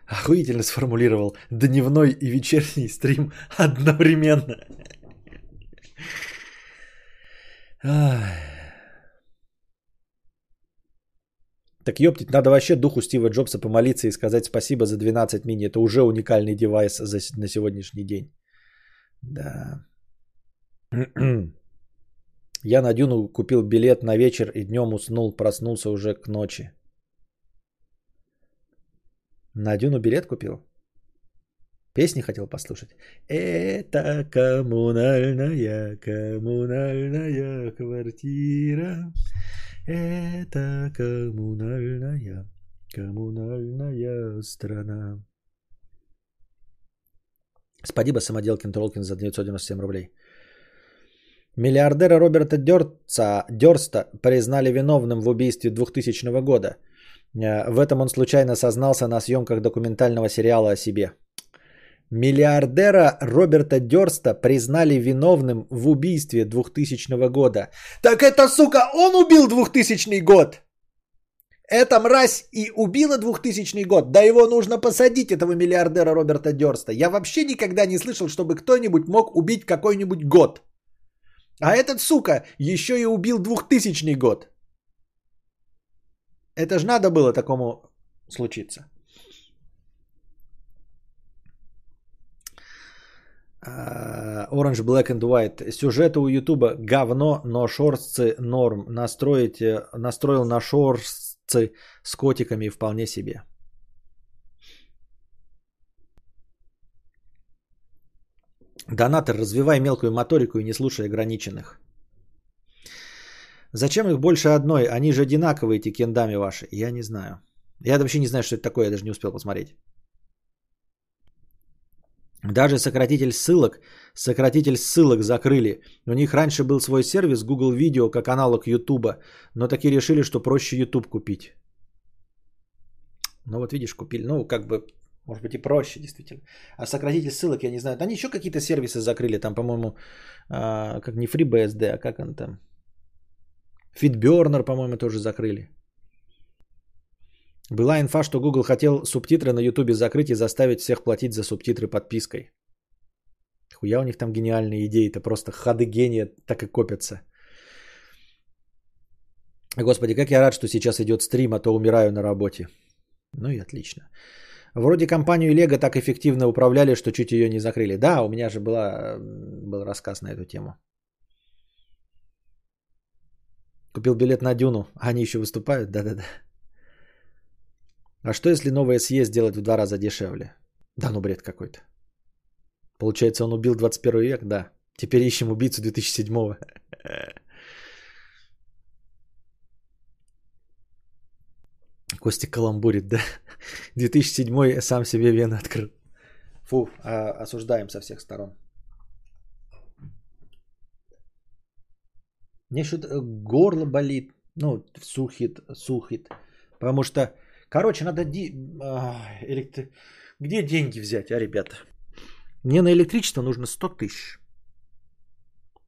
Speaker 1: Охуительно сформулировал. Дневной и вечерний стрим одновременно. Так ёптить, надо вообще духу Стива Джобса помолиться и сказать спасибо за 12 мини. Это уже уникальный девайс за, на сегодняшний день. Да. Я на Дюну купил билет на вечер и днем уснул, проснулся уже к ночи. На Дюну билет купил? Песни хотел послушать. Это коммунальная, коммунальная квартира. Это коммунальная, коммунальная страна. Спасибо, Самоделкин Тролкин, за 997 рублей. Миллиардера Роберта Дёрца, Дёрста признали виновным в убийстве 2000 года. Э, В этом он случайно сознался на съемках документального сериала о себе. Миллиардера Роберта Дёрста признали виновным в убийстве 2000 года. Так это, сука, он убил 2000 год! Эта мразь и убила 2000 год. Да его нужно посадить, этого миллиардера Роберта Дёрста. Я вообще никогда не слышал, чтобы кто-нибудь мог убить какой-нибудь год. А этот, сука, еще и убил 2000 год. Это ж надо было такому случиться. А, Orange Black and White. Сюжеты у Ютуба говно, но шорстцы норм. Настроить, э, настроил на шорстцы с котиками вполне себе. Донатор, развивай мелкую моторику и не слушай ограниченных. Зачем их больше одной? Они же одинаковые, эти кендами ваши. Я не знаю. Я вообще не знаю, что это такое, я даже не успел посмотреть. Даже сократитель ссылок, сократитель ссылок закрыли. У них раньше был свой сервис Google Video как аналог YouTube, но таки решили, что проще YouTube купить. Ну вот видишь, купили. Ну как бы, может быть и проще действительно. А сократитель ссылок, я не знаю. Они еще какие-то сервисы закрыли. Там, по-моему, а, как не FreeBSD, а как он там? FeedBurner, по-моему, тоже закрыли. Была инфа, что Google хотел субтитры на YouTube закрыть и заставить всех платить за субтитры подпиской. Хуя у них там гениальные идеи, это просто ходы гения так и копятся. Господи, как я рад, что сейчас идет стрим, а то умираю на работе. Ну и отлично. Вроде компанию Лего так эффективно управляли, что чуть ее не закрыли. Да, у меня же была, был рассказ на эту тему. Купил билет на Дюну, а они еще выступают? Да-да-да. А что если новое SE сделать в два раза дешевле? Да ну бред какой-то. Получается, он убил 21 век, да. Теперь ищем убийцу 2007-го. Костя каламбурит, да. 2007 сам себе вены открыл. Фу, а, осуждаем со всех сторон. Мне что-то горло болит. Ну, сухит, сухит. Потому что, короче, надо... Ди... а, электри- Где деньги взять, а, ребята? Мне на электричество нужно 100 тысяч.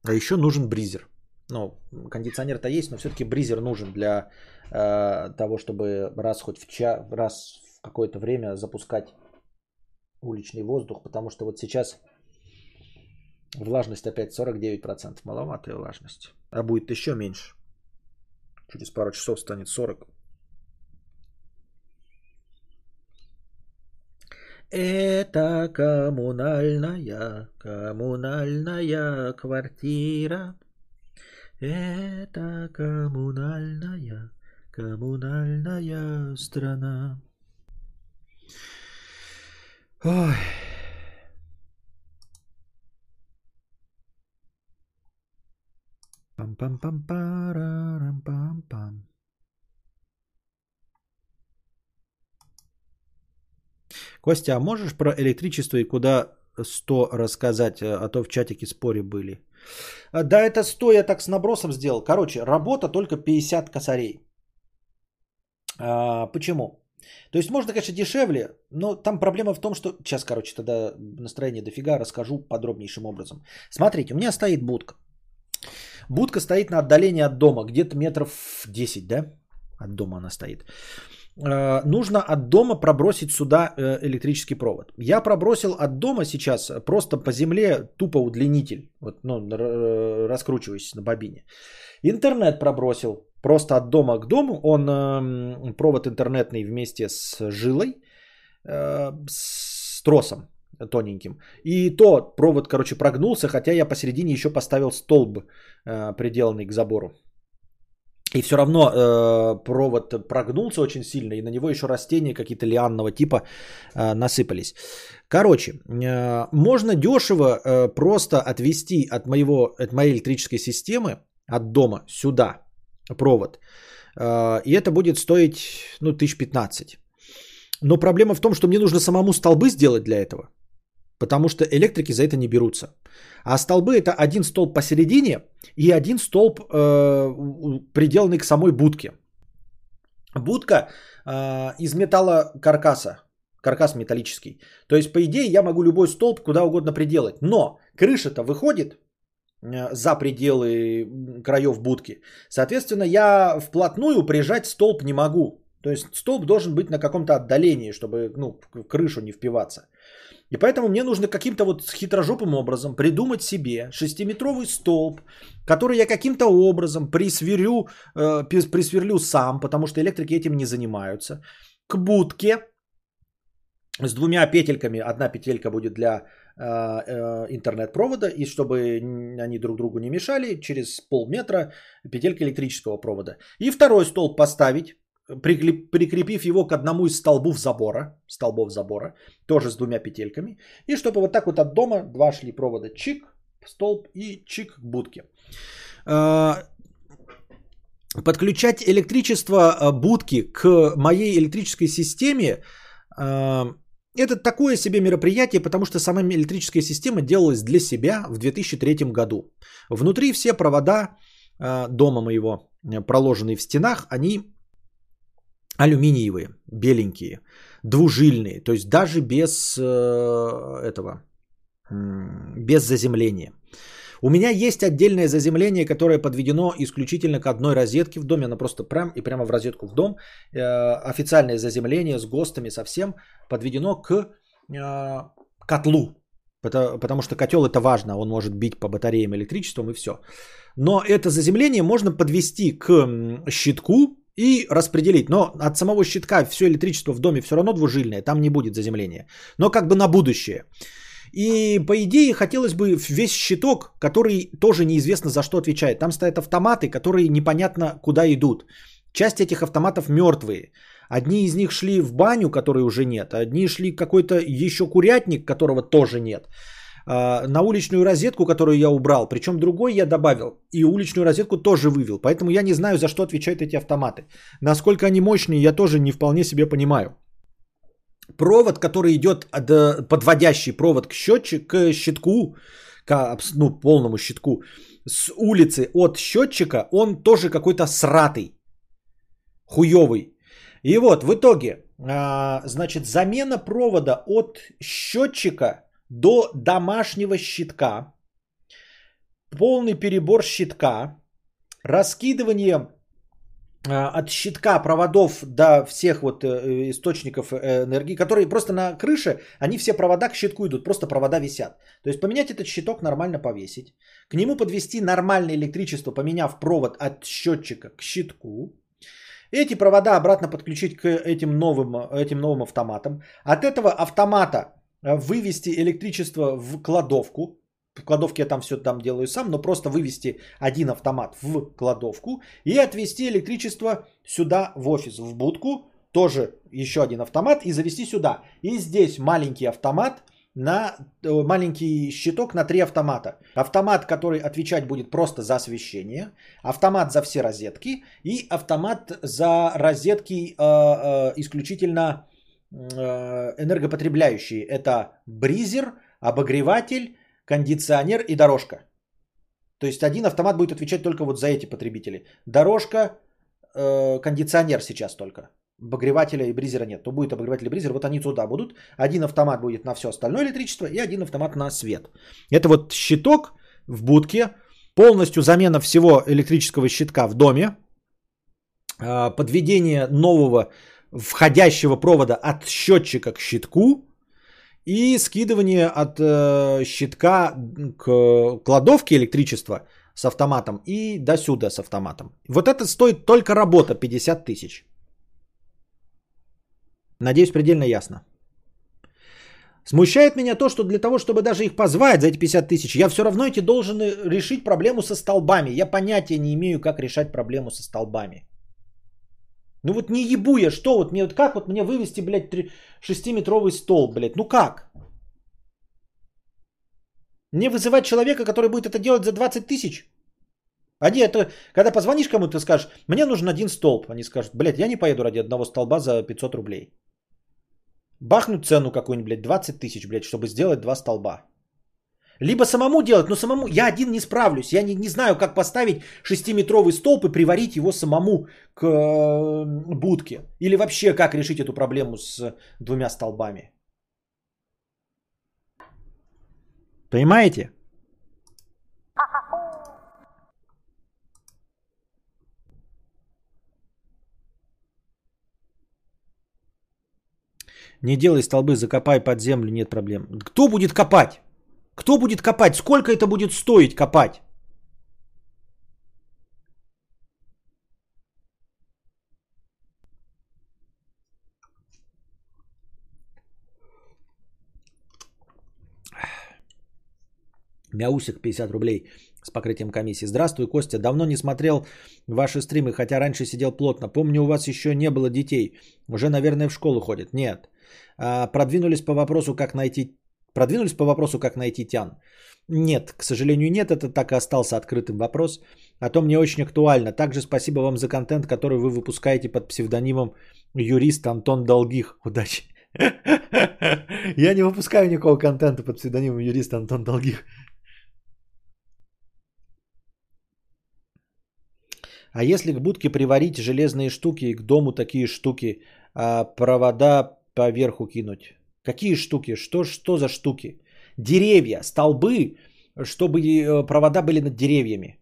Speaker 1: А еще нужен бризер. Ну, кондиционер-то есть, но все-таки бризер нужен для э, того, чтобы раз хоть в час, раз в какое-то время запускать уличный воздух, потому что вот сейчас влажность опять 49%, маловатая влажность, а будет еще меньше. Через пару часов станет 40. Это коммунальная, коммунальная квартира. Это коммунальная, коммунальная страна. Ой. Пам-пам-пам-парам-пам-пам. Костя, а можешь про электричество и куда 100 рассказать, а то в чатике споре были. А, Да, это 100 я так с набросом сделал. Короче, работа только 50 косарей. А, почему? То есть можно, конечно, дешевле, но там проблема в том, что... Сейчас, короче, тогда настроение дофига расскажу подробнейшим образом. Смотрите, у меня стоит будка. Будка стоит на отдалении от дома, где-то метров 10, да? От дома она стоит. Э, Нужно от дома пробросить сюда э, электрический провод. Я пробросил от дома сейчас просто по земле тупо удлинитель. Вот, ну, раскручивающийся на бобине. Интернет пробросил просто от дома к дому. Он эм, провод интернетный вместе с жилой, э, с тросом тоненьким. И то провод, короче, прогнулся, хотя я посередине еще поставил столб, приделанный к забору. И все равно э, провод прогнулся очень сильно, и на него еще растения какие-то лианного типа э, насыпались. Короче, э, можно дешево э, просто отвести от, моего, от моей электрической системы, от дома сюда провод. Э, и это будет стоить, ну, 1015. Но проблема в том, что мне нужно самому столбы сделать для этого. Потому что электрики за это не берутся. А столбы это один столб посередине и один столб, э, приделанный к самой будке. Будка э, из металла каркаса. Каркас металлический. То есть, по идее, я могу любой столб куда угодно приделать. Но крыша-то выходит э, за пределы краев будки. Соответственно, я вплотную прижать столб не могу. То есть столб должен быть на каком-то отдалении, чтобы ну, в крышу не впиваться. И поэтому мне нужно каким-то вот хитрожопым образом придумать себе шестиметровый столб, который я каким-то образом присверлю, э, присверлю сам, потому что электрики этим не занимаются, к будке с двумя петельками. Одна петелька будет для э, э, интернет-провода, и чтобы они друг другу не мешали, через полметра петелька электрического провода. И второй столб поставить прикрепив его к одному из столбов забора, столбов забора, тоже с двумя петельками, и чтобы вот так вот от дома два шли провода чик, столб и чик к будке. А, подключать электричество а, будки к моей электрической системе а, это такое себе мероприятие, потому что сама электрическая система делалась для себя в 2003 году. Внутри все провода дома моего, проложенные в стенах, они алюминиевые, беленькие, двужильные, то есть даже без э, этого, без заземления. У меня есть отдельное заземление, которое подведено исключительно к одной розетке в доме. Оно просто прям и прямо в розетку в дом. Э, официальное заземление с ГОСТами совсем подведено к э, котлу. Потому что котел это важно, он может бить по батареям электричеством и все. Но это заземление можно подвести к щитку, и распределить. Но от самого щитка все электричество в доме все равно двужильное, там не будет заземления. Но как бы на будущее. И по идее хотелось бы весь щиток, который тоже неизвестно за что отвечает. Там стоят автоматы, которые непонятно куда идут. Часть этих автоматов мертвые. Одни из них шли в баню, которой уже нет. Одни шли какой-то еще курятник, которого тоже нет. А, на уличную розетку, которую я убрал, причем другой я добавил, и уличную розетку тоже вывел. Поэтому я не знаю, за что отвечают эти автоматы. Насколько они мощные, я тоже не вполне себе понимаю. Провод, который идет, подводящий провод к счетчику, к щитку, к ну, полному щитку, с улицы от счетчика, он тоже какой-то сратый, хуевый. И вот в итоге, а, значит, замена провода от счетчика до домашнего щитка, полный перебор щитка, раскидывание а, от щитка проводов до всех вот э, источников э, энергии, которые просто на крыше, они все провода к щитку идут, просто провода висят. То есть поменять этот щиток нормально повесить, к нему подвести нормальное электричество, поменяв провод от счетчика к щитку, эти провода обратно подключить к этим новым, этим новым автоматам. От этого автомата вывести электричество в кладовку. В кладовке я там все там делаю сам, но просто вывести один автомат в кладовку и отвести электричество сюда в офис, в будку. Тоже еще один автомат и завести сюда. И здесь маленький автомат на э, маленький щиток на три автомата. Автомат, который отвечать будет просто за освещение, автомат за все розетки и автомат за розетки э, э, исключительно Э, энергопотребляющие. Это бризер, обогреватель, кондиционер и дорожка. То есть один автомат будет отвечать только вот за эти потребители. Дорожка, э, кондиционер сейчас только. Обогревателя и бризера нет. То будет обогреватель и бризер, вот они туда будут. Один автомат будет на все остальное электричество и один автомат на свет. Это вот щиток в будке, полностью замена всего электрического щитка в доме, э, подведение нового входящего провода от счетчика к щитку и скидывание от э, щитка к кладовке электричества с автоматом и до сюда с автоматом. Вот это стоит только работа 50 тысяч. Надеюсь, предельно ясно. Смущает меня то, что для того, чтобы даже их позвать за эти 50 тысяч, я все равно эти должен решить проблему со столбами. Я понятия не имею, как решать проблему со столбами. Ну вот не ебу я, что вот мне вот как вот мне вывести, блядь, 6-метровый стол, блядь, ну как? Мне вызывать человека, который будет это делать за 20 тысяч? Они это, когда позвонишь кому-то, скажешь, мне нужен один столб. Они скажут, блядь, я не поеду ради одного столба за 500 рублей. Бахнуть цену какую-нибудь, блядь, 20 тысяч, блядь, чтобы сделать два столба. Либо самому делать, но самому я один не справлюсь. Я не, не знаю, как поставить 6-метровый столб и приварить его самому к э, будке. Или вообще, как решить эту проблему с двумя столбами. Понимаете? Не делай столбы, закопай под землю, нет проблем. Кто будет копать? Кто будет копать? Сколько это будет стоить копать? Мяусик 50 рублей с покрытием комиссии. Здравствуй, Костя. Давно не смотрел ваши стримы, хотя раньше сидел плотно. Помню, у вас еще не было детей. Уже, наверное, в школу ходят. Нет. А, продвинулись по вопросу, как найти... Продвинулись по вопросу, как найти тян. Нет, к сожалению, нет. Это так и остался открытым вопрос. А то мне очень актуально. Также спасибо вам за контент, который вы выпускаете под псевдонимом юрист Антон Долгих. Удачи. Я не выпускаю никакого контента под псевдонимом юрист Антон Долгих. А если к будке приварить железные штуки и к дому такие штуки, а провода поверху кинуть? Какие штуки? Что, что за штуки? Деревья, столбы, чтобы э, провода были над деревьями.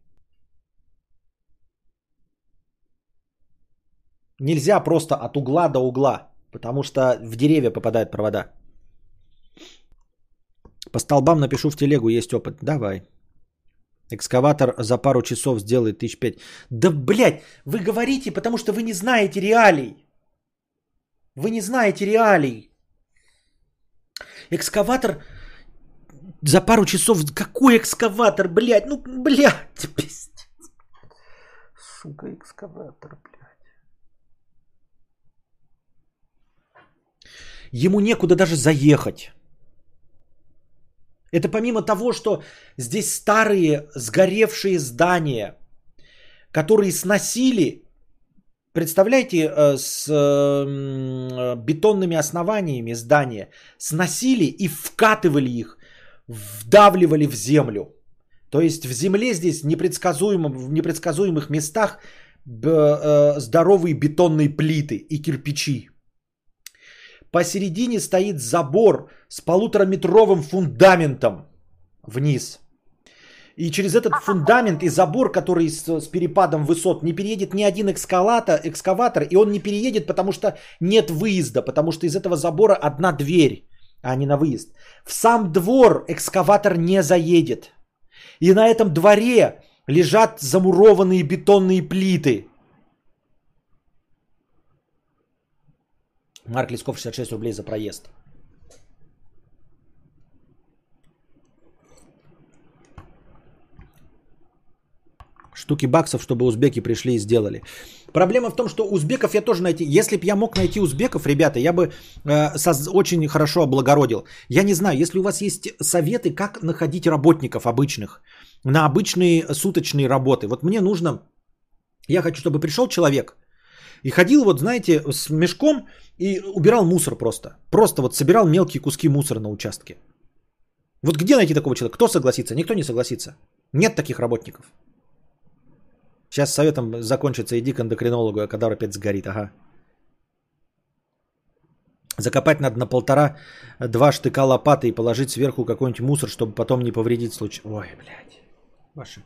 Speaker 1: Нельзя просто от угла до угла, потому что в деревья попадают провода. По столбам напишу в телегу, есть опыт. Давай. Экскаватор за пару часов сделает тысяч пять. Да, блядь, вы говорите, потому что вы не знаете реалий. Вы не знаете реалий. Экскаватор за пару часов... Какой экскаватор, блядь? Ну, блядь, пиздец. Сука, экскаватор, блядь. Ему некуда даже заехать. Это помимо того, что здесь старые сгоревшие здания, которые сносили, представляете, э, с э, бетонными основаниями здания, сносили и вкатывали их, вдавливали в землю. То есть в земле здесь непредсказуемо, в непредсказуемых местах э, здоровые бетонные плиты и кирпичи. Посередине стоит забор с полутораметровым фундаментом вниз. И через этот фундамент и забор, который с, с перепадом высот, не переедет ни один экскаватор, экскаватор, и он не переедет, потому что нет выезда, потому что из этого забора одна дверь, а не на выезд. В сам двор экскаватор не заедет. И на этом дворе лежат замурованные бетонные плиты. Марк Лесков 66 рублей за проезд. Штуки баксов, чтобы узбеки пришли и сделали. Проблема в том, что узбеков я тоже найти. Если бы я мог найти узбеков, ребята, я бы э, со, очень хорошо облагородил. Я не знаю, если у вас есть советы, как находить работников обычных на обычные суточные работы. Вот мне нужно, я хочу, чтобы пришел человек и ходил, вот знаете, с мешком и убирал мусор просто. Просто вот собирал мелкие куски мусора на участке. Вот где найти такого человека? Кто согласится? Никто не согласится. Нет таких работников. Сейчас советом закончится, иди к эндокринологу, а когда опять сгорит, ага. Закопать надо на полтора-два штыка лопаты и положить сверху какой-нибудь мусор, чтобы потом не повредить случай. Ой, блядь. Ваши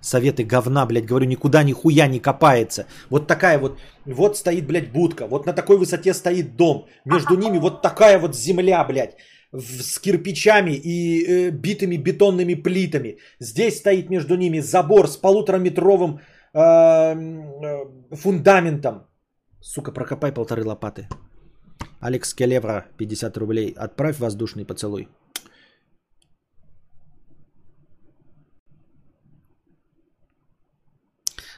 Speaker 1: советы говна, блядь, говорю, никуда нихуя не копается. Вот такая вот, вот стоит, блядь, будка, вот на такой высоте стоит дом. Между ними вот такая вот земля, блядь. с кирпичами и э, битыми бетонными плитами. Здесь стоит между ними забор с полутораметровым фундаментом. Сука, прокопай полторы лопаты. Алекс Келевра, 50 рублей. Отправь воздушный поцелуй.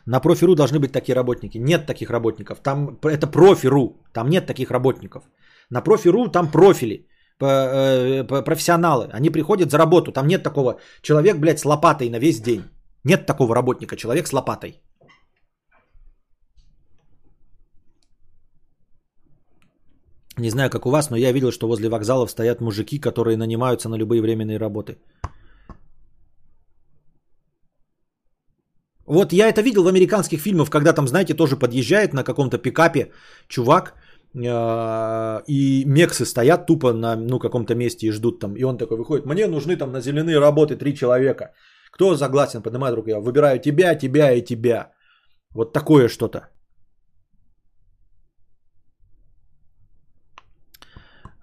Speaker 1: На профи.ру должны быть такие работники. Нет таких работников. Там это профи.ру. Там нет таких работников. На профи.ру там профили, э, профессионалы. Они приходят за работу. Там нет такого человек, блядь, с лопатой на весь день. Нет такого работника, человек с лопатой. Не знаю, как у вас, но я видел, что возле вокзалов стоят мужики, которые нанимаются на любые временные работы. Вот я это видел в американских фильмах, когда там, знаете, тоже подъезжает на каком-то пикапе чувак, э, и мексы стоят тупо на ну, каком-то месте и ждут там. И он такой выходит, мне нужны там на земляные работы три человека. Кто согласен, поднимает руку, я выбираю тебя, тебя и тебя. Вот такое что-то.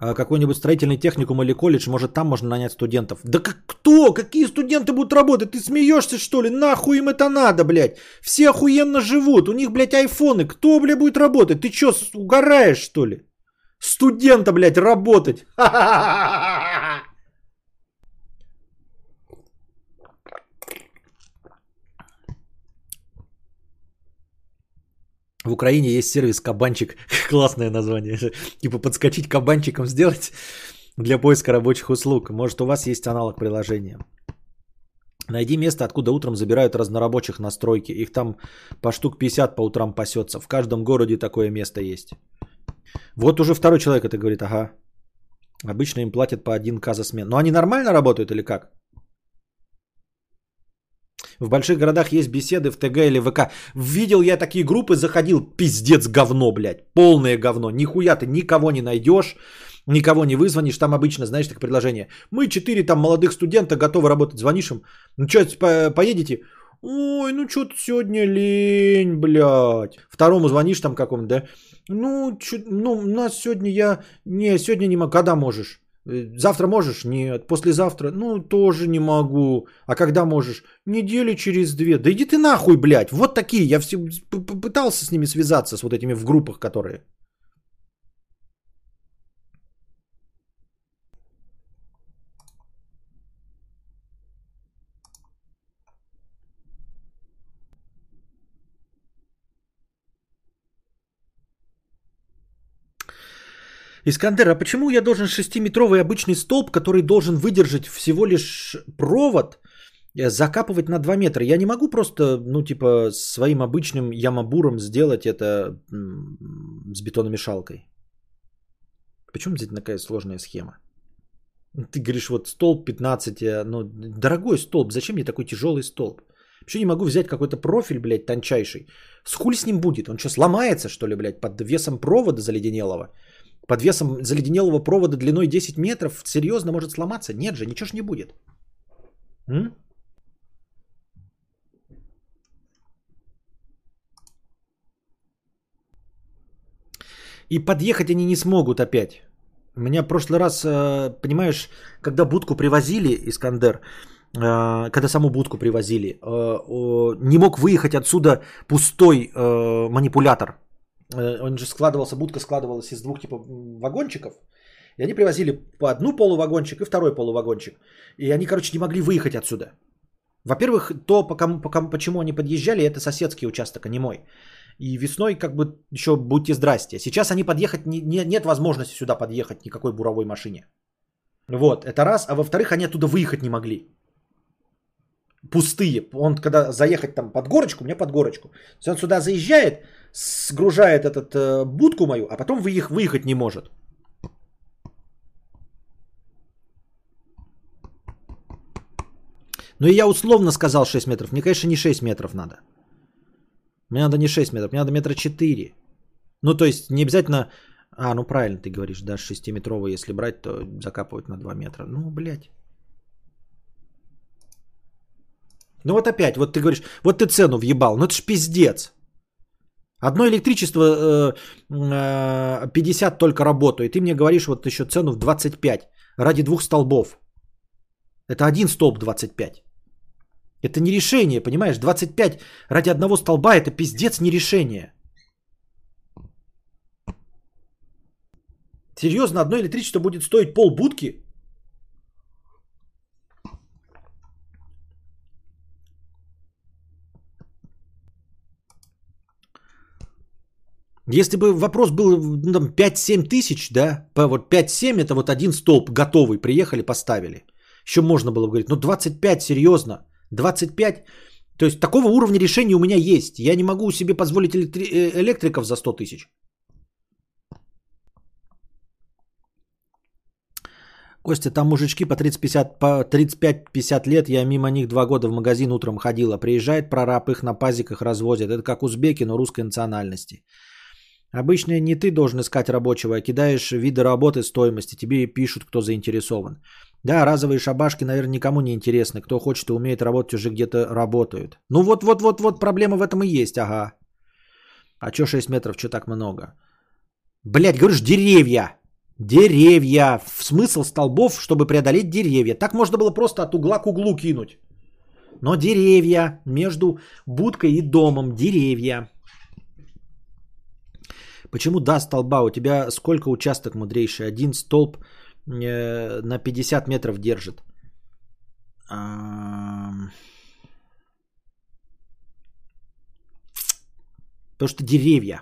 Speaker 1: Какой-нибудь строительный техникум или колледж, может там можно нанять студентов. Да как кто? Какие студенты будут работать? Ты смеешься что ли? Нахуй им это надо, блядь? Все охуенно живут, у них, блядь, айфоны. Кто, блядь, будет работать? Ты с- угораешь что ли? Студента, блядь, работать. В Украине есть сервис Кабанчик. Классное название. Типа подскочить кабанчиком сделать для поиска рабочих услуг. Может у вас есть аналог приложения. Найди место, откуда утром забирают разнорабочих на стройке. Их там по штук 50 по утрам пасется. В каждом городе такое место есть. Вот уже второй человек это говорит. Ага. Обычно им платят по 1к за смену. Но они нормально работают или как? В больших городах есть беседы в ТГ или ВК. Видел я такие группы, заходил, пиздец говно, блядь. Полное говно. Нихуя ты никого не найдешь, никого не вызвонишь. Там обычно, знаешь, так предложение. Мы четыре там молодых студента готовы работать. Звонишь им. Ну что, поедете? Ой, ну что-то сегодня лень, блядь. Второму звонишь там какому-то, да? Ну, чё, ну, у нас сегодня я... Не, сегодня не могу. Когда можешь? Завтра можешь? Нет. Послезавтра? Ну, тоже не могу. А когда можешь? Недели через две. Да иди ты нахуй, блядь. Вот такие. Я все пытался с ними связаться, с вот этими в группах, которые. Искандер, а почему я должен 6-метровый обычный столб, который должен выдержать всего лишь провод, э, закапывать на 2 метра? Я не могу просто, ну, типа, своим обычным ямабуром сделать это с бетономешалкой. Почему здесь такая сложная схема? Ты говоришь, вот столб 15, э, ну, дорогой столб, зачем мне такой тяжелый столб? Почему не могу взять какой-то профиль, блядь, тончайший? С хуй с ним будет? Он что, сломается, что ли, блядь, под весом провода заледенелого? Под весом заледенелого провода длиной 10 метров серьезно может сломаться? Нет же, ничего ж не будет. М? И подъехать они не смогут опять. Меня в прошлый раз, э, понимаешь, когда будку привозили, Искандер, э, когда саму будку привозили, э, не мог выехать отсюда пустой манипулятор. Э, Он же складывался, будка складывалась из двух типа вагончиков. И они привозили по одну полувагончик и второй полувагончик. И они, короче, не могли выехать отсюда. Во-первых, то, по кому- по кому- почему они подъезжали, это соседский участок, а не мой. И весной как бы еще будьте здрасте. Сейчас они подъехать, не, не- нет возможности сюда подъехать никакой буровой машине. Вот, это раз. А во-вторых, они оттуда выехать не могли. Пустые. Он когда заехать там под горочку, мне под горочку. Он сюда заезжает, сгружает этот э, будку мою, а потом выех, выехать не может. Ну и я условно сказал 6 метров. Мне, конечно, не 6 метров надо. Мне надо не 6 метров, мне надо метра 4. Ну, то есть, не обязательно... А, ну правильно ты говоришь, да, 6-метровый, если брать, то закапывать на 2 метра. Ну, блядь. Ну вот опять, вот ты говоришь, вот ты цену въебал, ну это ж пиздец. Одно электричество э, э, 50 только работает, ты мне говоришь вот еще цену в 25. ради двух столбов. Это один столб 25. Это не решение, понимаешь? 25 ради одного столба это пиздец не решение. Серьезно, одно электричество будет стоить пол Если бы вопрос был ну, там, 5-7 тысяч, да, по вот 5-7 это вот один столб готовый, приехали, поставили. Еще можно было бы говорить, ну 25, серьезно, 25, то есть такого уровня решения у меня есть. Я не могу себе позволить электри- э, электриков за 100 тысяч. Костя, там мужички по 30-50 по 35-50 лет, я мимо них два года в магазин утром ходила. Приезжает прораб, их на пазиках развозят. Это как узбеки, но русской национальности. Обычно не ты должен искать рабочего, а кидаешь виды работы, стоимости. Тебе пишут, кто заинтересован. Да, разовые шабашки, наверное, никому не интересны. Кто хочет и умеет работать, уже где-то работают. Ну вот-вот-вот-вот проблема в этом и есть, ага. А чё 6 метров, чё так много? Блять, говоришь, деревья. Деревья. В смысл столбов, чтобы преодолеть деревья. Так можно было просто от угла к углу кинуть. Но деревья между будкой и домом. Деревья. Почему да столба? У тебя сколько участок мудрейший? Один столб э, на 50 метров держит. Потому что деревья.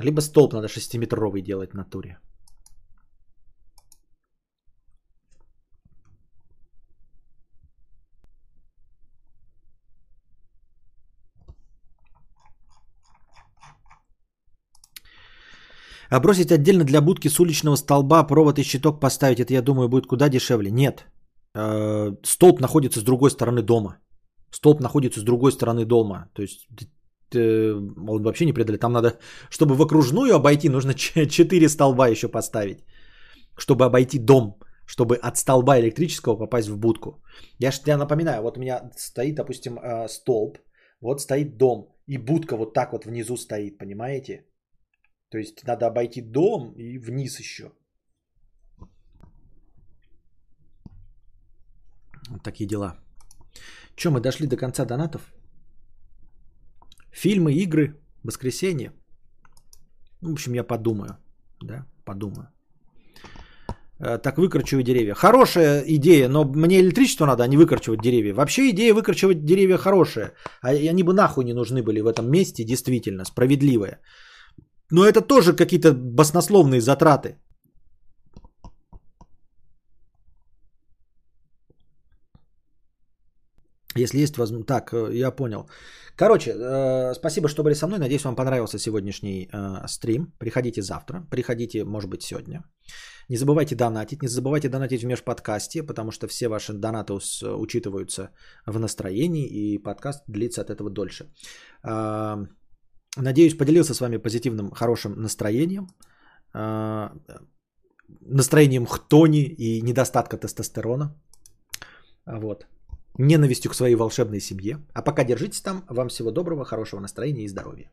Speaker 1: Либо столб надо 6-метровый делать в натуре. А бросить отдельно для будки с уличного столба провод и щиток поставить, это, я думаю, будет куда дешевле. Нет. Э, Столб находится с другой стороны дома. Столб находится с другой стороны дома. То есть э, он вообще не преодолит. Там надо, чтобы в окружную обойти, нужно 4 столба еще поставить. Чтобы обойти дом. Чтобы от столба электрического попасть в будку. Я же тебе напоминаю, вот у меня стоит, допустим, э, столб. Вот стоит дом. И будка вот так вот внизу стоит, понимаете? То есть надо обойти дом и вниз еще. Вот такие дела. Че, мы дошли до конца донатов? Фильмы, игры, воскресенье. В общем, я подумаю. Да, подумаю. Э, Так выкорчиваю деревья. Хорошая идея, но мне электричество надо, а не выкорчивать деревья. Вообще идея выкорчивать деревья хорошая. А они бы нахуй не нужны были в этом месте, действительно, справедливая. Но это тоже какие-то баснословные затраты. Если есть возможность. Так, э, я понял. Короче, э, спасибо, что были со мной. Надеюсь, вам понравился сегодняшний э, стрим. Приходите завтра. Приходите, может быть, сегодня. Не забывайте донатить. Не забывайте донатить в межподкасте, потому что все ваши донаты учитываются в настроении, и подкаст длится от этого дольше. Надеюсь, поделился с вами позитивным, хорошим настроением. Э, Настроением хтони и недостатка тестостерона. Вот ненавистью к своей волшебной семье. А пока держитесь там. Вам всего доброго, хорошего настроения и здоровья.